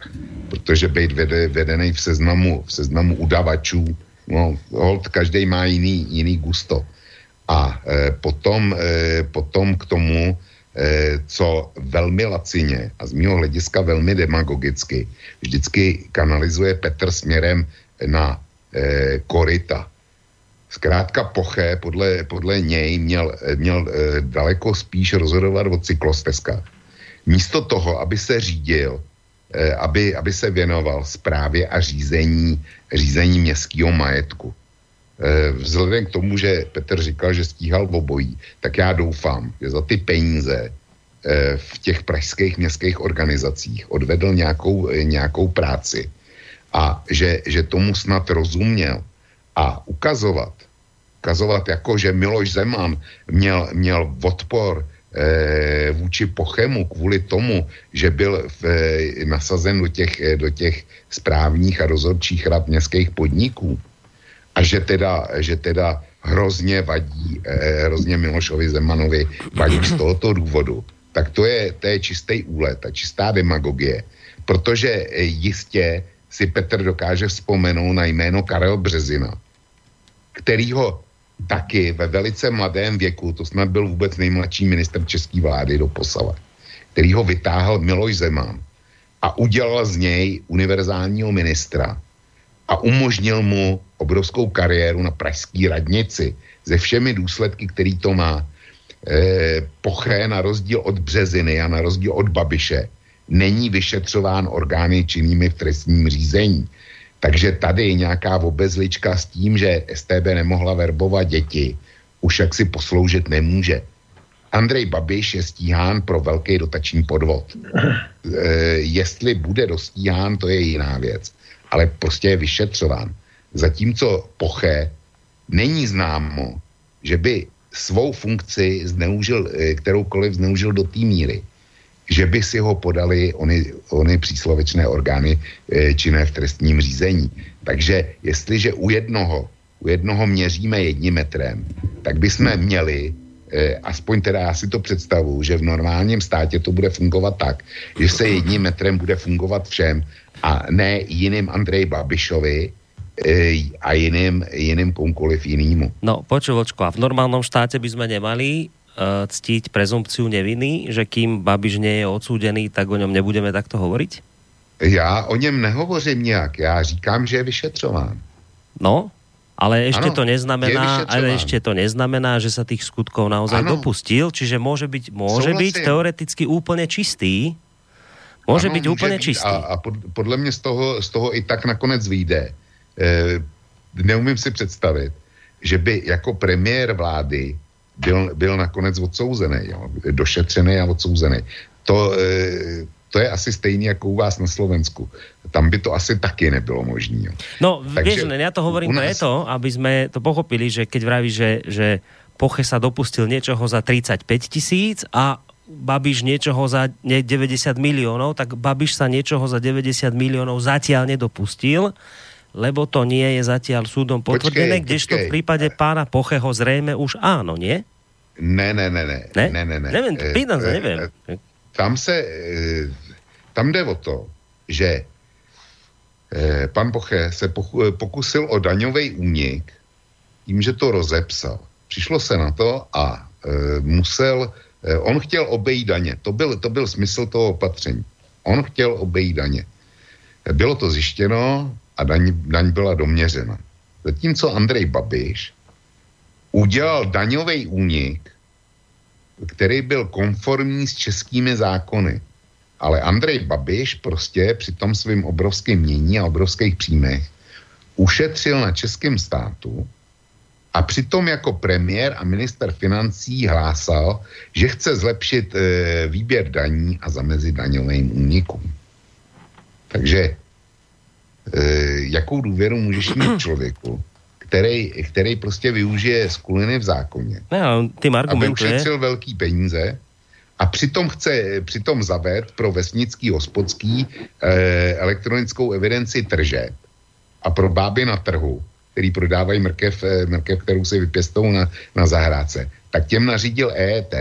protože být vede, vedený v seznamu, v seznamu udavačů, no, hold, každý má jiný, jiný gusto. A e, potom, e, potom k tomu co velmi lacině a z mého hlediska velmi demagogicky vždycky kanalizuje Petr směrem na eh, Korita. Zkrátka Poche podle, podle něj měl, měl e, daleko spíš rozhodovat o cyklostezkách. Místo toho, aby se řídil, aby, aby se věnoval zprávě a řízení, řízení městského majetku. E, vzhledem k tomu, že Petr říkal, že stíhal v obojí, tak já doufám, že za ty peníze v těch pražských městských organizacích odvedl nějakou, nějakou práci a že, že tomu snad rozuměl. A ukazovat, ukazovat jako, že Miloš Zeman měl, měl odpor vůči Pochemu kvůli tomu, že byl v, nasazen do těch, do těch správních a dozorčích rad městských podniků a že teda, že teda hrozně vadí, e, hrozně Milošovi Zemanovi vadí z tohoto důvodu, tak to je, to je čistý úlet a čistá demagogie, protože jistě si Petr dokáže vzpomenout na jméno Karel Březina, kterýho taky ve velice mladém věku, to snad byl vůbec nejmladší minister české vlády do Posava, který ho vytáhl Miloš Zeman a udělal z něj univerzálního ministra a umožnil mu obrovskou kariéru na pražské radnici se všemi důsledky, který to má. E, Poché na rozdíl od Březiny a na rozdíl od Babiše není vyšetřován orgány činnými v trestním řízení. Takže tady je nějaká obezlička s tím, že STB nemohla verbovat děti, už jak si posloužit nemůže. Andrej Babiš je stíhán pro velký dotační podvod. E, jestli bude dostíhán, to je jiná věc. Ale prostě je vyšetřován. Zatímco Poche není známo, že by svou funkci zneužil, e, kteroukoliv zneužil do té míry, že by si ho podali ony, ony příslovečné orgány e, činné v trestním řízení. Takže jestliže u jednoho, u jednoho měříme jedním metrem, tak bychom měli e, aspoň teda já si to představu, že v normálním státě to bude fungovat tak, že se jedním metrem bude fungovat všem a ne jiným Andrej Babišovi, a jiným, jiným komukoliv jinému. No, počuvočko, a v normálnom štáte by sme nemali Eh, ctiť prezumpciu neviny, že kým Babiš nie je odsúdený, tak o něm nebudeme takto hovoriť? Já o něm nehovořím nějak, já říkám, že je vyšetřován. No, ale ešte ano, to neznamená, ale ešte to neznamená, že sa tých skutkov naozaj ano. dopustil, čiže môže byť, môže byť teoreticky úplne čistý. Môže ano, byť úplne čistý. A, a podle mě z toho, z toho i tak nakonec vyjde. E, neumím si představit, že by jako premiér vlády byl, byl nakonec odsouzený, jo, došetřený a odsouzený. To, e, to je asi stejně jako u vás na Slovensku. Tam by to asi taky nebylo možné. No, Takže vieš, ja to hovorím nás... preto, aby sme to pochopili, že keď vraví, že, že Poche sa dopustil niečoho za 35 tisíc a Babiš niečoho za 90 miliónov, tak Babiš sa niečoho za 90 miliónov zatiaľ nedopustil lebo to nie je zatiaľ súdom potvrdené, kdežto v prípade pána Pocheho zrejme už áno, nie? Ne, ne, ne, ne. Ne? ne, ne, ne. Nevím, e, pýtam sa, neviem. E, tam se, e, tam jde o to, že pan Poche se pokusil o daňový únik tím, že to rozepsal. Přišlo se na to a musel, on chtěl obejít daně. To byl, to byl smysl toho opatření. On chtěl obejít daně. Bylo to zjištěno, a daň, daň byla doměřena. Zatímco Andrej Babiš udělal daňový únik, který byl konformní s českými zákony. Ale Andrej Babiš prostě při tom svým obrovském mění a obrovských příjmech ušetřil na českém státu a přitom jako premiér a minister financí hlásal, že chce zlepšit e, výběr daní a zamezit daňovým únikům. Takže jakou důvěru můžeš mít člověku, který, který prostě využije skuliny v zákoně. Ne, tím Aby ušetřil velký peníze a přitom chce, přitom zavést pro vesnický hospodský eh, elektronickou evidenci tržeb a pro báby na trhu, který prodávají mrkev, eh, mrkev kterou si vypěstou na, na zahrádce, tak těm nařídil EET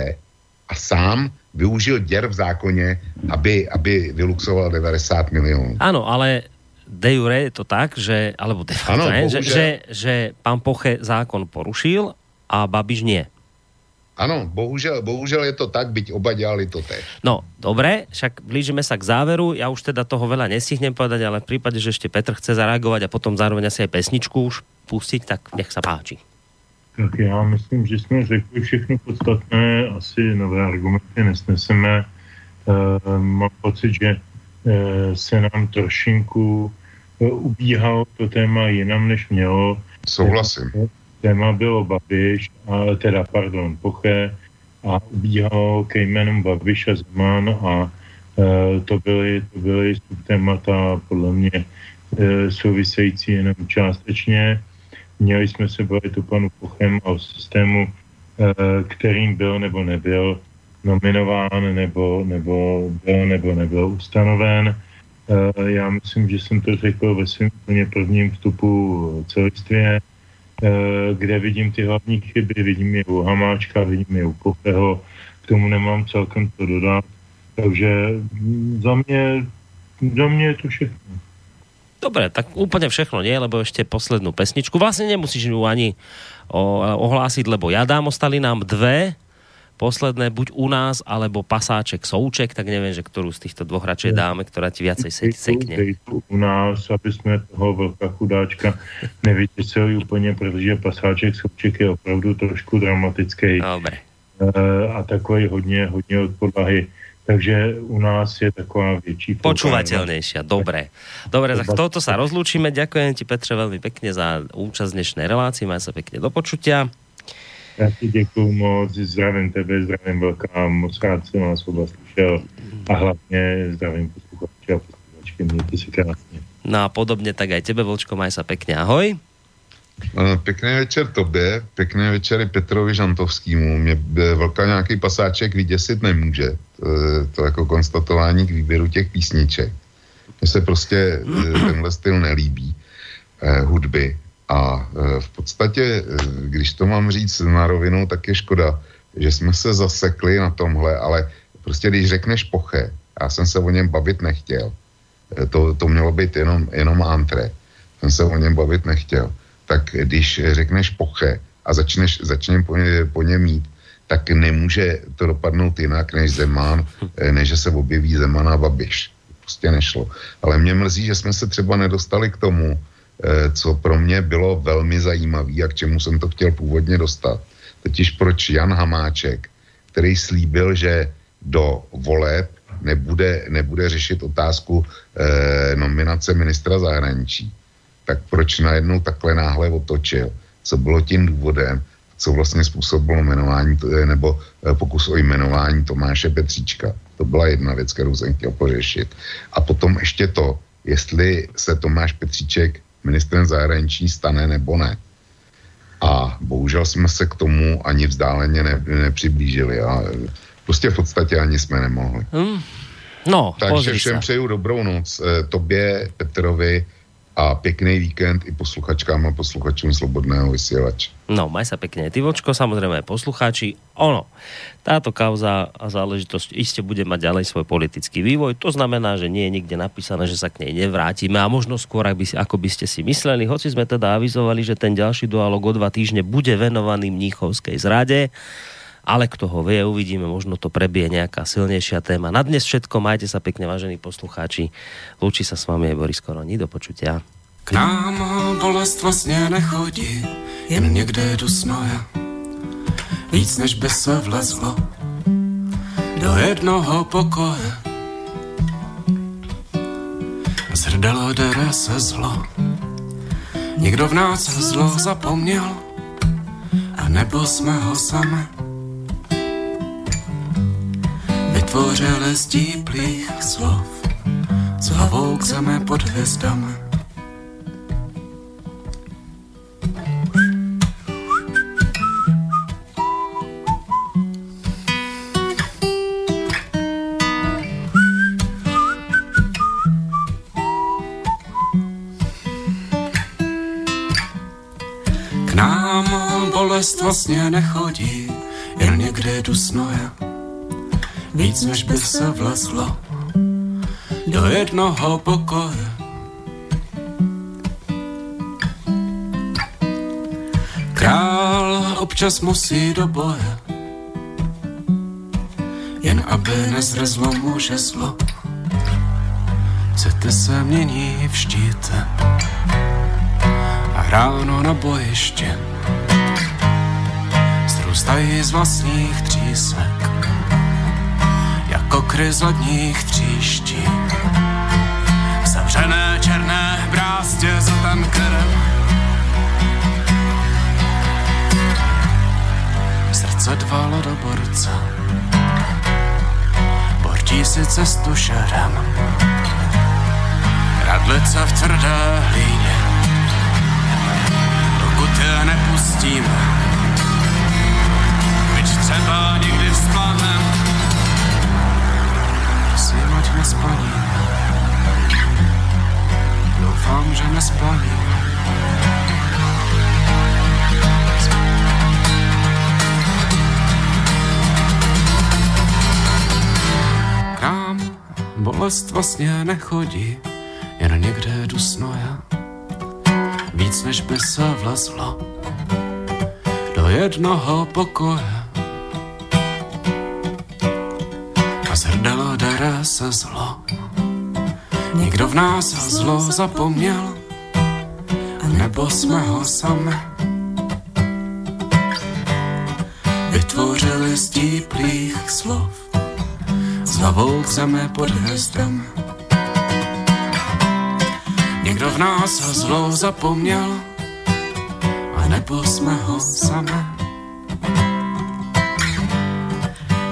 a sám využil děr v zákoně, aby, aby vyluxoval 90 milionů. Ano, ale de jure je to tak, že, alebo de facto, ano, že, že, že pán Poche zákon porušil a Babiš nie. Ano, bohužel, bohužel je to tak, byť oba dělali to tež. No, dobre, však blížime sa k záveru. Ja už teda toho veľa nestihnem povedať, ale v prípade, že ešte Petr chce zareagovať a potom zároveň asi aj pesničku už pustiť, tak nech sa páči. Tak já myslím, že jsme řekli všechno podstatné, asi nové argumenty nesneseme. E, mám pocit, že se nám trošinku e, ubíhalo to téma jinam, než mělo. Souhlasím. Téma bylo Babiš, a, teda pardon, Poché a ubíhalo ke jménům Babiš a Zeman a e, to byly, to byly témata podle mě e, související jenom částečně. Měli jsme se bavit o panu Pochem a o systému, eh, kterým byl nebo nebyl nominován, nebo, nebo byl nebo nebyl ustanoven. Eh, já myslím, že jsem to řekl ve svém úplně prvním vstupu celistvě, eh, kde vidím ty hlavní chyby, vidím je u Hamáčka, vidím je u Pocheho, k tomu nemám celkem to dodat. Takže za mě, za mě je to všechno. Dobre, tak úplne všechno nie, lebo ešte poslednú pesničku. Vlastne nemusíš ju ani ohlásiť, lebo ja dám, ostali nám dve posledné, buď u nás, alebo pasáček Souček, tak neviem, že ktorú z týchto dvoch radšej dáme, ktorá ti viacej sekne. U nás, aby sme toho veľká chudáčka nevytěsili úplně, protože pasáček Souček je opravdu trošku dramatický. Dobre. A takový hodně, hodně od podlahy takže u nás je taková větší... Počúvateľnejšia, dobre. Dobre, tak toto sa rozlúčime. Ďakujem ti, Petře, veľmi pekne za účasť dnešnej relácii. Maj sa pekne do počutia. Já ti děkuju moc, zdravím tebe, zdravím velká, moc rád jsem vás oba slyšel a hlavně zdravím posluchače a posluchačky, mějte si krásně. No a podobně tak aj tebe, Vlčko, maj sa pekne, ahoj. Pěkný večer tobě, pěkný večer i Petrovi Žantovskému. Mě velká nějaký pasáček vyděsit nemůže. To, to jako konstatování k výběru těch písniček. Mně se prostě eh, tenhle styl nelíbí eh, hudby. A eh, v podstatě, eh, když to mám říct na rovinu, tak je škoda, že jsme se zasekli na tomhle, ale prostě když řekneš poche, já jsem se o něm bavit nechtěl. Eh, to, to mělo být jenom, jenom antre. Jsem se o něm bavit nechtěl tak když řekneš poche a začneš, začneš po, ně, po něm mít, tak nemůže to dopadnout jinak než Zeman, než že se objeví Zeman a Babiš. Prostě nešlo. Ale mě mrzí, že jsme se třeba nedostali k tomu, co pro mě bylo velmi zajímavé a k čemu jsem to chtěl původně dostat. Totiž proč Jan Hamáček, který slíbil, že do voleb nebude, nebude řešit otázku eh, nominace ministra zahraničí, tak proč najednou takhle náhle otočil? Co bylo tím důvodem? Co vlastně způsobilo jmenování, nebo eh, pokus o jmenování Tomáše Petříčka? To byla jedna věc, kterou jsem chtěl pořešit. A potom ještě to, jestli se Tomáš Petříček ministrem zahraničí stane nebo ne. A bohužel jsme se k tomu ani vzdáleně ne, nepřiblížili. A prostě v podstatě ani jsme nemohli. Hmm. No, Takže všem se. přeju dobrou noc. Eh, tobě, Petrovi, a pěkný víkend i posluchačkám a posluchačům Slobodného vysielača. No, maj sa pekne. Ty vočko, samozrejme poslucháči. Ono, táto kauza a záležitosť iste bude mať ďalej svoj politický vývoj. To znamená, že nie je nikde napísané, že sa k nej nevrátime a možno skôr, ak by, ako by ste si mysleli. Hoci sme teda avizovali, že ten ďalší dialog o dva týždne bude venovaný Mníchovskej zrade ale kto ho vie, uvidíme, možno to prebije nejaká silnejšia téma. Na dnes všetko, majte sa pekne, vážení poslucháči. Lúči sa s vami aj Boris Koroni, do počutia. K nám bolest vlastně nechodí, jen někde do snoje. Víc než by se vlezlo do jednoho pokoje. Zrdalo dere se zlo, někdo v nás zlo zapomněl, a nebo jsme ho sami vytvořili z díplých slov s hlavou k zemi pod hvězdami. K nám bolest vlastně nechodí, jen někde dusnoje víc než by se vlezlo do jednoho pokoje. Král občas musí do boje, jen aby nezrezlo mu žeslo. Chcete se mění v štíte a ráno na bojiště vyrastají z vlastních třísek, jako kryz ledních tříští. Zavřené černé brázdě za tankerem. Srdce dvalo do borce, bortí si cestu šerem. Radlice v tvrdé hlíně, dokud je nepustíme. Byť třeba někdy vzpladnem, nesplaníme. Doufám, že nesplaníme. K nám bolest vlastně nechodí, jen někde dusnoje. Víc než by se vlezlo do jednoho pokoje. Se zlo. Nikdo v nás zlo zapomněl, nebo jsme ho sami. Vytvořili z típlých slov hlavou k zemi pod hvězdem. Někdo v nás zlo zapomněl, a nebo jsme ho sami.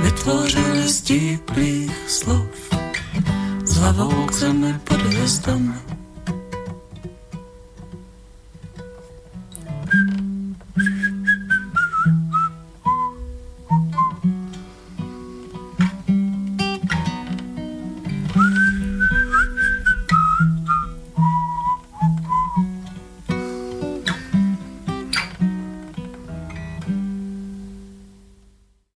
Vytvořili z típlých hlavou k zemi pod hvězdami.